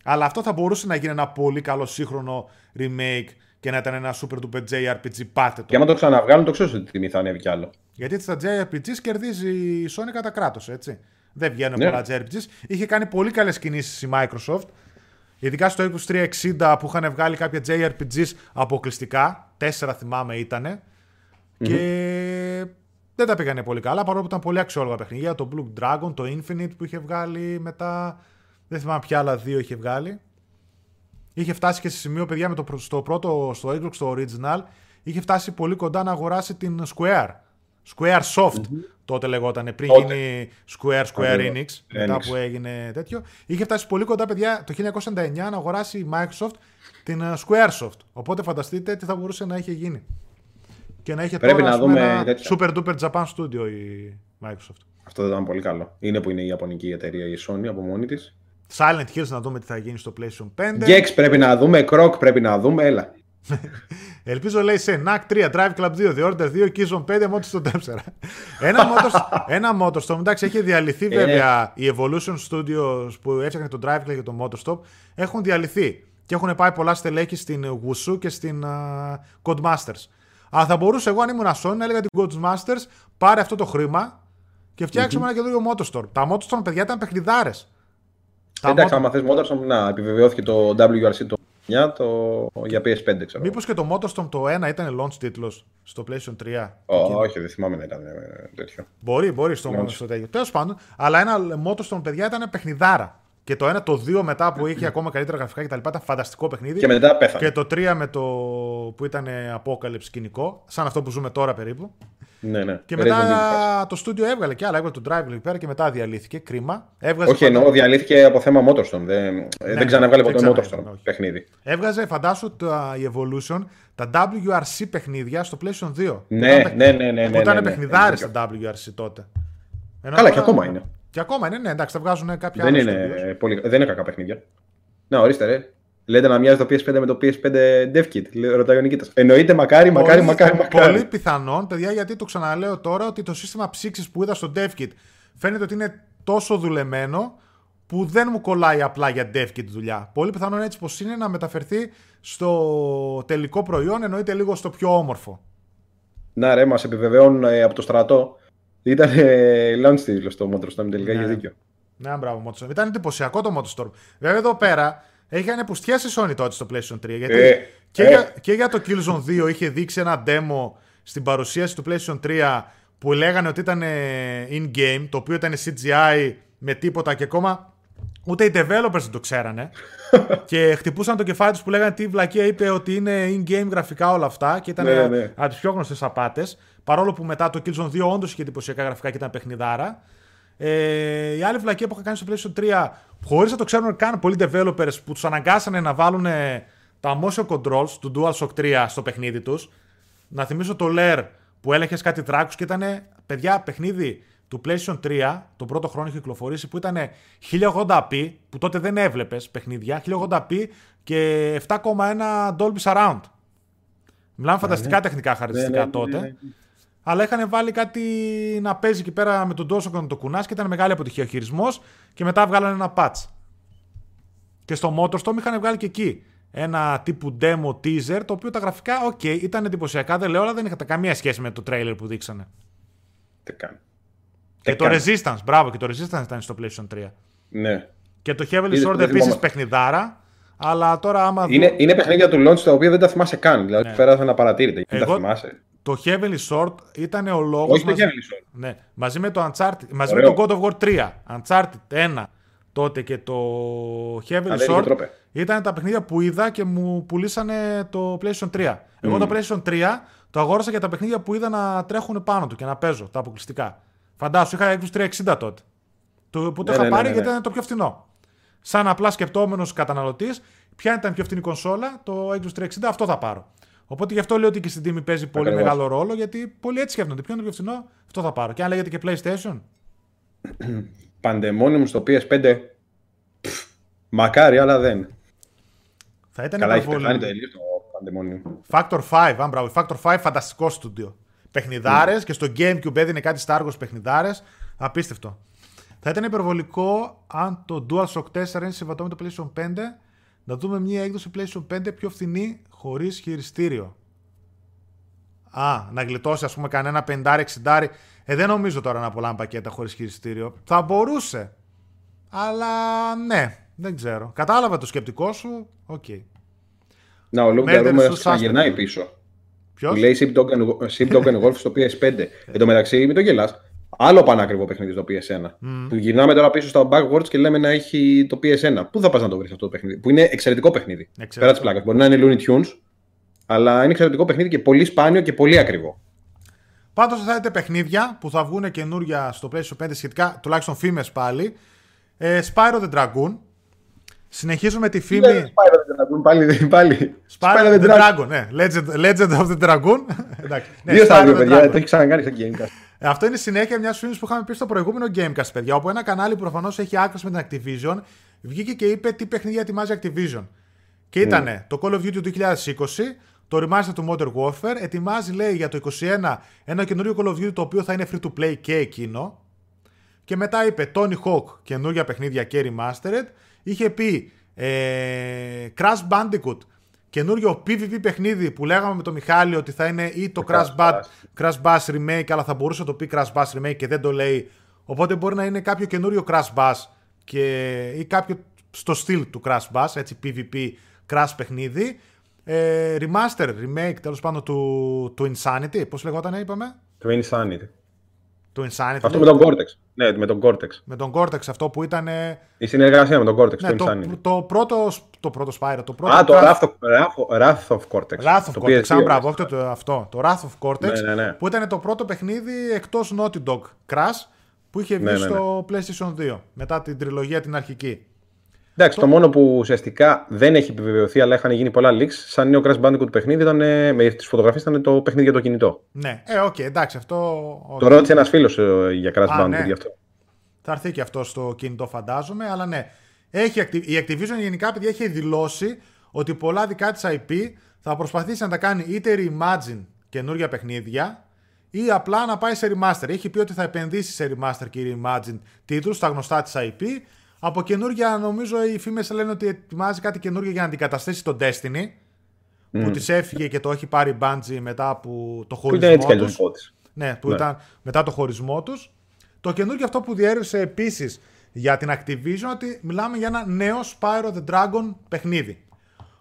B: Αλλά αυτό θα μπορούσε να γίνει ένα πολύ καλό σύγχρονο remake και να ήταν ένα super duper JRPG. Πάτε το.
A: και άμα το ξαναβγάλουν, το ξέρω ότι η τιμή θα ανέβει κι άλλο.
B: Γιατί στα JRPGs κερδίζει η Sony κατά κράτος, έτσι. Δεν βγαίνουν
A: Ναι.
B: πολλά JRPGs. Είχε κάνει πολύ καλές κινήσεις η Microsoft. Ειδικά στο Xbox 360 που είχαν βγάλει κάποια JRPGs αποκλειστικά. Τέσσερα θυμάμαι ήτανε. Και δεν τα πήγανε πολύ καλά παρόλο που ήταν πολύ αξιόλογα παιχνίδια. Το Blue Dragon, το Infinite που είχε βγάλει μετά. Δεν θυμάμαι ποια άλλα δύο είχε βγάλει. Είχε φτάσει και σε σημείο, παιδιά, με το, πρω- στο πρώτο, στο Xbox, το original, είχε φτάσει πολύ κοντά να αγοράσει την Square. Square Soft τότε λεγόταν, πριν
A: Τότε.
B: γίνει Square Square
A: Ακριβώς.
B: Enix, μετά
A: Enix.
B: που έγινε τέτοιο. Είχε φτάσει πολύ κοντά, παιδιά, το 1999 να αγοράσει η Microsoft την ε, Squaresoft. Οπότε φανταστείτε τι θα μπορούσε να είχε γίνει. Και να είχε
A: Πρέπει
B: τώρα
A: να
B: ας πούμε,
A: δούμε
B: ένα
A: τέτοια.
B: super duper Japan Studio η Microsoft.
A: Αυτό δεν ήταν πολύ καλό. Είναι που είναι η Ιαπωνική εταιρεία η Sony από μόνη της.
B: Silent Hills να δούμε τι θα γίνει στο PlayStation 5.
A: Gex πρέπει να δούμε, Croc πρέπει να δούμε, έλα.
B: Ελπίζω λέει σε NAC 3, Drive Club 2, The Order 2, Killzone 5, Motorstorm 4. ένα, Motor, ένα Motorstorm, εντάξει, έχει διαλυθεί
A: Ε.
B: βέβαια οι Evolution Studios που έφτιαχνε το Drive Club και το Motorstorm. Έχουν διαλυθεί και έχουν πάει πολλά στελέχη στην Wushu και στην uh, Codemasters. Αλλά θα μπορούσα εγώ αν ήμουν Sony να έλεγα την Codemasters πάρε αυτό το χρήμα και φτιάξε με ένα καινούριο Motorstorm. Τα Motorstorm, παιδιά, ήταν παιχνιδάρες. Τα
A: Εντάξει,
B: Motor-
A: άμα θες Motorstorm, να επιβεβαιώθηκε το WRC το 9 το... για PS5, ξέρω.
B: Μήπως και το Motorstorm το 1 ήταν launch τίτλος στο PlayStation 3.
A: Ω, όχι, δεν θυμάμαι να ήταν ε, τέτοιο.
B: Μπορεί, μπορεί στο,
A: Launch.
B: στο τέτοιο. Τέλος πάντων, αλλά ένα Motorstorm, παιδιά, ήταν παιχνιδάρα. Και το 1, το 2 μετά που είχε ακόμα καλύτερα γραφικά κτλ. ήταν φανταστικό παιχνίδι.
A: Και μετά πέθανε.
B: Και το 3 με το που ήταν Apocalypse σκηνικό, σαν αυτό που ζούμε τώρα περίπου.
A: Ναι, ναι.
B: Και
A: Resident Evil.
B: μετά το στούντιο έβγαλε και άλλα. Έβγαλε το Drive εκεί πέρα και μετά διαλύθηκε. Κρίμα. Έβγαζε,
A: Όχι, εννοώ διαλύθηκε από θέμα Motorstorm. Δεν, ε, δεν ξαναβγάλε
B: δεν
A: ποτέ
B: ξανά-
A: Motorstorm
B: όχι.
A: παιχνίδι.
B: έβγαζε, φαντάσου, τα, η Evolution τα WRC παιχνίδια στο PlayStation 2.
A: Ναι,
B: Που ήταν
A: ναι, ναι, ναι,
B: Που
A: ναι,
B: ήταν
A: ναι, ναι.
B: παιχνιδάρε
A: Έχεις
B: τα WRC τότε. Ενώ
A: Καλά,
B: τώρα-
A: και ακόμα είναι.
B: Και ακόμα είναι, ναι, εντάξει, θα βγάζουν κάποια
A: Δεν
B: άλλα
A: είναι,
B: studios.
A: πολύ, δεν είναι κακά παιχνίδια. Να, ορίστε ρε. Λέτε να μοιάζει το PS5 με το PS5 DevKit. Λέει- Ρωτάει ο Νικήτας. Εννοείται μακάρι, μακάρι,
B: Πολύ-
A: μακάρι, μακάρι.
B: Πολύ πιθανόν, παιδιά, γιατί το ξαναλέω τώρα ότι το σύστημα ψήξης που είδα στο DevKit φαίνεται ότι είναι τόσο δουλεμένο που δεν μου κολλάει απλά για DevKit δουλειά. Πολύ πιθανόν έτσι πως είναι να μεταφερθεί στο τελικό προϊόν, εννοείται λίγο στο πιο όμορφο.
A: Να ρε, μας επιβεβαιώνουν ε, από το στρατό. Ήταν ε, launch τίτλος το Motorstorm τελικά,
B: Ναι.
A: έχεις δίκιο.
B: Ναι, μπράβο, Motorstorm. Ήταν εντυπωσιακό το Motorstorm. Βέβαια εδώ πέρα είχαν πουστιάσει η Sony τότε στο PlayStation 3. Γιατί
A: Ε,
B: και,
A: ε.
B: Για, και για το Killzone 2 είχε δείξει ένα demo στην παρουσίαση του PlayStation 3 που λέγανε ότι ήταν ε, in-game, το οποίο ήταν CGI με τίποτα και ακόμα ούτε οι developers δεν το ξέρανε. και χτυπούσαν το κεφάλι τους που λέγανε τι βλακία είπε ότι είναι in-game γραφικά όλα αυτά και ήταν
A: Ναι,
B: ε,
A: ναι.
B: από τις πιο γνωστές απάτες. Παρόλο που μετά το Killzone 2 όντως είχε εντυπωσιακά γραφικά και ήταν παιχνιδάρα. Ε, η άλλη βλακία που είχα κάνει στο PlayStation 3, χωρίς να το ξέρουν καν πολλοί developers που τους αναγκάσανε να βάλουν τα motion controls του DualShock 3 στο παιχνίδι τους. Να θυμίσω το Lair που έλεγχε κάτι δράκους και ήταν παιδιά παιχνίδι του PlayStation 3, το πρώτο χρόνο είχε κυκλοφορήσει, που ήταν 1080p, που τότε δεν έβλεπες παιχνίδια, 1080p και 7,1 Dolby Surround. Μιλάμε φανταστικά τεχνικά χαρακτηριστικά
A: Ναι, ναι, ναι,
B: τότε.
A: Ναι, ναι.
B: Αλλά είχαν βάλει κάτι να παίζει εκεί πέρα με τον DualShock να το κουνάς και ήταν μεγάλη αποτυχία ο χειρισμός και μετά βγάλανε ένα patch. Και στο Motorstorm είχαν βγάλει και εκεί ένα τύπου demo teaser το οποίο τα γραφικά, οκ, ήταν εντυπωσιακά, δεν λέω, αλλά δεν είχαν καμία σχέση με το trailer που δείξανε.
A: Τι κάνει.
B: Και
A: Τι
B: το
A: κάνει.
B: Resistance, μπράβο, και το Resistance ήταν στο PlayStation 3.
A: Ναι.
B: Και το Heavenly
A: Είδες,
B: Sword
A: δεν
B: επίσης
A: θυμόμαστε.
B: παιχνιδάρα, αλλά τώρα άμα δω-
A: Είναι, είναι παιχνίδια του launch τα οποία δεν τα θυμάσαι καν. Δηλαδή,
B: Ναι.
A: πέρασαν απαρατήρητα. Δεν
B: Εγώ-
A: τα θυμάσαι.
B: Το Heavenly Sword ήταν ο λόγος.
A: Όχι το Heavenly Sword.
B: Ναι, μαζί με το Uncharted, μαζί
A: Ωραίο.
B: με το God of War 3, Uncharted 1 τότε και το Heavenly
A: Α, δεν είχε
B: Sword
A: τρόπε.
B: ήταν τα παιχνίδια που είδα και μου πουλήσανε το PlayStation 3. Εγώ
A: Mm.
B: το PlayStation 3 το αγόρασα για τα παιχνίδια που είδα να τρέχουν πάνω του και να παίζω, τα αποκλειστικά. Φαντάσου, είχα Xbox 360 τότε. Το, που το
A: Ναι,
B: είχα
A: ναι, ναι,
B: πάρει
A: ναι,
B: γιατί
A: ναι.
B: ήταν το πιο φθηνό. Σαν απλά σκεπτόμενος καταναλωτής, Ποια ήταν πιο φθηνή κονσόλα, το Xbox 360, αυτό θα πάρω. Οπότε γι' αυτό λέω ότι και στην τιμή παίζει πολύ
A: Ακριβώς.
B: μεγάλο ρόλο, γιατί πολλοί έτσι σκέφτονται. Ποιο είναι το πιο φθηνό, αυτό θα πάρω. Και αν λέγεται και PlayStation;
A: Παντεμόνιμου στο PS5. πφ, Μακάρι, αλλά δεν.
B: Θα ήταν
A: Καλά, έχει
B: υπερβολή.
A: πεθάνει τελείω το Παντεμόνιμου.
B: Factor 5, αν μπράβο. Factor 5, φανταστικό στούντιο. Παιχνιδάρες και στο Gamecube έδινε κάτι στα Argos παιχνιδάρες. Απίστευτο. Θα ήταν υπερβολικό αν το DualShock 4 είναι συμβατό με το PlayStation 5 να δούμε μια έκδοση PlayStation 5 πιο φθηνή χωρίς χειριστήριο. Α, να γλιτώσει ας πούμε κανένα 50-60. Ε, δεν νομίζω τώρα να πουλάνε πακέτα χωρίς χειριστήριο. Θα μπορούσε. Αλλά ναι, δεν ξέρω. Κατάλαβα το σκεπτικό σου. Οκ.
A: Να, ο Λουκ
B: Μέντερ
A: Νταρούμα
B: στους
A: ξαναγυρνάει πίσω.
B: Ποιος;
A: Που λέει Sheep Dog and- Sheep Dog and Wolf στο PS5. Εν τω μεταξύ, μην το γελάς. Άλλο πανάκριβο παιχνίδι στο PS1. Που γυρνάμε τώρα πίσω στα backwards και λέμε να έχει το PS1. Πού θα πας να το βρεις αυτό το παιχνίδι. Που είναι εξαιρετικό παιχνίδι.
B: Εξαιρετικό.
A: Πέρα της πλάκας. Μπορεί να είναι Looney Tunes, αλλά είναι εξαιρετικό παιχνίδι και πολύ σπάνιο και πολύ ακριβό.
B: Πάντως θα δείτε παιχνίδια που θα βγουν καινούρια στο PlayStation 5 σχετικά, τουλάχιστον φήμες πάλι. Ε, Spyro the Dragoon. Συνεχίζουμε τη φήμη.
A: Spyro the Dragon, πάλι. πάλι.
B: Spyro the Dragon, ναι. Legend, Legend of the Dragoon. Εντάξει. Ναι,
A: Δύο στα
B: Spyro
A: δύο,
B: the
A: παιδιά.
B: Dragon.
A: Το έχει ξανακάνει στο Gamecast.
B: Ε, Αυτό είναι συνέχεια μιας φήμης που είχαμε πει στο προηγούμενο Gamecast, παιδιά. Όπου ένα κανάλι που προφανώς έχει άκρη με την Activision βγήκε και είπε τι παιχνίδια ετοιμάζει Activision. Και ήταν το Call of Duty του 2020, το remaster του Modern Warfare. Ετοιμάζει, λέει, για το 2021 ένα καινούριο Call of Duty το οποίο θα είναι free to play και εκείνο. Και μετά είπε Tony Hawk, καινούργια παιχνίδια και remastered. Είχε πει ε, Crash Bandicoot, καινούριο PvP παιχνίδι που λέγαμε με τον Μιχάλη ότι θα είναι ή το Crash,
A: Crash
B: Bad,
A: Bash.
B: Crash Bash Remake, αλλά θα μπορούσε να το πει Crash Bash Remake και δεν το λέει. Οπότε μπορεί να είναι κάποιο καινούριο Crash Bash και, ή κάποιο στο στυλ του Crash Bash, έτσι PvP Crash παιχνίδι. Ε, remaster, remake τέλος πάντων του, του Insanity, πώς λεγόταν είπαμε,
A: Το Insanity.
B: Του Insanity.
A: Αυτό με τον Cortex. Ναι, με τον Cortex.
B: με τον Cortex αυτό που ήταν ε,
A: Η συνεργασία με τον Cortex,
B: ναι,
A: το
B: το,
A: Insanity.
B: το, πρώτο, το πρώτο Spyro, το πρώτο
A: Α, το
B: Crash-
A: Wrath of, Wrath- Wrath of Cortex.
B: Wrath of
A: Το
B: Cortex,
A: PS2,
B: αν μπράβο,
A: ναι.
B: όχι το, αυτό. Το Wrath of Cortex,
A: Ναι, ναι, ναι.
B: που ήταν το πρώτο παιχνίδι εκτός Naughty Dog Crash, που είχε βγει
A: Ναι, ναι, ναι.
B: στο PlayStation 2, μετά την τριλογία την αρχική.
A: Εντάξει, το μόνο που ουσιαστικά δεν έχει επιβεβαιωθεί, αλλά είχαν γίνει πολλά leaks, σαν νέο Crash Bandicoot παιχνίδι, ήταν, ε, με τις φωτογραφίες ήταν το παιχνίδι για το κινητό.
B: Ναι, ε, οκ, εντάξει, αυτό... οκ.
A: Το ρώτησε ένας φίλος για Crash
B: Α,
A: Bandicoot
B: ναι.
A: γι' αυτό.
B: Θα έρθει και αυτό στο κινητό, φαντάζομαι. Αλλά ναι, έχει, Acti- η Activision γενικά, παιδιά, έχει δηλώσει ότι πολλά δικά της IP θα προσπαθήσει να τα κάνει είτε reimagine καινούργια παιχνίδια ή απλά να πάει σε remaster. Έχει πει ότι θα επενδύσει σε remaster και reimagine τίτλους στα γνωστά της IP. Από καινούργια, νομίζω, οι φήμες λένε ότι ετοιμάζει κάτι καινούργιο για να αντικαταστήσει το Destiny. Που της έφυγε και το έχει πάρει η Bungie μετά από το
A: Που
B: χωρισμό
A: ήταν έτσι κι αλλιώς
B: τους.
A: υπόθεση.
B: Ναι, που
A: Ναι.
B: ήταν μετά το χωρισμό τους. Το καινούργιο αυτό που διέρευσε επίσης για την Activision ότι μιλάμε για ένα νέο Spyro the Dragon παιχνίδι.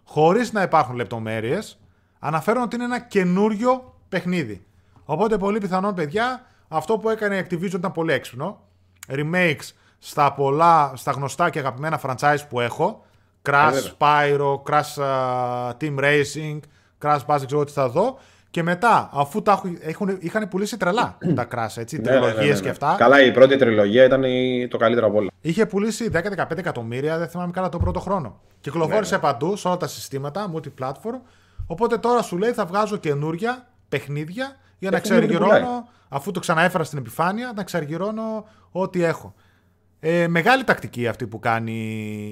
B: Χωρίς να υπάρχουν λεπτομέρειες, αναφέρουν ότι είναι ένα καινούριο παιχνίδι. Οπότε πολύ πιθανόν, παιδιά, αυτό που έκανε η Activision ήταν πολύ έξυπνο. Remakes στα πολλά, στα γνωστά και αγαπημένα franchise που έχω. Crash,
A: βέβαια.
B: Spyro, Crash α, Team Racing, Crash Bass, δεν ξέρω τι θα δω. Και μετά, αφού τα έχουν, έχουν, είχαν πουλήσει τρελά τα Crash, έτσι,
A: Ναι, ναι, ναι,
B: τριλογίες
A: ναι,
B: και
A: ναι.
B: αυτά.
A: Καλά, η πρώτη τριλογία ήταν η- το καλύτερο από όλα.
B: Είχε πουλήσει 10-15 εκατομμύρια, δεν θυμάμαι καλά τον πρώτο χρόνο. Κυκλοφόρησε
A: Ναι,
B: παντού σε όλα τα συστήματα, multi-platform. Οπότε τώρα σου λέει θα βγάζω καινούρια παιχνίδια για να
A: Παιχνίδι που
B: εξαργυρώνω,
A: πουλάει.
B: αφού το ξαναέφερα στην επιφάνεια, να εξαργυρώνω ό,τι έχω. Ε, μεγάλη τακτική αυτή που κάνει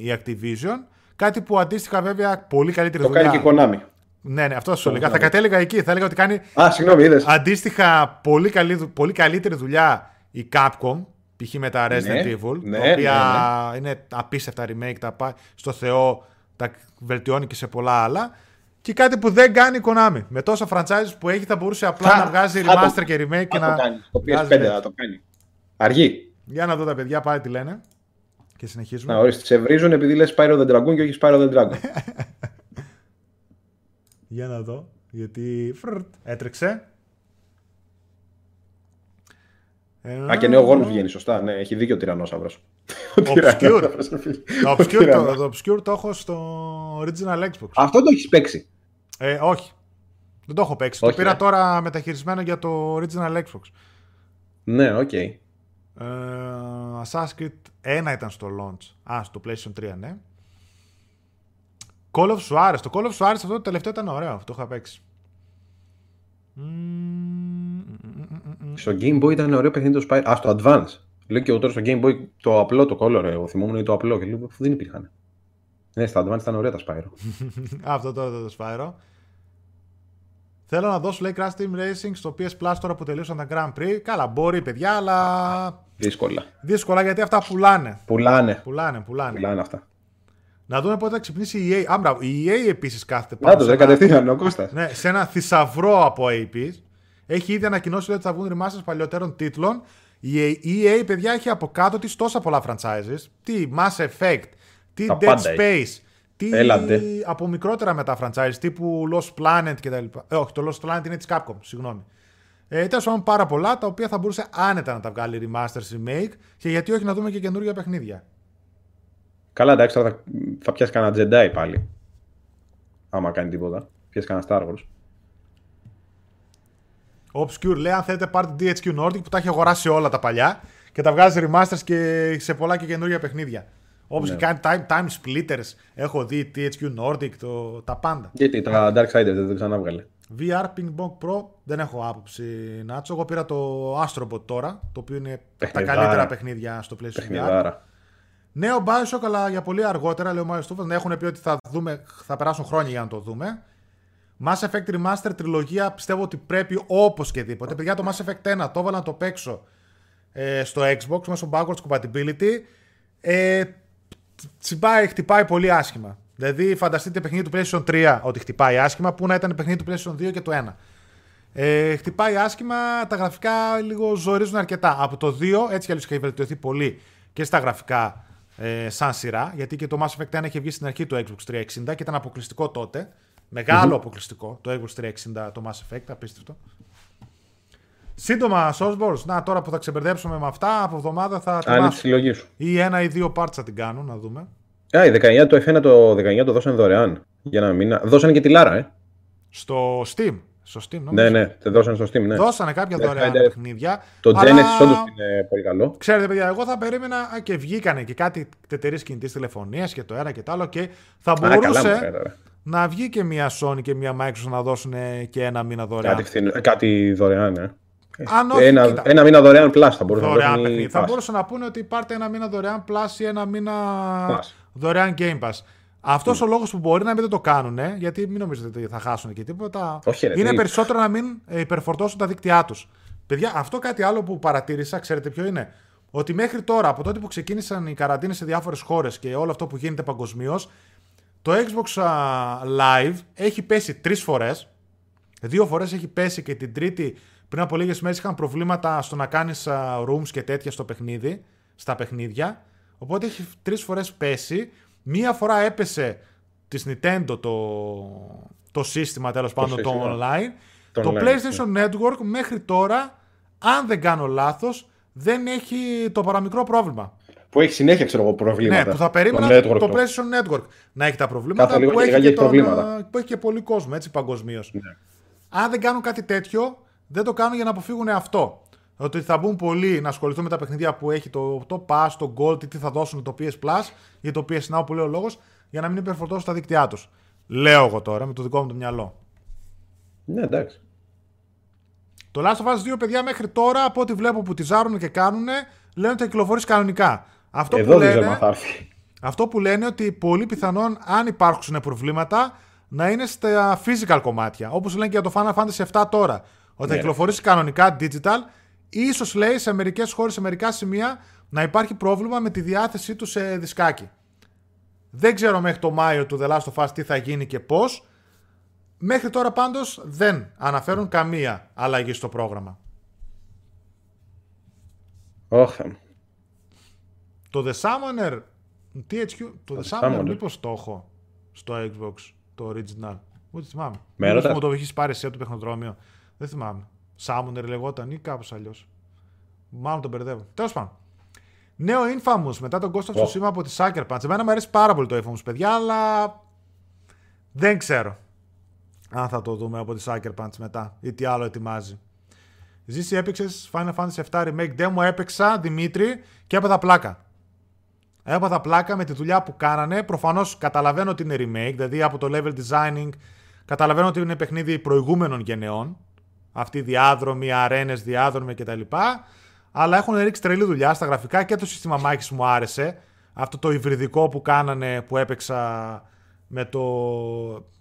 B: η Activision. Κάτι που αντίστοιχα βέβαια πολύ καλύτερη
A: Το
B: δουλειά.
A: κάνει και η Konami.
B: Ναι, ναι, αυτό θα σου έλεγα. Θα
A: Konami.
B: κατέληγα εκεί. Θα έλεγα ότι κάνει
A: Α, συγγνώμη, είδες.
B: Αντίστοιχα, πολύ, καλή, δου- πολύ καλύτερη δουλειά η Capcom, π.χ. με τα Resident
A: Ναι,
B: Evil,
A: ναι,
B: τα οποία
A: ναι,
B: είναι απίστευτα remake, τα πάει στο Θεό, τα βελτιώνει και σε πολλά άλλα. Και κάτι που δεν κάνει η Konami. Με τόσα franchises που έχει θα μπορούσε απλά
A: Θα-
B: να βγάζει
A: θα το-
B: remaster και remake και
A: Θα
B: να...
A: το κάνει. Το
B: βγάζει
A: PS5
B: τέτοια.
A: θα το κάνει. Αργεί.
B: Για να δω τα παιδιά πάλι τι λένε. Και συνεχίζουμε.
A: Να ορίστε, σε βρίζουν επειδή λες Spyro the Dragon και όχι Spyro the Dragon.
B: Για να δω. Γιατί φρρτ, έτρεξε.
A: Α, και νέο γόνος βγαίνει, σωστά. Ναι, έχει δίκιο ο τυρανόσαυρο.
B: Obscure. Το obscure, το, το obscure το έχω στο original Xbox.
A: Αυτό το έχεις παίξει.
B: Ε, όχι. Δεν το έχω παίξει.
A: Όχι,
B: το πήρα
A: ε.
B: τώρα μεταχειρισμένο για το original Xbox.
A: Ναι, οκ.
B: Ε, Assassin's Creed 1 ήταν στο launch. Α, στο PlayStation 3, ναι. Call of Juarez. Το Call of Juarez αυτό το τελευταίο ήταν ωραίο. Το είχα παίξει.
A: Στο Game Boy ήταν ωραίο παιχνίδι το Spyro. Α, στο Advance. Λέω και εγώ τώρα στο Game Boy το απλό το Color. Εγώ θυμόμουν είναι το απλό και λέω δεν υπήρχαν. Ναι, στα Advance ήταν ωραία τα Spyro.
B: αυτό τώρα το Spyro. Θέλω να δώσω λέει Crash Team Racing στο PS Plus τώρα που τελείωσαν τα Grand Prix. Καλά, μπορεί παιδιά, αλλά.
A: Δύσκολα.
B: Δύσκολα γιατί αυτά πουλάνε.
A: Πουλάνε.
B: Πουλάνε, πουλάνε.
A: Πουλάνε αυτά.
B: Να δούμε πότε θα ξυπνήσει η EA. Άμπρα, η EA επίσης κάθεται
A: πάνω. Να το, δεν κατευθείαν ο Κώστας.
B: Ναι, σε ένα θησαυρό από AP. Έχει ήδη ανακοινώσει ότι θα βγουν remasters παλιότερων τίτλων. Η EA, παιδιά, έχει από κάτω της τόσα πολλά franchises. Τι Mass Effect, τι τα Dead Space, τι
A: Έλατε.
B: από μικρότερα μετά franchises τύπου Lost Planet κτλ. Ε, όχι, το Lost Planet είναι της Capcom, συγγνώμη. Ε, Τέλος πάντων, πάρα πολλά τα οποία θα μπορούσε άνετα να τα βγάλει remasters, remake και γιατί όχι να δούμε και καινούργια παιχνίδια.
A: Καλά, εντάξει, τώρα θα, θα πιάσει κανένα Jedi πάλι. Άμα κάνει τίποτα. Πιάσει κανένα Star Wars.
B: Obscure λέει: Αν θέλετε, πάρτε DHQ Nordic που τα έχει αγοράσει όλα τα παλιά και τα βγάζει remasters και σε πολλά και καινούργια παιχνίδια. Όπως ναι. και κάνει time, time Splitters, έχω δει THQ Nordic, το, τα πάντα.
A: Γιατί τα Dark Side δεν ξανά βγάλε.
B: VR Ping Pong Pro δεν έχω άποψη Νάτσο. Εγώ πήρα το Astrobot τώρα, το οποίο είναι τα καλύτερα παιχνίδια στο PlayStation VR. Νέο Bioshock, αλλά για πολύ αργότερα, λέει ο Μάριο Στούφα. Ναι, έχουν πει ότι θα, δούμε, θα περάσουν χρόνια για να το δούμε. Mass Effect Remaster τριλογία πιστεύω ότι πρέπει οπωσδήποτε. Παιδιά, το Mass Effect 1 το έβαλα να το παίξω ε, στο Xbox μέσω backwards compatibility. Ε, τσιμπάει, χτυπάει πολύ άσχημα. Δηλαδή, φανταστείτε παιχνίδι του PlayStation 3 ότι χτυπάει άσχημα, που να ήταν παιχνίδι του PlayStation 2 και το 1. Ε, χτυπάει άσχημα, τα γραφικά λίγο ζορίζουν αρκετά. Από το 2, έτσι κι αλλιώς έχει βελτιωθεί πολύ και στα γραφικά ε, σαν σειρά, γιατί και το Mass Effect 1 είχε βγει στην αρχή του Xbox 360 και ήταν αποκλειστικό τότε. Μεγάλο mm-hmm. αποκλειστικό το Xbox 360 το Mass Effect, απίστευτο. Σύντομα, Sosborns, να τώρα που θα ξεμπερδέψουμε με αυτά, από εβδομάδα θα
A: Αν τη συλλογής σου.
B: Ή ένα ή δύο parts θα την κάνουν, να δούμε.
A: Α, η 19 το F1 το 19 το δώσανε δωρεάν. Για ένα μήνα. Δώσανε και τη Λάρα, ε.
B: Στο Steam. Στο Steam, νομίζω.
A: Ναι, ναι, το δώσανε στο Steam, ναι.
B: Δώσανε κάποια ναι, δωρεάν ναι, παιχνίδια.
A: Το αλλά... Genesis όντως είναι πολύ καλό.
B: Ξέρετε, παιδιά, εγώ θα περίμενα και βγήκανε και κάτι εταιρείε κινητής τηλεφωνίας και το ένα και το άλλο και θα μπορούσε Α, καλά, να βγει και μια Sony και μια Microsoft να δώσουν και ένα μήνα δωρεάν.
A: Κάτι, φθηνο, κάτι δωρεάν, ε. Αν όχι, ένα, κοίτα, ένα μήνα δωρεάν Plus θα μπορούσε δωρεάν
B: να δώσουν. Θα μπορούσαν να πούνε ότι πάρτε ένα μήνα δωρεάν Plus ή ένα μήνα Plus. Δωρεάν Game Pass. Αυτός mm. ο λόγος που μπορεί να μην το κάνουν, γιατί μην νομίζετε ότι θα χάσουν και τίποτα.
A: Όχι, ρε,
B: είναι τι... περισσότερο να μην υπερφορτώσουν τα δίκτυά τους. Παιδιά, αυτό κάτι άλλο που παρατήρησα, ξέρετε ποιο είναι; Ότι μέχρι τώρα, από τότε που ξεκίνησαν οι καραντίνες σε διάφορες χώρες και όλο αυτό που γίνεται παγκοσμίως, το Xbox Live έχει πέσει τρεις φορές. Δύο φορές έχει πέσει και την τρίτη πριν από λίγες μέρες είχαν προβλήματα στο να κάνεις rooms και τέτοια στο παιχνίδι, στα παιχνίδια. Οπότε έχει τρεις φορές πέσει. Μία φορά έπεσε της Nintendo το, το σύστημα τέλος πάντων το online. Το, PlayStation ναι. Network μέχρι τώρα, αν δεν κάνω λάθος, δεν έχει το παραμικρό πρόβλημα.
A: Που έχει συνέχεια ξέρω εγώ, προβλήματα.
B: Ναι, που θα περίμενα το, το PlayStation Network να έχει τα προβλήματα. Που έχει, και προβλήματα. που έχει και πολύ κόσμο έτσι παγκοσμίως. Ναι. Αν δεν κάνουν κάτι τέτοιο, δεν το κάνουν για να αποφύγουν αυτό. Ότι θα μπουν πολλοί να ασχοληθούν με τα παιχνίδια που έχει το, το Pass, το Gold, τι θα δώσουν το PS Plus ή το PS Now που λέει ο λόγος, για να μην υπερφορτώσουν τα δίκτυά τους. Λέω εγώ τώρα με το δικό μου το μυαλό.
A: Ναι, εντάξει.
B: Το Last of Us 2, παιδιά, μέχρι τώρα από ό,τι βλέπω που τη ζάρουν και κάνουν, λένε ότι θα κυκλοφορήσει κανονικά. Αυτό
A: Εδώ
B: που
A: δεν
B: λένε, Αυτό που λένε ότι πολύ πιθανόν, αν υπάρξουν προβλήματα, να είναι στα physical κομμάτια. Όπως λένε και για το Final Fantasy 7 τώρα. Ότι θα ναι. κυκλοφορήσει κανονικά digital, ίσως λέει σε μερικές χώρες, σε μερικά σημεία, να υπάρχει πρόβλημα με τη διάθεσή του σε δισκάκι. Δεν ξέρω μέχρι το Μάιο του The Last of Us τι θα γίνει και πώς. Μέχρι τώρα πάντως δεν αναφέρουν καμία αλλαγή στο πρόγραμμα.
A: Όχι.
B: Το The Summoner, THQ, το The, The Summoner, μήπως το έχω στο Xbox, το original. Ούτε θυμάμαι. Με μου το έχεις πάρει εσύ το παιχνοδρόμιο. Δεν θυμάμαι. Summoner λεγόταν ή κάπως αλλιώς. Μάλλον τον μπερδεύω. Τέλος πάντων. Νέο Infamous μετά τον Ghost of Tsushima από τη Sucker Punch. Εμένα μου αρέσει πάρα πολύ το Infamous, παιδιά, αλλά δεν ξέρω αν θα το δούμε από τη Sucker Punch μετά ή τι άλλο ετοιμάζει. Ζήσει έπαιξες Final Fantasy VII Remake Demo, έπαιξα Δημήτρη και έπαθα πλάκα. Έπαθα πλάκα με τη δουλειά που κάνανε. Προφανώς καταλαβαίνω ότι είναι remake, δηλαδή από το level designing καταλαβαίνω ότι είναι παιχνίδι προηγούμενων γενεών. Αυτή η διάδρομη, αρένες, διάδρομοι κτλ. Αλλά έχουν ρίξει τρελή δουλειά στα γραφικά και το σύστημα μάχης μου άρεσε. Αυτό το υβριδικό που κάνανε που έπαιξα με, το,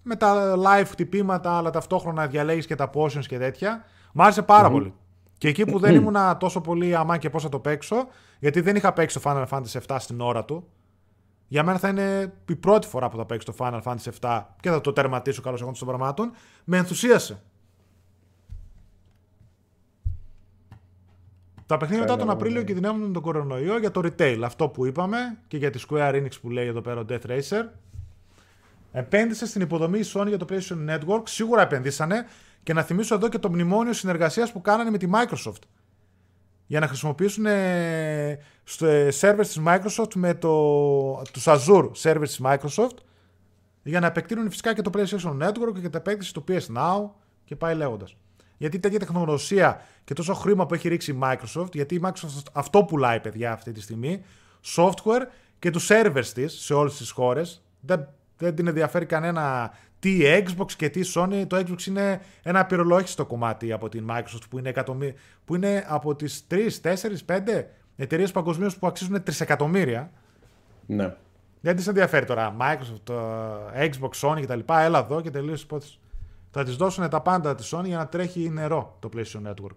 B: με τα live χτυπήματα, αλλά ταυτόχρονα διαλέγεις και τα potions και τέτοια. Μ' άρεσε πολύ. Και εκεί που δεν ήμουν τόσο πολύ αμά και πώς θα το παίξω, γιατί δεν είχα παίξει το Final Fantasy VII στην ώρα του. Για μένα θα είναι η πρώτη φορά που θα παίξω το Final Fantasy VII και θα το τερματίσω καλώς εγώ των πραγμάτων. Με ενθουσίασε. Τα παιχνίδια μετά τον Απρίλιο κινδυνεύουν τον κορονοϊό για το retail. Αυτό που είπαμε και για τη Square Enix που λέει εδώ πέρα ο Death Racer. Επένδυσε στην υποδομή η Sony για το PlayStation Network. Σίγουρα επενδύσανε. Και να θυμίσω εδώ και το μνημόνιο συνεργασίας που κάνανε με τη Microsoft. Για να χρησιμοποιήσουν ε, στο ε, servers της Microsoft με το, τους Azure servers της Microsoft για να επεκτείνουν φυσικά και το PlayStation Network και την επέκτηση του PS Now και πάει λέγοντας. Γιατί τέτοια τεχνογνωσία και τόσο χρήμα που έχει ρίξει η Microsoft, γιατί η Microsoft αυτό πουλάει, παιδιά, αυτή τη στιγμή, software και τους servers της σε όλες τις χώρες. Δεν, δεν την ενδιαφέρει κανένα τι Xbox και τι Sony. Το Xbox είναι ένα πυρολόχιστο κομμάτι από την Microsoft που είναι, εκατομμύ... που είναι από τις 3, 4, 5 εταιρείες παγκοσμίως που αξίζουν τρισεκατομμύρια.
A: Ναι.
B: Δεν τη ενδιαφέρει τώρα Microsoft, Xbox, Sony κτλ. Έλα εδώ και τελείωσε η υπόθεση. Θα της δώσουν τα πάντα της Sony για να τρέχει νερό το PlayStation Network.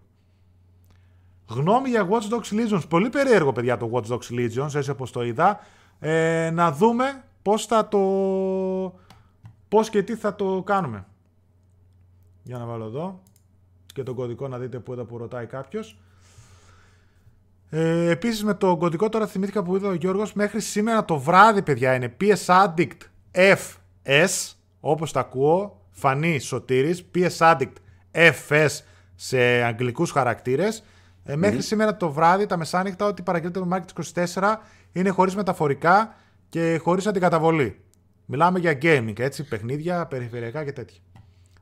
B: Γνώμη για Watch Dogs Legions. Πολύ περίεργο, παιδιά, το Watch Dogs Legions, έτσι όπως το είδα. Ε, να δούμε πώς θα το. Πώς και τι θα το κάνουμε. Για να βάλω εδώ και τον κωδικό να δείτε που εδώ που ρωτάει κάποιος. Ε, Επίσης με το κωδικό τώρα θυμήθηκα που είδε ο Γιώργος μέχρι σήμερα το βράδυ παιδιά είναι PS Addict FS όπως τα ακούω Φανή Σωτήρης PS Addict FS σε αγγλικούς χαρακτήρες ε, μεχρι σήμερα το βράδυ τα μεσάνυχτα ότι παραγγείλετε το Market 24 είναι χωρίς μεταφορικά και χωρίς αντικαταβολή μιλάμε για gaming έτσι παιχνίδια, περιφερειακά και τέτοια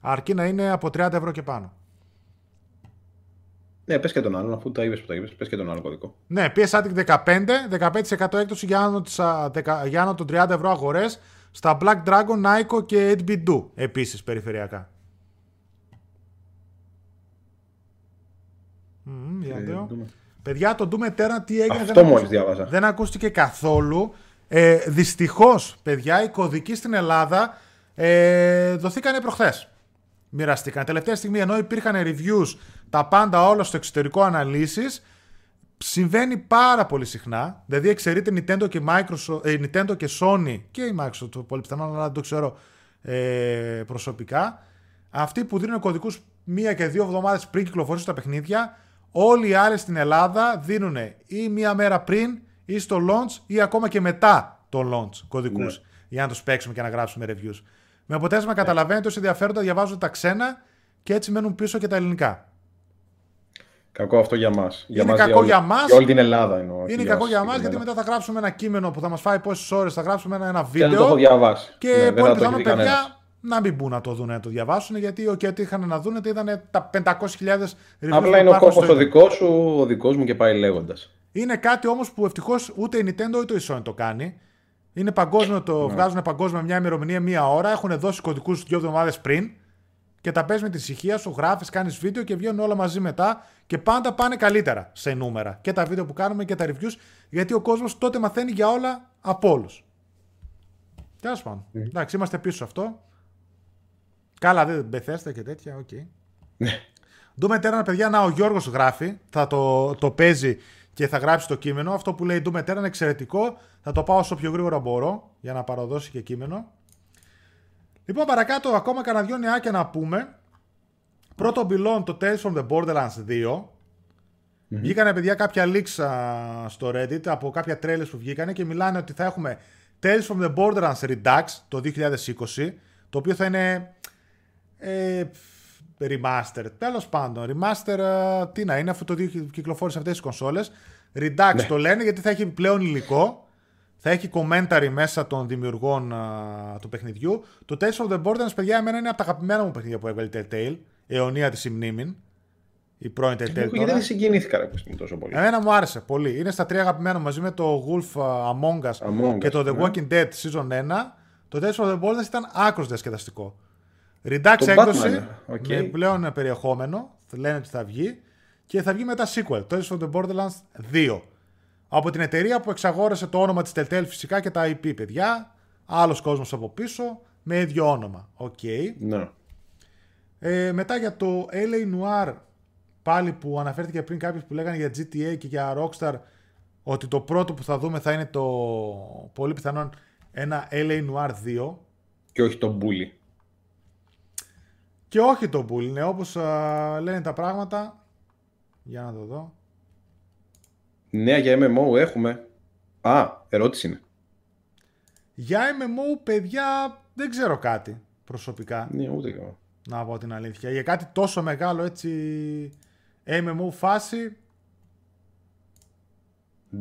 B: αρκεί να είναι από 30 ευρώ και πάνω
A: ναι, πε και τον άλλον, αφού τα είπε που τα είπε, πε και τον άλλο κωδικό.
B: Ναι, PS Addict 15, 15% έκπτωση για άνω, για άνω των 30 ευρώ αγορέ στα Black Dragon, Nike και 8 επίση περιφερειακά. Mm, για Παιδιά, το Doom Eternal τι έγινε.
A: Αυτό μόλις διάβαζα.
B: Δεν ακούστηκε καθόλου. Ε, Δυστυχώς, παιδιά, οι κωδικοί στην Ελλάδα ε, δοθήκανε προχθές. Μοιραστήκαν. Τελευταία στιγμή, ενώ υπήρχαν reviews τα πάντα όλα στο εξωτερικό αναλύσεις συμβαίνει πάρα πολύ συχνά. Δηλαδή εξαιρείται Nintendo και, Microsoft, ε, Nintendo και Sony και η Microsoft πολύ πιθανό, αλλά δεν το ξέρω ε, προσωπικά. Αυτοί που δίνουν κωδικούς μία και δύο εβδομάδες πριν κυκλοφορήσουν τα παιχνίδια, όλοι οι άλλοι στην Ελλάδα δίνουν ή μία μέρα πριν ή στο launch ή ακόμα και μετά το launch κωδικούς ναι. για να τους παίξουμε και να γράψουμε reviews. Με αποτέλεσμα καταλαβαίνετε όσοι ενδιαφέροντα διαβάζουν τα ξένα και έτσι μένουν πίσω και τα ελληνικά.
A: Κακό αυτό για μας.
B: Είναι κακό για, όλη, για μας.
A: Για όλη την Ελλάδα εννοώ.
B: Είναι κακό για μας γιατί μετά θα γράψουμε ένα κείμενο που θα μας φάει πόσες ώρες, θα γράψουμε ένα, ένα βίντεο.
A: Και δεν το έχω διαβάσει.
B: Και ναι, πολύ πιθανό παιδιά να μην μπουν να το δουν να το διαβάσουν γιατί ο και είχαν να δουν ήταν τα 500.000 reviews.
A: Απλά είναι ο κόπος ο δικός σου, ο δικός μου και πάει λέγοντας.
B: Είναι κάτι όμως που ευτυχώς ούτε η Nintendo ούτε η Sony το κάνει. Είναι παγκόσμιο, το ναι. βγάζουν παγκόσμια μια ημερομηνία μία ώρα. Έχουν δώσει κωδικούς δύο εβδομάδες πριν και τα παίζεις με τη ησυχία σου, γράφεις, κάνεις βίντεο και βγαίνουν όλα μαζί μετά και πάντα πάνε καλύτερα σε νούμερα. Και τα βίντεο που κάνουμε και τα reviews, γιατί ο κόσμος τότε μαθαίνει για όλα από όλους. Τέλος πάντων. Mm. Εντάξει, είμαστε πίσω σε αυτό. Καλά, δεν Bethesda και τέτοια, οκ. Okay.
A: Ναι.
B: Doom Eternal, παιδιά, να ο Γιώργος γράφει, θα το, το παίζει και θα γράψει το κείμενο. Αυτό που λέει Doom Eternal είναι εξαιρετικό. Θα το πάω όσο πιο γρήγορα μπορώ για να παραδώσει και κείμενο. Λοιπόν, παρακάτω, ακόμα κανένα δυο νεάκια να πούμε. Πρώτον λοιπόν το Tales from the Borderlands 2. Mm-hmm. Βγήκανε παιδιά κάποια leaks στο Reddit από κάποια trailers που βγήκανε και μιλάνε ότι θα έχουμε Tales from the Borderlands Redux το 2020 το οποίο θα είναι ε, remaster. Τέλος πάντων, remaster τι να είναι αφού το κυκλοφόρησε αυτές τις κονσόλες. Redux ναι. το λένε γιατί θα έχει πλέον υλικό θα έχει commentary μέσα των δημιουργών α, του παιχνιδιού. Το Tales of the Borderlands, παιδιά, εμένα είναι από τα αγαπημένα μου παιχνίδια που έβγαλε Telltale. Αιωνία της μνήμη. η πρώην Telltale
A: Γιατί
B: τώρα.
A: δεν συγκινήθηκα ρε, παιδί μου, τόσο πολύ.
B: Εμένα μου άρεσε πολύ. Είναι στα τρία αγαπημένα μου, μαζί με το Wolf uh, Among Us
A: Among
B: και
A: Us,
B: το The
A: ναι.
B: Walking Dead Season 1. Το Tales of the Borderlands ήταν άκρως διασκεδαστικό. Redux
A: Το
B: έκδοση
A: Batman, οκ.
B: με πλέον περιεχόμενο. Λένε ότι θα βγει. Και θα βγει μετά sequel. Tales of the Borderlands 2. Από την εταιρεία που εξαγόρασε το όνομα της Telltale φυσικά και τα IP, παιδιά. Άλλος κόσμος από πίσω με ίδιο όνομα. Οκ.
A: Ναι.
B: Ε, μετά για το LA Noir, πάλι που αναφέρθηκε πριν κάποιος που λέγανε για GTA και για Rockstar, ότι το πρώτο που θα δούμε θα είναι το πολύ πιθανόν ένα LA Noir 2.
A: Και όχι το bully.
B: Και όχι το Bull, ναι, όπως α, λένε τα πράγματα. Για να το δω.
A: Νέα για MMO έχουμε. Α, ερώτηση είναι.
B: Για MMO, παιδιά, δεν ξέρω κάτι προσωπικά,
A: Ναι, ούτε εγώ.
B: να πω την αλήθεια. Για κάτι τόσο μεγάλο έτσι MMO φάση,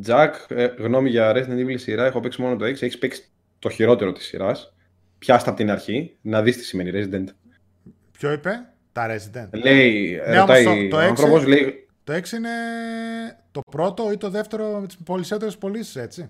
A: Τζακ, ε, γνώμη για Resident Evil σειρά. Έχω παίξει μόνο το 6. Έχεις παίξει το χειρότερο της σειράς. Πιάστα από την αρχή να δεις τι σημαίνει Resident.
B: Ποιο είπε, τα Resident.
A: Λέει,
B: Ναι,
A: ρωτάει
B: όμως το- το
A: ο
B: έξι-
A: άνθρωπος, λέει.
B: Το 6 είναι το πρώτο ή το δεύτερο με τις περισσότερες πωλήσεις, έτσι.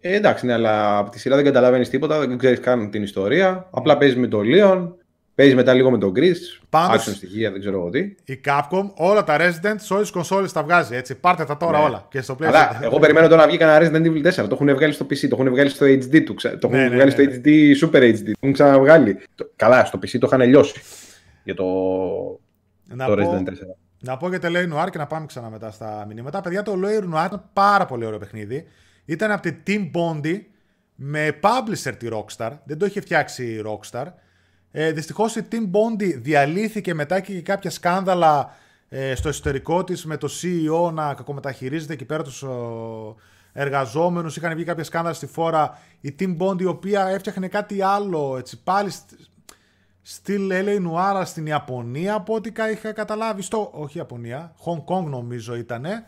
A: Ε, εντάξει, ναι, αλλά από τη σειρά δεν καταλαβαίνεις τίποτα, δεν ξέρεις καν την ιστορία. Απλά παίζεις με τον Leon, παίζεις μετά λίγο με τον Chris.
B: Πάντως-
A: Action στοιχεία, δεν ξέρω εγώ τι.
B: Η Capcom όλα τα Resident σε όλες τις κονσόλες τα βγάζει έτσι. Πάρτε τα τώρα
A: Ναι.
B: όλα. Και στο PlayStation.
A: Αλλά εγώ περιμένω τώρα να βγει κανένα Resident Evil 4. Το έχουν βγάλει στο PC, το έχουν βγάλει στο HD του. ξα- Το έχουν
B: Ναι, ναι,
A: βγάλει
B: ναι,
A: στο HD, Super HD. Το έχουν ξαναβγάλει. Το- Καλά, στο PC το είχαν λιώσει. Για το,
B: να,
A: το
B: πω,
A: Resident 4.
B: να πω για το LA Noir και να πάμε ξανά μετά στα μηνύματα. Παιδιά, το LA Noir ήταν πάρα πολύ ωραίο παιχνίδι. Ήταν από τη Team Bondi με publisher τη Rockstar. Δεν το είχε φτιάξει η Rockstar. Ε, Δυστυχώς η Team Bondi διαλύθηκε μετά και κάποια σκάνδαλα ε, στο εσωτερικό της με το CEO να κακομεταχειρίζεται εκεί πέρα τους εργαζόμενους. Είχαν βγει κάποια σκάνδαλα στη φόρα. Η Team Bondi η οποία έφτιαχνε κάτι άλλο έτσι, πάλι σ- στυλ LA Noir στην Ιαπωνία από ό,τι κα- είχα καταλάβει στο, όχι Ιαπωνία, Hong Kong νομίζω ήτανε.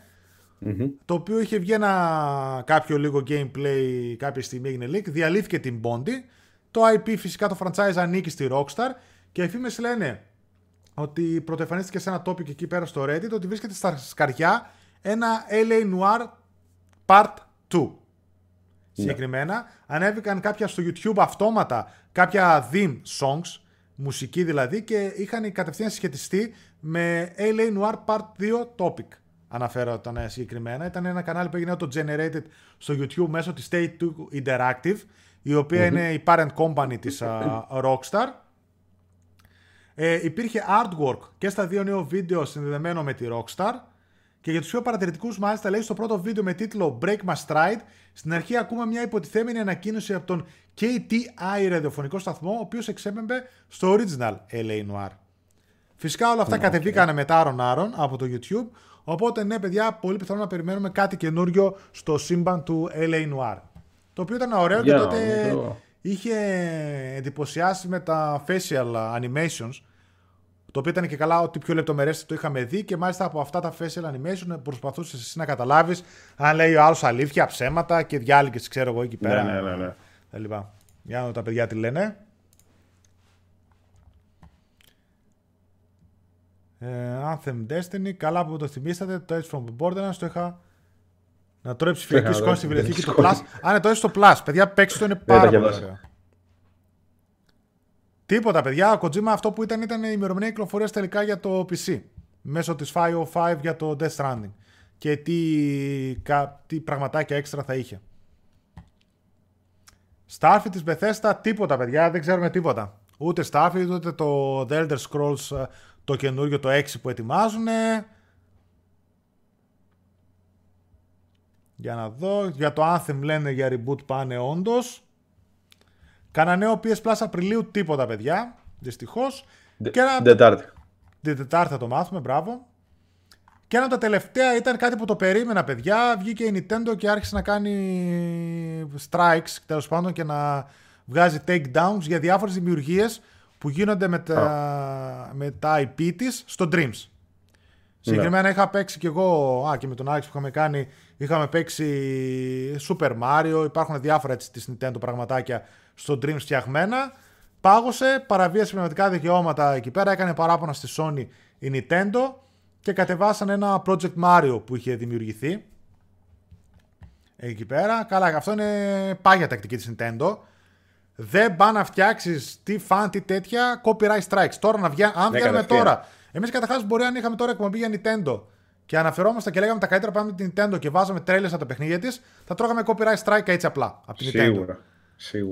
B: Το οποίο είχε βγει ένα κάποιο λίγο gameplay κάποια στιγμή έγινε leak, διαλύθηκε την Bondi. Το IP φυσικά το franchise ανήκει στη Rockstar και οι φήμες λένε ότι πρωτοεμφανίστηκε σε ένα topic εκεί πέρα στο Reddit ότι βρίσκεται στα σκαριά ένα LA Noir Part 2 συγκεκριμένα. Ανέβηκαν κάποια στο YouTube αυτόματα, κάποια theme songs, μουσική δηλαδή, και είχαν κατευθείαν συσχετιστεί με LA Noir Part 2 topic. Αναφέρονταν ε, συγκεκριμένα. Ήταν ένα κανάλι που έγινε το Generated στο YouTube μέσω της State 2 Interactive, η οποια είναι η parent company της α, Rockstar. Ε, υπήρχε artwork και στα δύο νέο βίντεο συνδεδεμένο με τη Rockstar. Και για τους πιο παρατηρητικούς, μάλιστα, λέει στο πρώτο βίντεο με τίτλο Break My Stride, στην αρχή ακούμε μια υποτιθέμενη ανακοίνωση από τον KTI ραδιοφωνικό σταθμό, ο οποίος εξέπεμπε στο original LA Noir. Φυσικά όλα αυτά κατεβήκανε μετά άρον-άρον από το YouTube. Οπότε ναι, παιδιά, πολύ πιθανό να περιμένουμε κάτι καινούριο στο σύμπαν του LA Noir. Το οποίο ήταν ωραίο και
A: Για να
B: τότε
A: δω.
B: είχε εντυπωσιάσει με τα facial animations. Το οποίο ήταν και καλά ότι πιο λεπτομερές το είχαμε δει και μάλιστα από αυτά τα facial animation προσπαθούσες εσύ να καταλάβεις αν λέει ο άλλος αλήθεια, ψέματα και διάλεγες ξέρω εγώ εκεί πέρα.
A: Ναι, ναι, ναι, ναι.
B: Τα λοιπά. Για να δω τα παιδιά τι λένε. Ε, Anthem Destiny, καλά που το θυμήσατε, το Edge from the Borderlands το είχα να τρώει ψηφιακή
A: είχα
B: σκόνη
A: δώσει,
B: στη
A: δεν
B: βιβλιοθήκη του
A: σκόνη.
B: Plus. Αν ναι, το έχει στο Plus, παιδιά, παίξτε το είναι
A: τα
B: πάρα
A: είχε
B: πολύ
A: δώσει.
B: ωραίο. Τίποτα, παιδιά. Ο Kojima αυτό που ήταν ήταν η ημερομηνία κυκλοφορίας τελικά για το PC. Μέσω της 505 για το Death Stranding. Και τι, κα, τι πραγματάκια έξτρα θα είχε. Starfield της Bethesda, τίποτα παιδιά, δεν ξέρουμε τίποτα. Ούτε Starfield, ούτε το The Elder Scrolls ε, το καινούριο, το 6 που ετοιμάζουν. Για να δω, για το Anthem λένε για reboot πάνε όντως. Κάνα νέο PS Plus Απριλίου, τίποτα παιδιά, δυστυχώς. Και ένα
A: Τετάρτη.
B: την Τετάρτη θα το μάθουμε, μπράβο. Και ένα από τα τελευταία ήταν κάτι που το περίμενα, παιδιά. Βγήκε η Nintendo και άρχισε να κάνει strikes, τέλος πάντων, και να βγάζει takedowns για διάφορες δημιουργίες που γίνονται με τα, με τα IP της στο Dreams. Συγκεκριμένα είχα παίξει κι εγώ, α, και με τον Alex που είχαμε κάνει, είχαμε παίξει Super Mario, υπάρχουν διάφορα έτσι της Nintendo πραγματάκια στο Dreams φτιαγμένα. Πάγωσε, παραβίασε πνευματικά δικαιώματα εκεί πέρα, έκανε παράπονα στη Sony η Nintendo και κατεβάσαν ένα Project Mario που είχε δημιουργηθεί. Εκεί πέρα. Καλά, αυτό είναι πάγια τακτική της Nintendo. Δεν πά να φτιάξεις τι φαν, τι τέτοια copyright strikes. Τώρα να βγει, αν ναι, βγαίνουμε τώρα. Εμείς καταρχάς μπορεί αν είχαμε τώρα εκπομπή για Nintendo και αναφερόμαστε και λέγαμε τα καλύτερα πράγματα με την Nintendo και βάζαμε τρέλε από τα παιχνίδια της, θα τρώγαμε copyright strike έτσι απλά από την
A: Nintendo. Σίγουρα.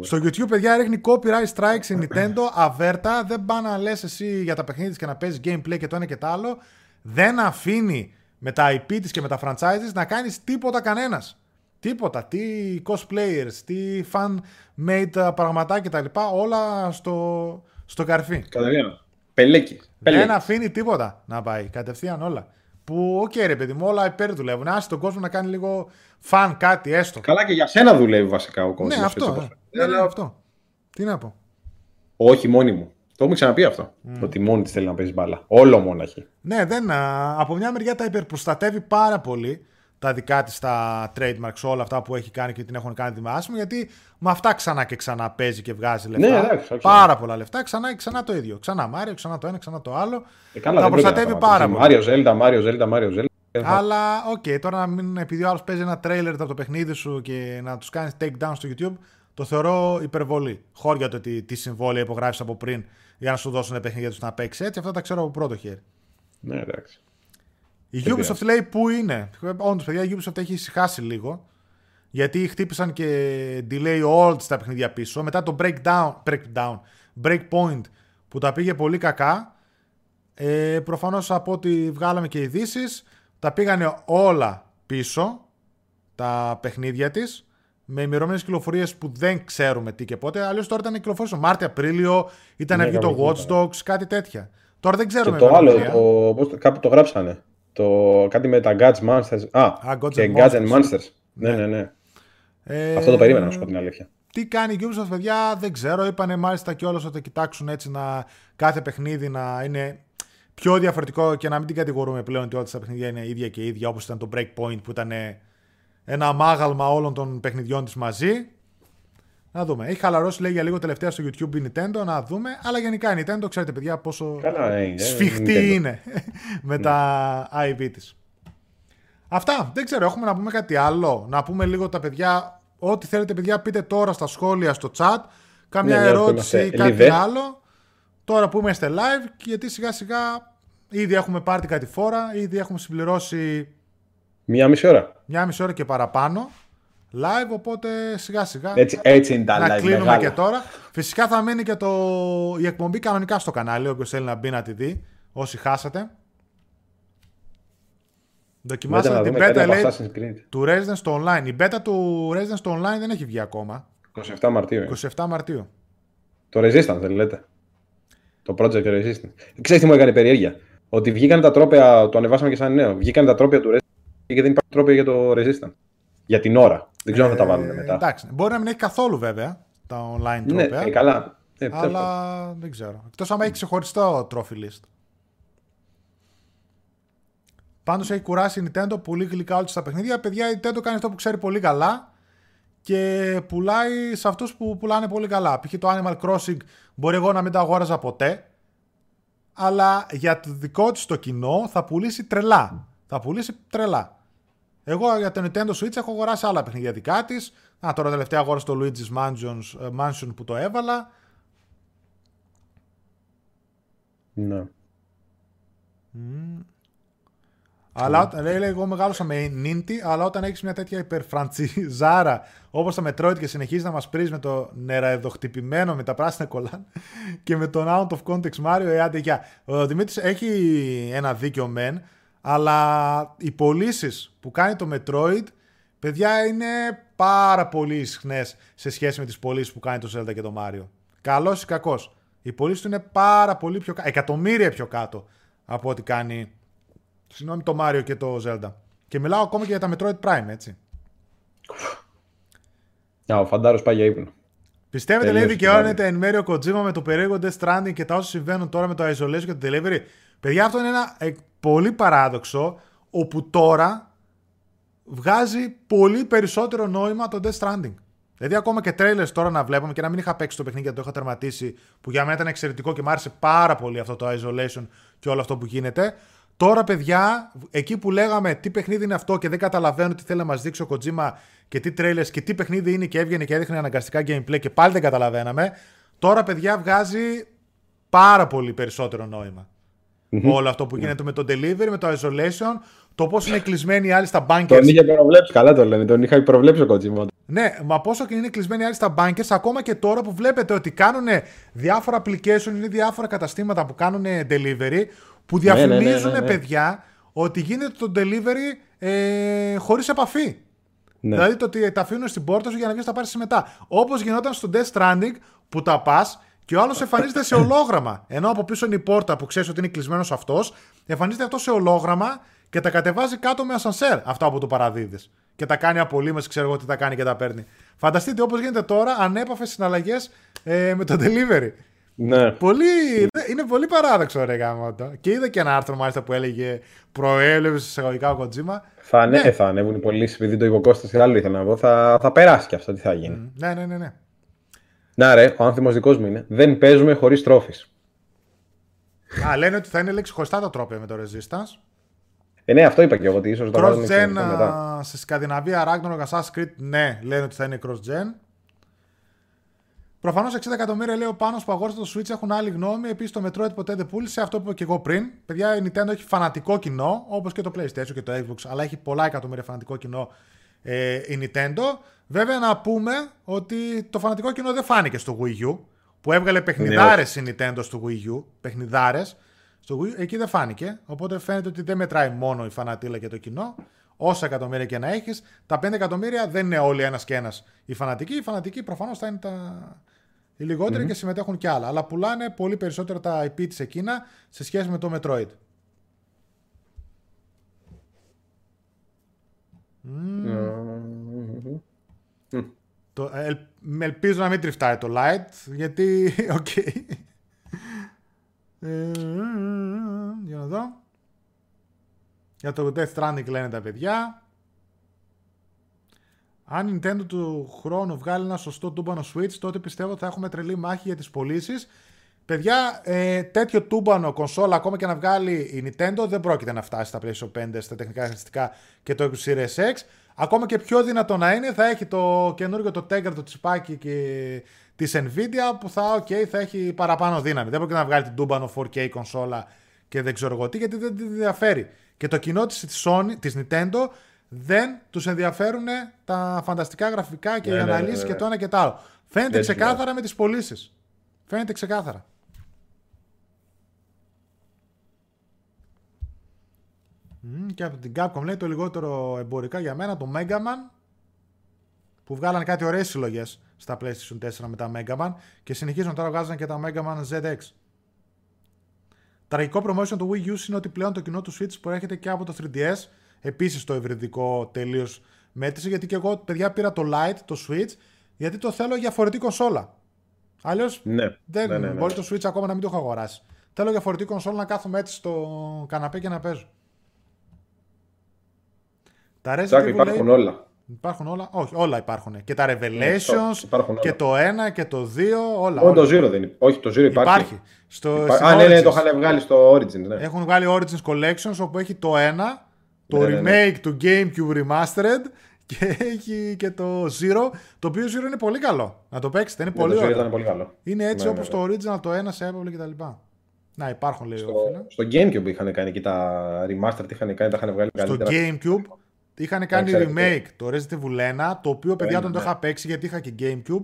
B: Στο YouTube, παιδιά, ρίχνει copyright strikes η Nintendo αβέρτα. Δεν πά να λες εσύ για τα παιχνίδια και να παίζει gameplay και το ένα και το άλλο. Δεν αφήνει με τα IP της και με τα franchises να κάνεις τίποτα κανένας. Τίποτα. Τι cosplayers, τι fan-made πραγματάκια κτλ. Όλα στο, στο καρφί.
A: Κατευθείαν. Πελέκι.
B: Δεν αφήνει τίποτα να πάει. Κατευθείαν όλα. Που, οκ, okay, ρε παιδί μου, όλα υπέρ δουλεύουν. Άσε τον κόσμο να κάνει λίγο φαν κάτι, έστω.
A: Καλά και για σένα δουλεύει βασικά ο κόσμος.
B: Ναι, αυτό. Ναι, ναι, αυτό. Τι να πω.
A: Όχι μόνη μου. Το έχουμε ξαναπεί αυτό. Mm. Ότι μόνη της θέλει να παίζει μπάλα. Όλο μόναχη.
B: Ναι, δεν, από μια μεριά τα υπερπροστατεύει πάρα πολύ τα δικά της τα trademarks, όλα αυτά που έχει κάνει και την έχουν κάνει διάσημη, γιατί με αυτά ξανά και ξανά παίζει και βγάζει λεφτά.
A: Ναι, εντάξει,
B: πάρα πολλά λεφτά, ξανά και ξανά το ίδιο. Ξανά Mario, ξανά το ένα, ξανά το άλλο.
A: Ε, καλά,
B: τα προστατεύει πάρα πολύ.
A: Μάριο Ζέλτα, Μάριο Ζέλτα, Μάριο Ζέλτα.
B: Αλλά, οκ, okay, τώρα να μην, επειδή ο άλλος παίζει ένα τρέιλερ από το παιχνίδι σου και να τους κάνεις take down στο YouTube, το θεωρώ υπερβολή. Χώρια το ότι τι συμβόλαια υπογράφεις από πριν για να σου δώσουν παιχνίδια τους να παίξεις έτσι. Αυτά τα ξέρω από πρώτο χέρι.
A: Ναι, εντάξει.
B: Η Ubisoft λέει πού είναι. Όντως, παιδιά, η Ubisoft έχει ησυχάσει λίγο. Γιατί χτύπησαν και delay all τα παιχνίδια πίσω. Μετά το breakdown, breakdown, breakpoint που τα πήγε πολύ κακά. Ε, Προφανώς από ό,τι βγάλαμε και ειδήσεις, τα πήγανε όλα πίσω τα παιχνίδια της με ημερομηνίες κυκλοφορίες που δεν ξέρουμε τι και πότε. Αλλιώς τώρα ήταν κυκλοφορίε Μάρτιο, Απρίλιο, ήταν ναι, το Watch Dogs, κάτι τέτοια. Τώρα δεν ξέρουμε.
A: Και το άλλο, το, κάπου το γράψανε. Το, κάτι με τα Gods Monsters. Α, Α και Gods and Monsters. Ναι, ναι, ναι. Ε, Αυτό το περίμενα, να σου πω την αλήθεια.
B: Τι κάνει η Ubisoft, παιδιά, δεν ξέρω. Είπανε μάλιστα κιόλας ότι κοιτάξουν έτσι να κάθε παιχνίδι να είναι πιο διαφορετικό και να μην την κατηγορούμε πλέον ότι όλα τα παιχνίδια είναι ίδια και ίδια, όπως ήταν το Breakpoint που ήταν ένα αμάγαλμα όλων των παιχνιδιών της μαζί. Να δούμε. Έχει χαλαρώσει λέει για λίγο τελευταία στο YouTube η Nintendo, να δούμε. Αλλά γενικά η Nintendo, ξέρετε παιδιά πόσο
A: Καλά, ε,
B: σφιχτή είναι με ναι. τα IP της. Αυτά. Δεν ξέρω, έχουμε να πούμε κάτι άλλο. Να πούμε λίγο τα παιδιά, ό,τι θέλετε παιδιά πείτε τώρα στα σχόλια, στο chat. Κάμια ναι, ναι ερώτηση ή κάτι άλλο. Τώρα που είμαστε live, γιατί σιγά σιγά ήδη έχουμε πάρει κάτι φόρα, ήδη έχουμε συμπληρώσει...
A: Μία μισή ώρα.
B: Μία μισή ώρα και παραπάνω live, οπότε σιγά σιγά
A: έτσι, έτσι είναι τα
B: να
A: live
B: κλείνουμε και τώρα. Φυσικά θα μείνει και το... η εκπομπή κανονικά στο κανάλι, όποιος θέλει να μπει να τη δει, όσοι χάσατε. Δοκιμάσατε την beta λέει, του Residence στο online. Η beta του Residence στο online δεν έχει βγει ακόμα.
A: 27 Μαρτίου.
B: 27 Μαρτίου.
A: Το Resistance δεν λέτε. Το Project Resistance. Ξέρετε τι μου έκανε περιέργεια; Ότι βγήκαν τα τρόπια, το ανεβάσαμε και σαν νέο. Βγήκαν τα τρόπια του Residence και δεν υπάρχουν τρόπια για το Resistance. Για την ώρα. Δεν ξέρω αν θα τα βάλουν μετά.
B: Εντάξει. Μπορεί να μην έχει καθόλου βέβαια τα online
A: ναι,
B: τρόπια.
A: Ναι, καλά.
B: Ε, αλλά δεν ξέρω. Εκτός αν έχει ξεχωριστό trophy list. Πάντως έχει κουράσει η Nintendo πολύ γλυκά όλα τα παιχνίδια. Παιδιά, η Nintendo κάνει αυτό που ξέρει πολύ καλά και πουλάει σε αυτούς που πουλάνε πολύ καλά. Π.χ. το Animal Crossing μπορεί εγώ να μην το αγόραζα ποτέ, αλλά για το δικό της το κοινό θα πουλήσει τρελά. Θα πουλήσει τρελά. Εγώ για το Nintendo Switch έχω αγοράσει άλλα παιχνίδια δικά της. Α, τώρα τελευταία αγόρασα το Luigi's Mansion, ε, Mansion που το έβαλα.
A: Ναι.
B: Mm. Αλλά λέει, λέει, εγώ μεγάλωσα με Ninty, αλλά όταν έχεις μια τέτοια υπερφραντσιζάρα όπως το Metroid και συνεχίζεις να μας πρίζεις με το νεραεδοχτυπημένο με τα πράσινα κολλάν και με τον Out of Context Mario, ε, άντε για. Ο Δημήτρης έχει ένα δίκιο μεν, αλλά οι πωλήσεις που κάνει το Metroid, παιδιά, είναι πάρα πολύ ισχνές σε σχέση με τις πωλήσεις που κάνει το Zelda και το Mario. Καλός ή κακός. Οι πωλήσεις του είναι πάρα πολύ πιο κάτω, εκατομμύρια πιο κάτω από ό,τι κάνει συγγνώμη, το Mario και το Zelda. Και μιλάω ακόμα και για τα Metroid Prime, έτσι.
A: Α, ο Φαντάρος πάει για ύπνο.
B: Πιστεύετε, λέει, δικαιώνεται εν μέρει ο Kojima με το περίεργο Death Stranding και τα όσα συμβαίνουν τώρα με το Isolation και το Delivery; Παιδιά, αυτό είναι ένα ε, πολύ παράδοξο, όπου τώρα βγάζει πολύ περισσότερο νόημα το Death Stranding. Δηλαδή, ακόμα και τρέλε τώρα να βλέπουμε και να μην είχα παίξει το παιχνίδι γιατί το είχα τερματίσει, που για μένα ήταν εξαιρετικό και μου άρεσε πάρα πολύ αυτό το isolation και όλο αυτό που γίνεται. Τώρα, παιδιά, εκεί που λέγαμε τι παιχνίδι είναι αυτό και δεν καταλαβαίνω τι θέλει να μας δείξει ο Kojima και τι τρέλε και τι παιχνίδι είναι και έβγαινε και έδειχνε αναγκαστικά gameplay και πάλι δεν καταλαβαίναμε. Τώρα, παιδιά, βγάζει πάρα πολύ περισσότερο νόημα. Mm-hmm. Όλο αυτό που γίνεται με το delivery, με το isolation, το πώς είναι κλεισμένοι οι άλλοι στα bunkers.
A: Τον είχε προβλέψει, καλά το λένε. Τον είχα προβλέψει ο Kojima.
B: Ναι, μα πόσο και είναι κλεισμένοι οι άλλοι στα bunkers, ακόμα και τώρα που βλέπετε ότι κάνουν διάφορα application ή διάφορα καταστήματα που κάνουν delivery, που διαφημίζουν ναι, ναι, ναι, ναι, παιδιά ότι γίνεται το delivery ε, χωρίς επαφή. Ναι. Δηλαδή το ότι τα αφήνουν στην πόρτα σου για να βγεις τα πάρεις μετά. Όπως γινόταν στο Death Stranding που τα πας και ο άλλος εμφανίζεται σε ολόγραμμα. Ενώ από πίσω είναι η πόρτα που ξέρεις ότι είναι κλεισμένος αυτός, εμφανίζεται αυτό σε ολόγραμμα και τα κατεβάζει κάτω με ασανσέρ αυτά που του παραδίδεις. Και τα κάνει απολύμωση, ξέρω εγώ τι τα κάνει και τα παίρνει. Φανταστείτε όπως γίνεται τώρα ανέπαφες συναλλαγές ε, με το delivery.
A: Ναι.
B: Πολύ, είναι πολύ παράδοξο ρε γάμο Και είδα και ένα άρθρο μάλιστα που έλεγε προέλευση εισαγωγικά ο Κοτζίμα.
A: Θα, ανέ, ναι. θα ανέβουν οι πωλήσεις επειδή το είπε άλλο ήθελα να πω. Θα, θα περάσει και αυτό, τι θα γίνει.
B: ναι, ναι, ναι, ναι.
A: Να ρε, ο άνθιμος δικός μου είναι. Δεν παίζουμε χωρίς τρόφι.
B: Α, λένε ότι θα είναι λέξη χωριστά τα τρόπια με το Resistance.
A: Ε, ναι, αυτό είπα και εγώ ότι ίσως
B: το Cross Gen μετά. σε Σκανδιναβία, Ragnarok, Assassin's Creed, ναι, λένε ότι θα είναι Cross Gen. Προφανώς 60 εκατομμύρια λέει ο πάνω που αγόρασε το Switch έχουν άλλη γνώμη. Επίσης το Metroid ποτέ δεν πούλησε. Αυτό που είπα και εγώ πριν. Παιδιά, η Nintendo έχει φανατικό κοινό, όπως και το PlayStation και το Xbox, αλλά έχει πολλά εκατομμύρια φανατικό κοινό ε, η Nintendo. Βέβαια, να πούμε ότι το φανατικό κοινό δεν φάνηκε στο Wii U, που έβγαλε παιχνιδάρες η Nintendo στο Wii U. Παιχνιδάρες. Στο Wii U, εκεί δεν φάνηκε. Οπότε φαίνεται ότι δεν μετράει μόνο η φανατήλα και το κοινό. Όσα εκατομμύρια και να έχεις, τα 5 εκατομμύρια δεν είναι όλοι ένας και ένας οι φανατικοί. Οι φανατικοί προφανώς θα είναι τα, οι λιγοτεροι και συμμετέχουν κι άλλα. Αλλά πουλάνε πολύ περισσότερα τα IP της εκείνα σε σχέση με το Metroid. Το, ε, με ελπίζω να μην ντριφτάει το Lite, γιατί, οκ. Okay. Ε, για να δω. Για το Death Stranding λένε τα παιδιά. Αν η Nintendo του χρόνου βγάλει ένα σωστό τούμπανο Switch, τότε πιστεύω ότι θα έχουμε τρελή μάχη για τις πωλήσεις. Παιδιά, ε, τέτοιο τούμπανο κονσόλα, ακόμα και να βγάλει η Nintendo, δεν πρόκειται να φτάσει στα PlayStation 5, στα τεχνικά χαρακτηριστικά και το Series X. Ακόμα και πιο δυνατό να είναι, θα έχει το καινούργιο το Tegra, το τσιπάκι και της Nvidia που θα, okay, θα έχει παραπάνω δύναμη. Δεν πρόκειται να βγάλει την τούμπανο 4K κονσόλα και δεν ξέρω εγώ τι, γιατί δεν την ενδιαφέρει. Και το κοινό της, Sony, της Nintendo δεν τους ενδιαφέρουν τα φανταστικά γραφικά και ναι, οι ναι, αναλύσεις ναι, ναι, και το ένα και το άλλο. Φαίνεται Έτσι, ξεκάθαρα με τις πωλήσεις. Φαίνεται ξεκάθαρα. Και από την Capcom λέει το λιγότερο εμπορικά για μένα το Mega Man που βγάλανε κάτι ωραίες συλλογές στα PlayStation 4 με τα Mega Man και συνεχίζουν τώρα βγάζουν και τα Mega Man ZX. Τραγικό promotion του Wii U είναι ότι πλέον το κοινό του Switch προέρχεται και από το 3DS Επίσης το ευρυδικό τελείως μέτρησε γιατί και εγώ παιδιά πήρα το Lite, το Switch, γιατί το θέλω για φορητή κονσόλα. Αλλιώς
A: ναι,
B: δεν
A: ναι, ναι, ναι.
B: μπορεί το Switch ακόμα να μην το έχω αγοράσει. Θέλω για φορητή κονσόλα να κάθομαι έτσι στο καναπέ και να παίζω.
A: Τα Resident υπάρχουν λέει, όλα.
B: Υπάρχουν όλα; Όχι, όλα υπάρχουν. Και τα Revelations και το 1 και το 2. Όλα.
A: Όχι, το 0 δεν υπάρχει. Όχι, το 0 υπάρχει. υπάρχει.
B: Στο,
A: Α, ναι, ναι, το είχαν βγάλει στο Origins. Ναι.
B: Έχουν βγάλει Origins Collections όπου έχει το 1 το ναι, ναι, ναι. remake του GameCube Remastered και έχει και το Zero, το οποίο Zero είναι πολύ καλό. Να το παίξετε, είναι πολύ ωραίο.
A: πολύ καλό.
B: Είναι έτσι ναι, όπως το original, το 1 σε Apple κτλ. Να υπάρχουν λέει
A: στο, στο Gamecube είχαν κάνει και τα Remastered, είχαν κάνει, τα είχαν βγάλει
B: Στο Gamecube είχαν κάνει remake το Resident Evil 1, το οποίο παιδιά τον το είχα παίξει γιατί είχα και Gamecube.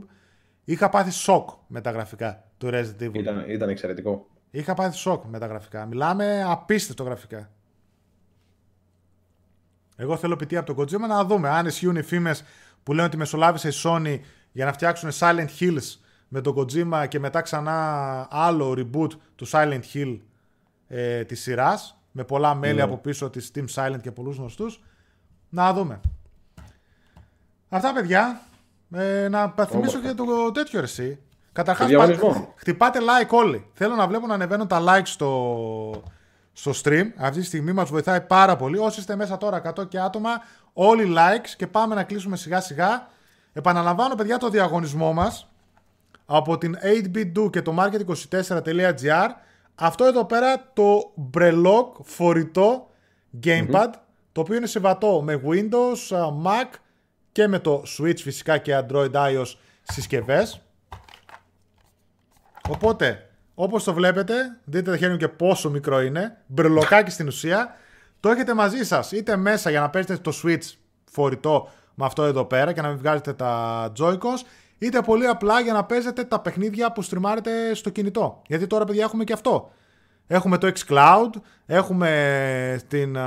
B: Είχα πάθει σοκ με τα γραφικά του Resident Evil.
A: Ήταν, ήταν εξαιρετικό.
B: Είχα πάθει σοκ με τα γραφικά. Μιλάμε απίστευτο γραφικά. Εγώ θέλω πιτή από τον Kojima να δούμε αν ισχύουν οι φήμες που λένε ότι μεσολάβησε η Sony για να φτιάξουν Silent Hills με τον Kojima και μετά ξανά άλλο reboot του Silent Hill ε, της σειράς με πολλά μέλη ναι. από πίσω της Team Silent και πολλούς γνωστούς. Να δούμε. Αυτά παιδιά. Ε, να θυμίσω και το τέτοιο εσύ. Καταρχάς χτυπάτε like όλοι. Θέλω να βλέπω να ανεβαίνουν τα like στο, στο stream. Αυτή τη στιγμή μας βοηθάει πάρα πολύ. Όσοι είστε μέσα τώρα 100 και άτομα, όλοι likes και πάμε να κλείσουμε σιγά σιγά. Επαναλαμβάνω παιδιά το διαγωνισμό μας από την 8bit και το market24.gr αυτό εδώ πέρα το Brelock φορητό gamepad, το οποίο είναι συμβατό με Windows, Mac και με το Switch φυσικά και Android iOS συσκευές. Οπότε, όπως το βλέπετε, δείτε το χέρι μου και πόσο μικρό είναι, μπρελοκάκι στην ουσία, το έχετε μαζί σας, είτε μέσα για να παίζετε το Switch φορητό με αυτό εδώ πέρα και να μην βγάζετε τα Joy-Cons, είτε πολύ απλά για να παίζετε τα παιχνίδια που στριμάρετε στο κινητό. Γιατί τώρα, παιδιά, έχουμε και αυτό. Έχουμε το xCloud, έχουμε την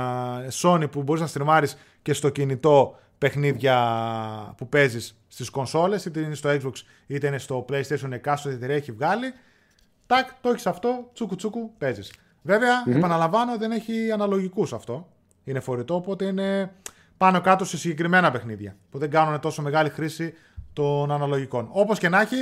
B: Sony που μπορείς να στριμάρεις και στο κινητό παιχνίδια που παίζεις στις κονσόλες, είτε είναι στο Xbox είτε είναι στο PlayStation εκάστοτε εταιρεία έχει βγάλει. Τάκ, το έχεις αυτό, τσούκου τσούκου, παίζεις. Βέβαια, επαναλαμβάνω, δεν έχει αναλογικούς αυτό. Είναι φορητό, οπότε είναι πάνω κάτω σε συγκεκριμένα παιχνίδια που δεν κάνουν τόσο μεγάλη χρήση των αναλογικών. Όπως και να έχει,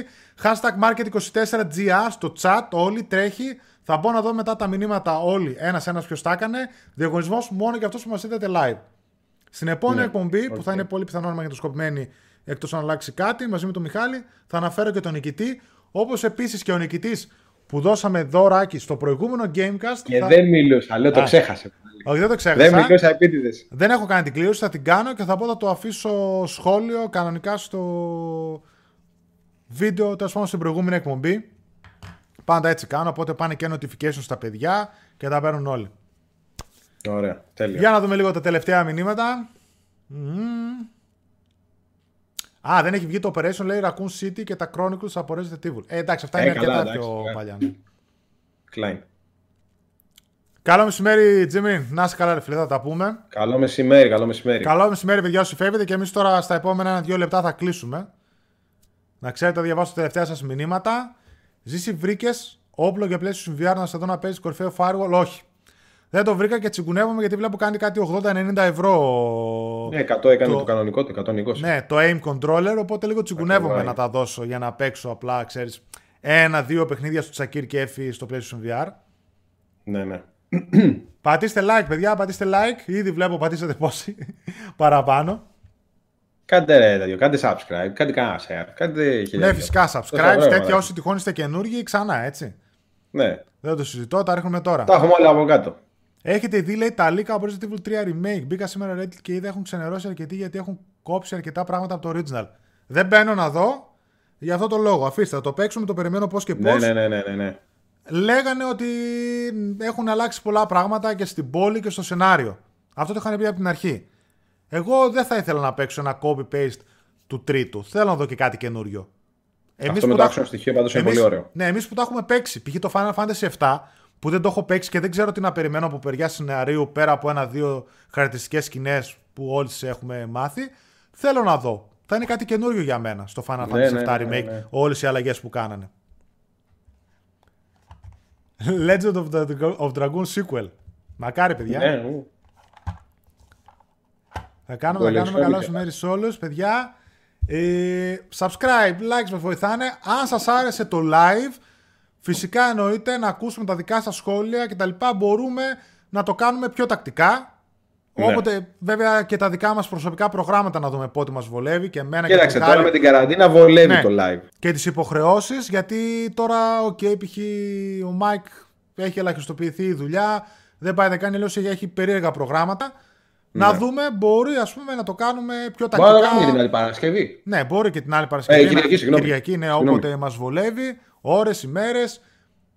B: hashtag market24GR στο chat, όλοι τρέχει. Θα μπω να δω μετά τα μηνύματα όλοι, ένας-ένας ποιος τα έκανε. Διαγωνισμός μόνο για αυτούς που μας είδατε live. Στην επόμενη ναι, εκπομπή, που θα είναι πολύ πιθανό μαγνητοσκοπημένη εκτός αν αλλάξει κάτι, μαζί με τον Μιχάλη, θα αναφέρω και τον νικητή. Όπως επίσης και ο νικητής που δώσαμε δωράκι στο προηγούμενο Gamecast.
A: Και θα... δεν μιλούσα, λέω το ξέχασε.
B: Όχι, δεν το ξέχασα.
A: Δεν μιλούσα επίτηδες.
B: Δεν έχω κάνει την κλήρωση, θα την κάνω και θα πω θα το αφήσω σχόλιο κανονικά στο βίντεο, τέλος πάντων στην προηγούμενη εκπομπή. Πάντα έτσι κάνω, οπότε πάνε και notifications στα παιδιά και τα παίρνουν όλοι.
A: Ωραία, τέλεια.
B: Για να δούμε λίγο τα τελευταία μηνύματα. Α, δεν έχει βγει το Operation, λέει Raccoon City και τα Chronicles από Resident Evil. Ε, εντάξει, αυτά ε, είναι αρκετά εντάξει, πιο yeah. παλιά.
A: Ναι.
B: Καλό μεσημέρι, Τζίμι. Να είσαι καλά, ρε φίλε, θα τα πούμε.
A: Καλό μεσημέρι, καλό μεσημέρι.
B: Καλό μεσημέρι, παιδιά, όσοι φεύγετε και εμείς τώρα στα επόμενα ένα-δύο λεπτά θα κλείσουμε. Να ξέρετε, διαβάσω τα τελευταία σας μηνύματα. Ζήσει βρήκες όπλο για πλαίσιο VR να σε δω να παίζεις κορυφαίο firewall. Όχι. Δεν το βρήκα και τσιγκουνεύομαι γιατί βλέπω κάνει κάτι 80-90 ευρώ.
A: Ναι, 100 έκανε το, το κανονικό, το 120.
B: Ναι, το aim controller, οπότε λίγο τσιγκουνεύομαι να τα δώσω για να παίξω απλά, ξέρεις, ένα-δύο παιχνίδια στο Τσακίρ και έφη στο PlayStation VR.
A: Ναι, ναι.
B: πατήστε like, παιδιά, πατήστε like. Ήδη βλέπω πατήσατε πόσοι παραπάνω.
A: Κάντε ρε τέτοιο, κάντε subscribe, κάντε κανένα share, κάντε
B: Ναι, φυσικά subscribe, τέτοια όσοι τυχόν είστε καινούργοι, ξανά έτσι.
A: Ναι.
B: Δεν το συζητώ, τα ρίχνουμε τώρα.
A: Τα έχουμε όλα από κάτω.
B: Έχετε δει, λέει, τα λίκα από Resident Evil 3 Remake. Μπήκα σήμερα Reddit και είδα έχουν ξενερώσει αρκετοί γιατί έχουν κόψει αρκετά πράγματα από το original. Δεν μπαίνω να δω για αυτό το λόγο. Αφήστε, θα το παίξουμε, το περιμένω πώς και πώς.
A: Ναι, ναι, ναι, ναι, ναι, ναι.
B: Λέγανε ότι έχουν αλλάξει πολλά πράγματα και στην πόλη και στο σενάριο. Αυτό το είχαν πει από την αρχή. Εγώ δεν θα ήθελα να παίξω ένα copy-paste του τρίτου. Θέλω να δω και κάτι καινούριο.
A: Εμείς Αυτό με το action στοιχείο πάντως είναι πολύ ωραίο.
B: Ναι, εμείς που το έχουμε παίξει. Π.χ. το Final Fantasy 7 που δεν το έχω παίξει και δεν ξέρω τι να περιμένω από παιδιά σενάριου πέρα από ένα-δύο χαρακτηριστικές σκηνές που όλοι έχουμε μάθει. Θέλω να δω. Θα είναι κάτι καινούριο για μένα στο Final ναι, Fantasy VII ναι, ναι, Remake, ναι, ναι. όλες οι αλλαγές που κάνανε. Legend of, the, of Dragoon sequel. Μακάρι, παιδιά.
A: Ναι,
B: θα κάνουμε, θα κάνουμε καλό μεσημέρι σε όλους, παιδιά. Ε, subscribe, likes με βοηθάνε. Αν σας άρεσε το live, Φυσικά εννοείται να ακούσουμε τα δικά σας σχόλια και τα λοιπά. Μπορούμε να το κάνουμε πιο τακτικά. Ναι. Όποτε βέβαια και τα δικά μας προσωπικά προγράμματα να δούμε πότε μας βολεύει και εμένα
A: Κοίταξε, και τώρα με την καραντίνα βολεύει ναι. το live.
B: Και τις υποχρεώσεις γιατί τώρα, οκ, okay, π.χ. ο Μάικ έχει ελαχιστοποιηθεί η δουλειά, δεν πάει να κάνει, λέω, έχει περίεργα προγράμματα. Ναι. Να δούμε, μπορεί ας πούμε να το κάνουμε πιο τακτικά.
A: Μπορεί να κάνουμε την άλλη Παρασκευή.
B: Ναι, μπορεί και την άλλη Παρασκευή.
A: Ε, Κυριακή, συγγνώμη.
B: Κυριακή, ναι, όποτε μας βολεύει ώρες, ημέρες.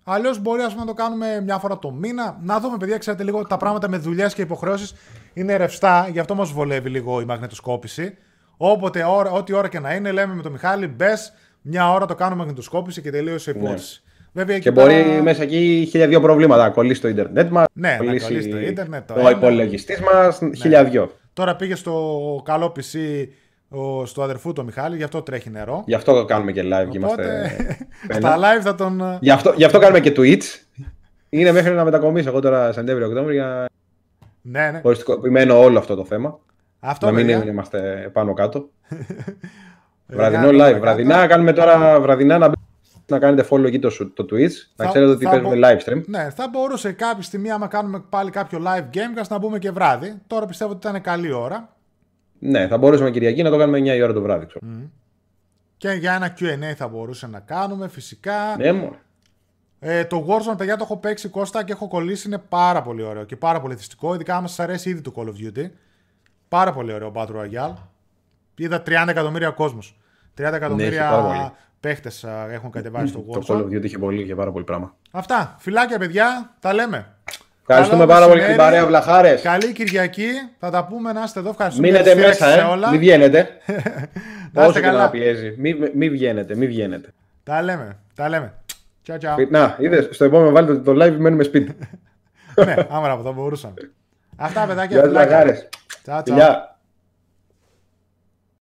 B: Αλλιώς μπορεί ας πούμε, να το κάνουμε μια φορά το μήνα. Να δούμε, παιδιά, ξέρετε λίγο τα πράγματα με δουλειές και υποχρεώσεις είναι ρευστά, γι' αυτό μας βολεύει λίγο η μαγνητοσκόπηση. Όποτε, ώρα, ό,τι ώρα και να είναι, λέμε με τον Μιχάλη, μπες μια ώρα το κάνουμε μαγνητοσκόπηση και τελείωσε η ναι. υπόθεση. Ναι. Βέβαια,
A: και μπορεί μέσα εκεί χίλια προβλήματα. Να κολλήσει το Ιντερνετ μας,
B: ναι, κολλήσει, κολλήσει το Ίντερνετ,
A: το, το υπολογιστής μας, ναι. χίλια
B: Τώρα πήγε στο καλό PC ο, στο αδερφού του Μιχάλη, γι' αυτό τρέχει νερό.
A: Γι' αυτό κάνουμε και live και είμαστε.
B: στα live θα τον. Ε,
A: γι' αυτό, γι αυτό κάνουμε και Twitch. Είναι μέχρι να μετακομίσω εγώ τώρα Σεπτέμβριο-Οκτώβριο για.
B: Ναι, ναι.
A: Οριστικοποιημένο όλο αυτό το θέμα.
B: Αυτό
A: να μην παιδιά. είμαστε πάνω κάτω. Βραδινό live. Βραδινά κάνουμε τώρα βραδινά να, να κάνετε follow εκεί το, το Twitch. Θα, να ξέρετε ότι παίζουμε μπο... live stream.
B: Ναι, θα μπορούσε κάποια στιγμή, άμα κάνουμε πάλι κάποιο live gamecast, να μπούμε και βράδυ. Τώρα πιστεύω ότι ήταν καλή ώρα.
A: Ναι, θα μπορούσαμε Κυριακή να το κάνουμε 9 η ώρα το βράδυ.
B: Και για ένα QA θα μπορούσε να κάνουμε φυσικά.
A: Ναι, μόνο.
B: Ε, το Warzone, παιδιά, το έχω παίξει Κώστα και έχω κολλήσει. Είναι πάρα πολύ ωραίο και πάρα πολύ θυστικό. Ειδικά άμα σας αρέσει ήδη το Call of Duty. Πάρα πολύ ωραίο Battle Royale. Είδα 30 εκατομμύρια κόσμου. 30 εκατομμύρια ναι, παίχτες έχουν κατεβάσει στο Warzone.
A: Το Call of Duty είχε, πολύ, είχε πάρα πολύ πράγμα.
B: Αυτά. Φιλάκια, παιδιά. Τα λέμε.
A: Ευχαριστούμε πάρα πολύ την παρέα Βλαχάρες.
B: Καλή Κυριακή. Θα τα πούμε να είστε εδώ. Ευχαριστούμε.
A: Μείνετε μέσα, ε. Όλα. Μην βγαίνετε. Όσο και να πιέζει. Μην μη βγαίνετε, μην βγαίνετε.
B: Τα λέμε. Τα λέμε. Ciao, ciao.
A: Να, είδες στο επόμενο βάλετε το live μένουμε σπίτι.
B: ναι, άμα από θα μπορούσαμε. Αυτά παιδάκια.
A: Γεια σας, Τσαου,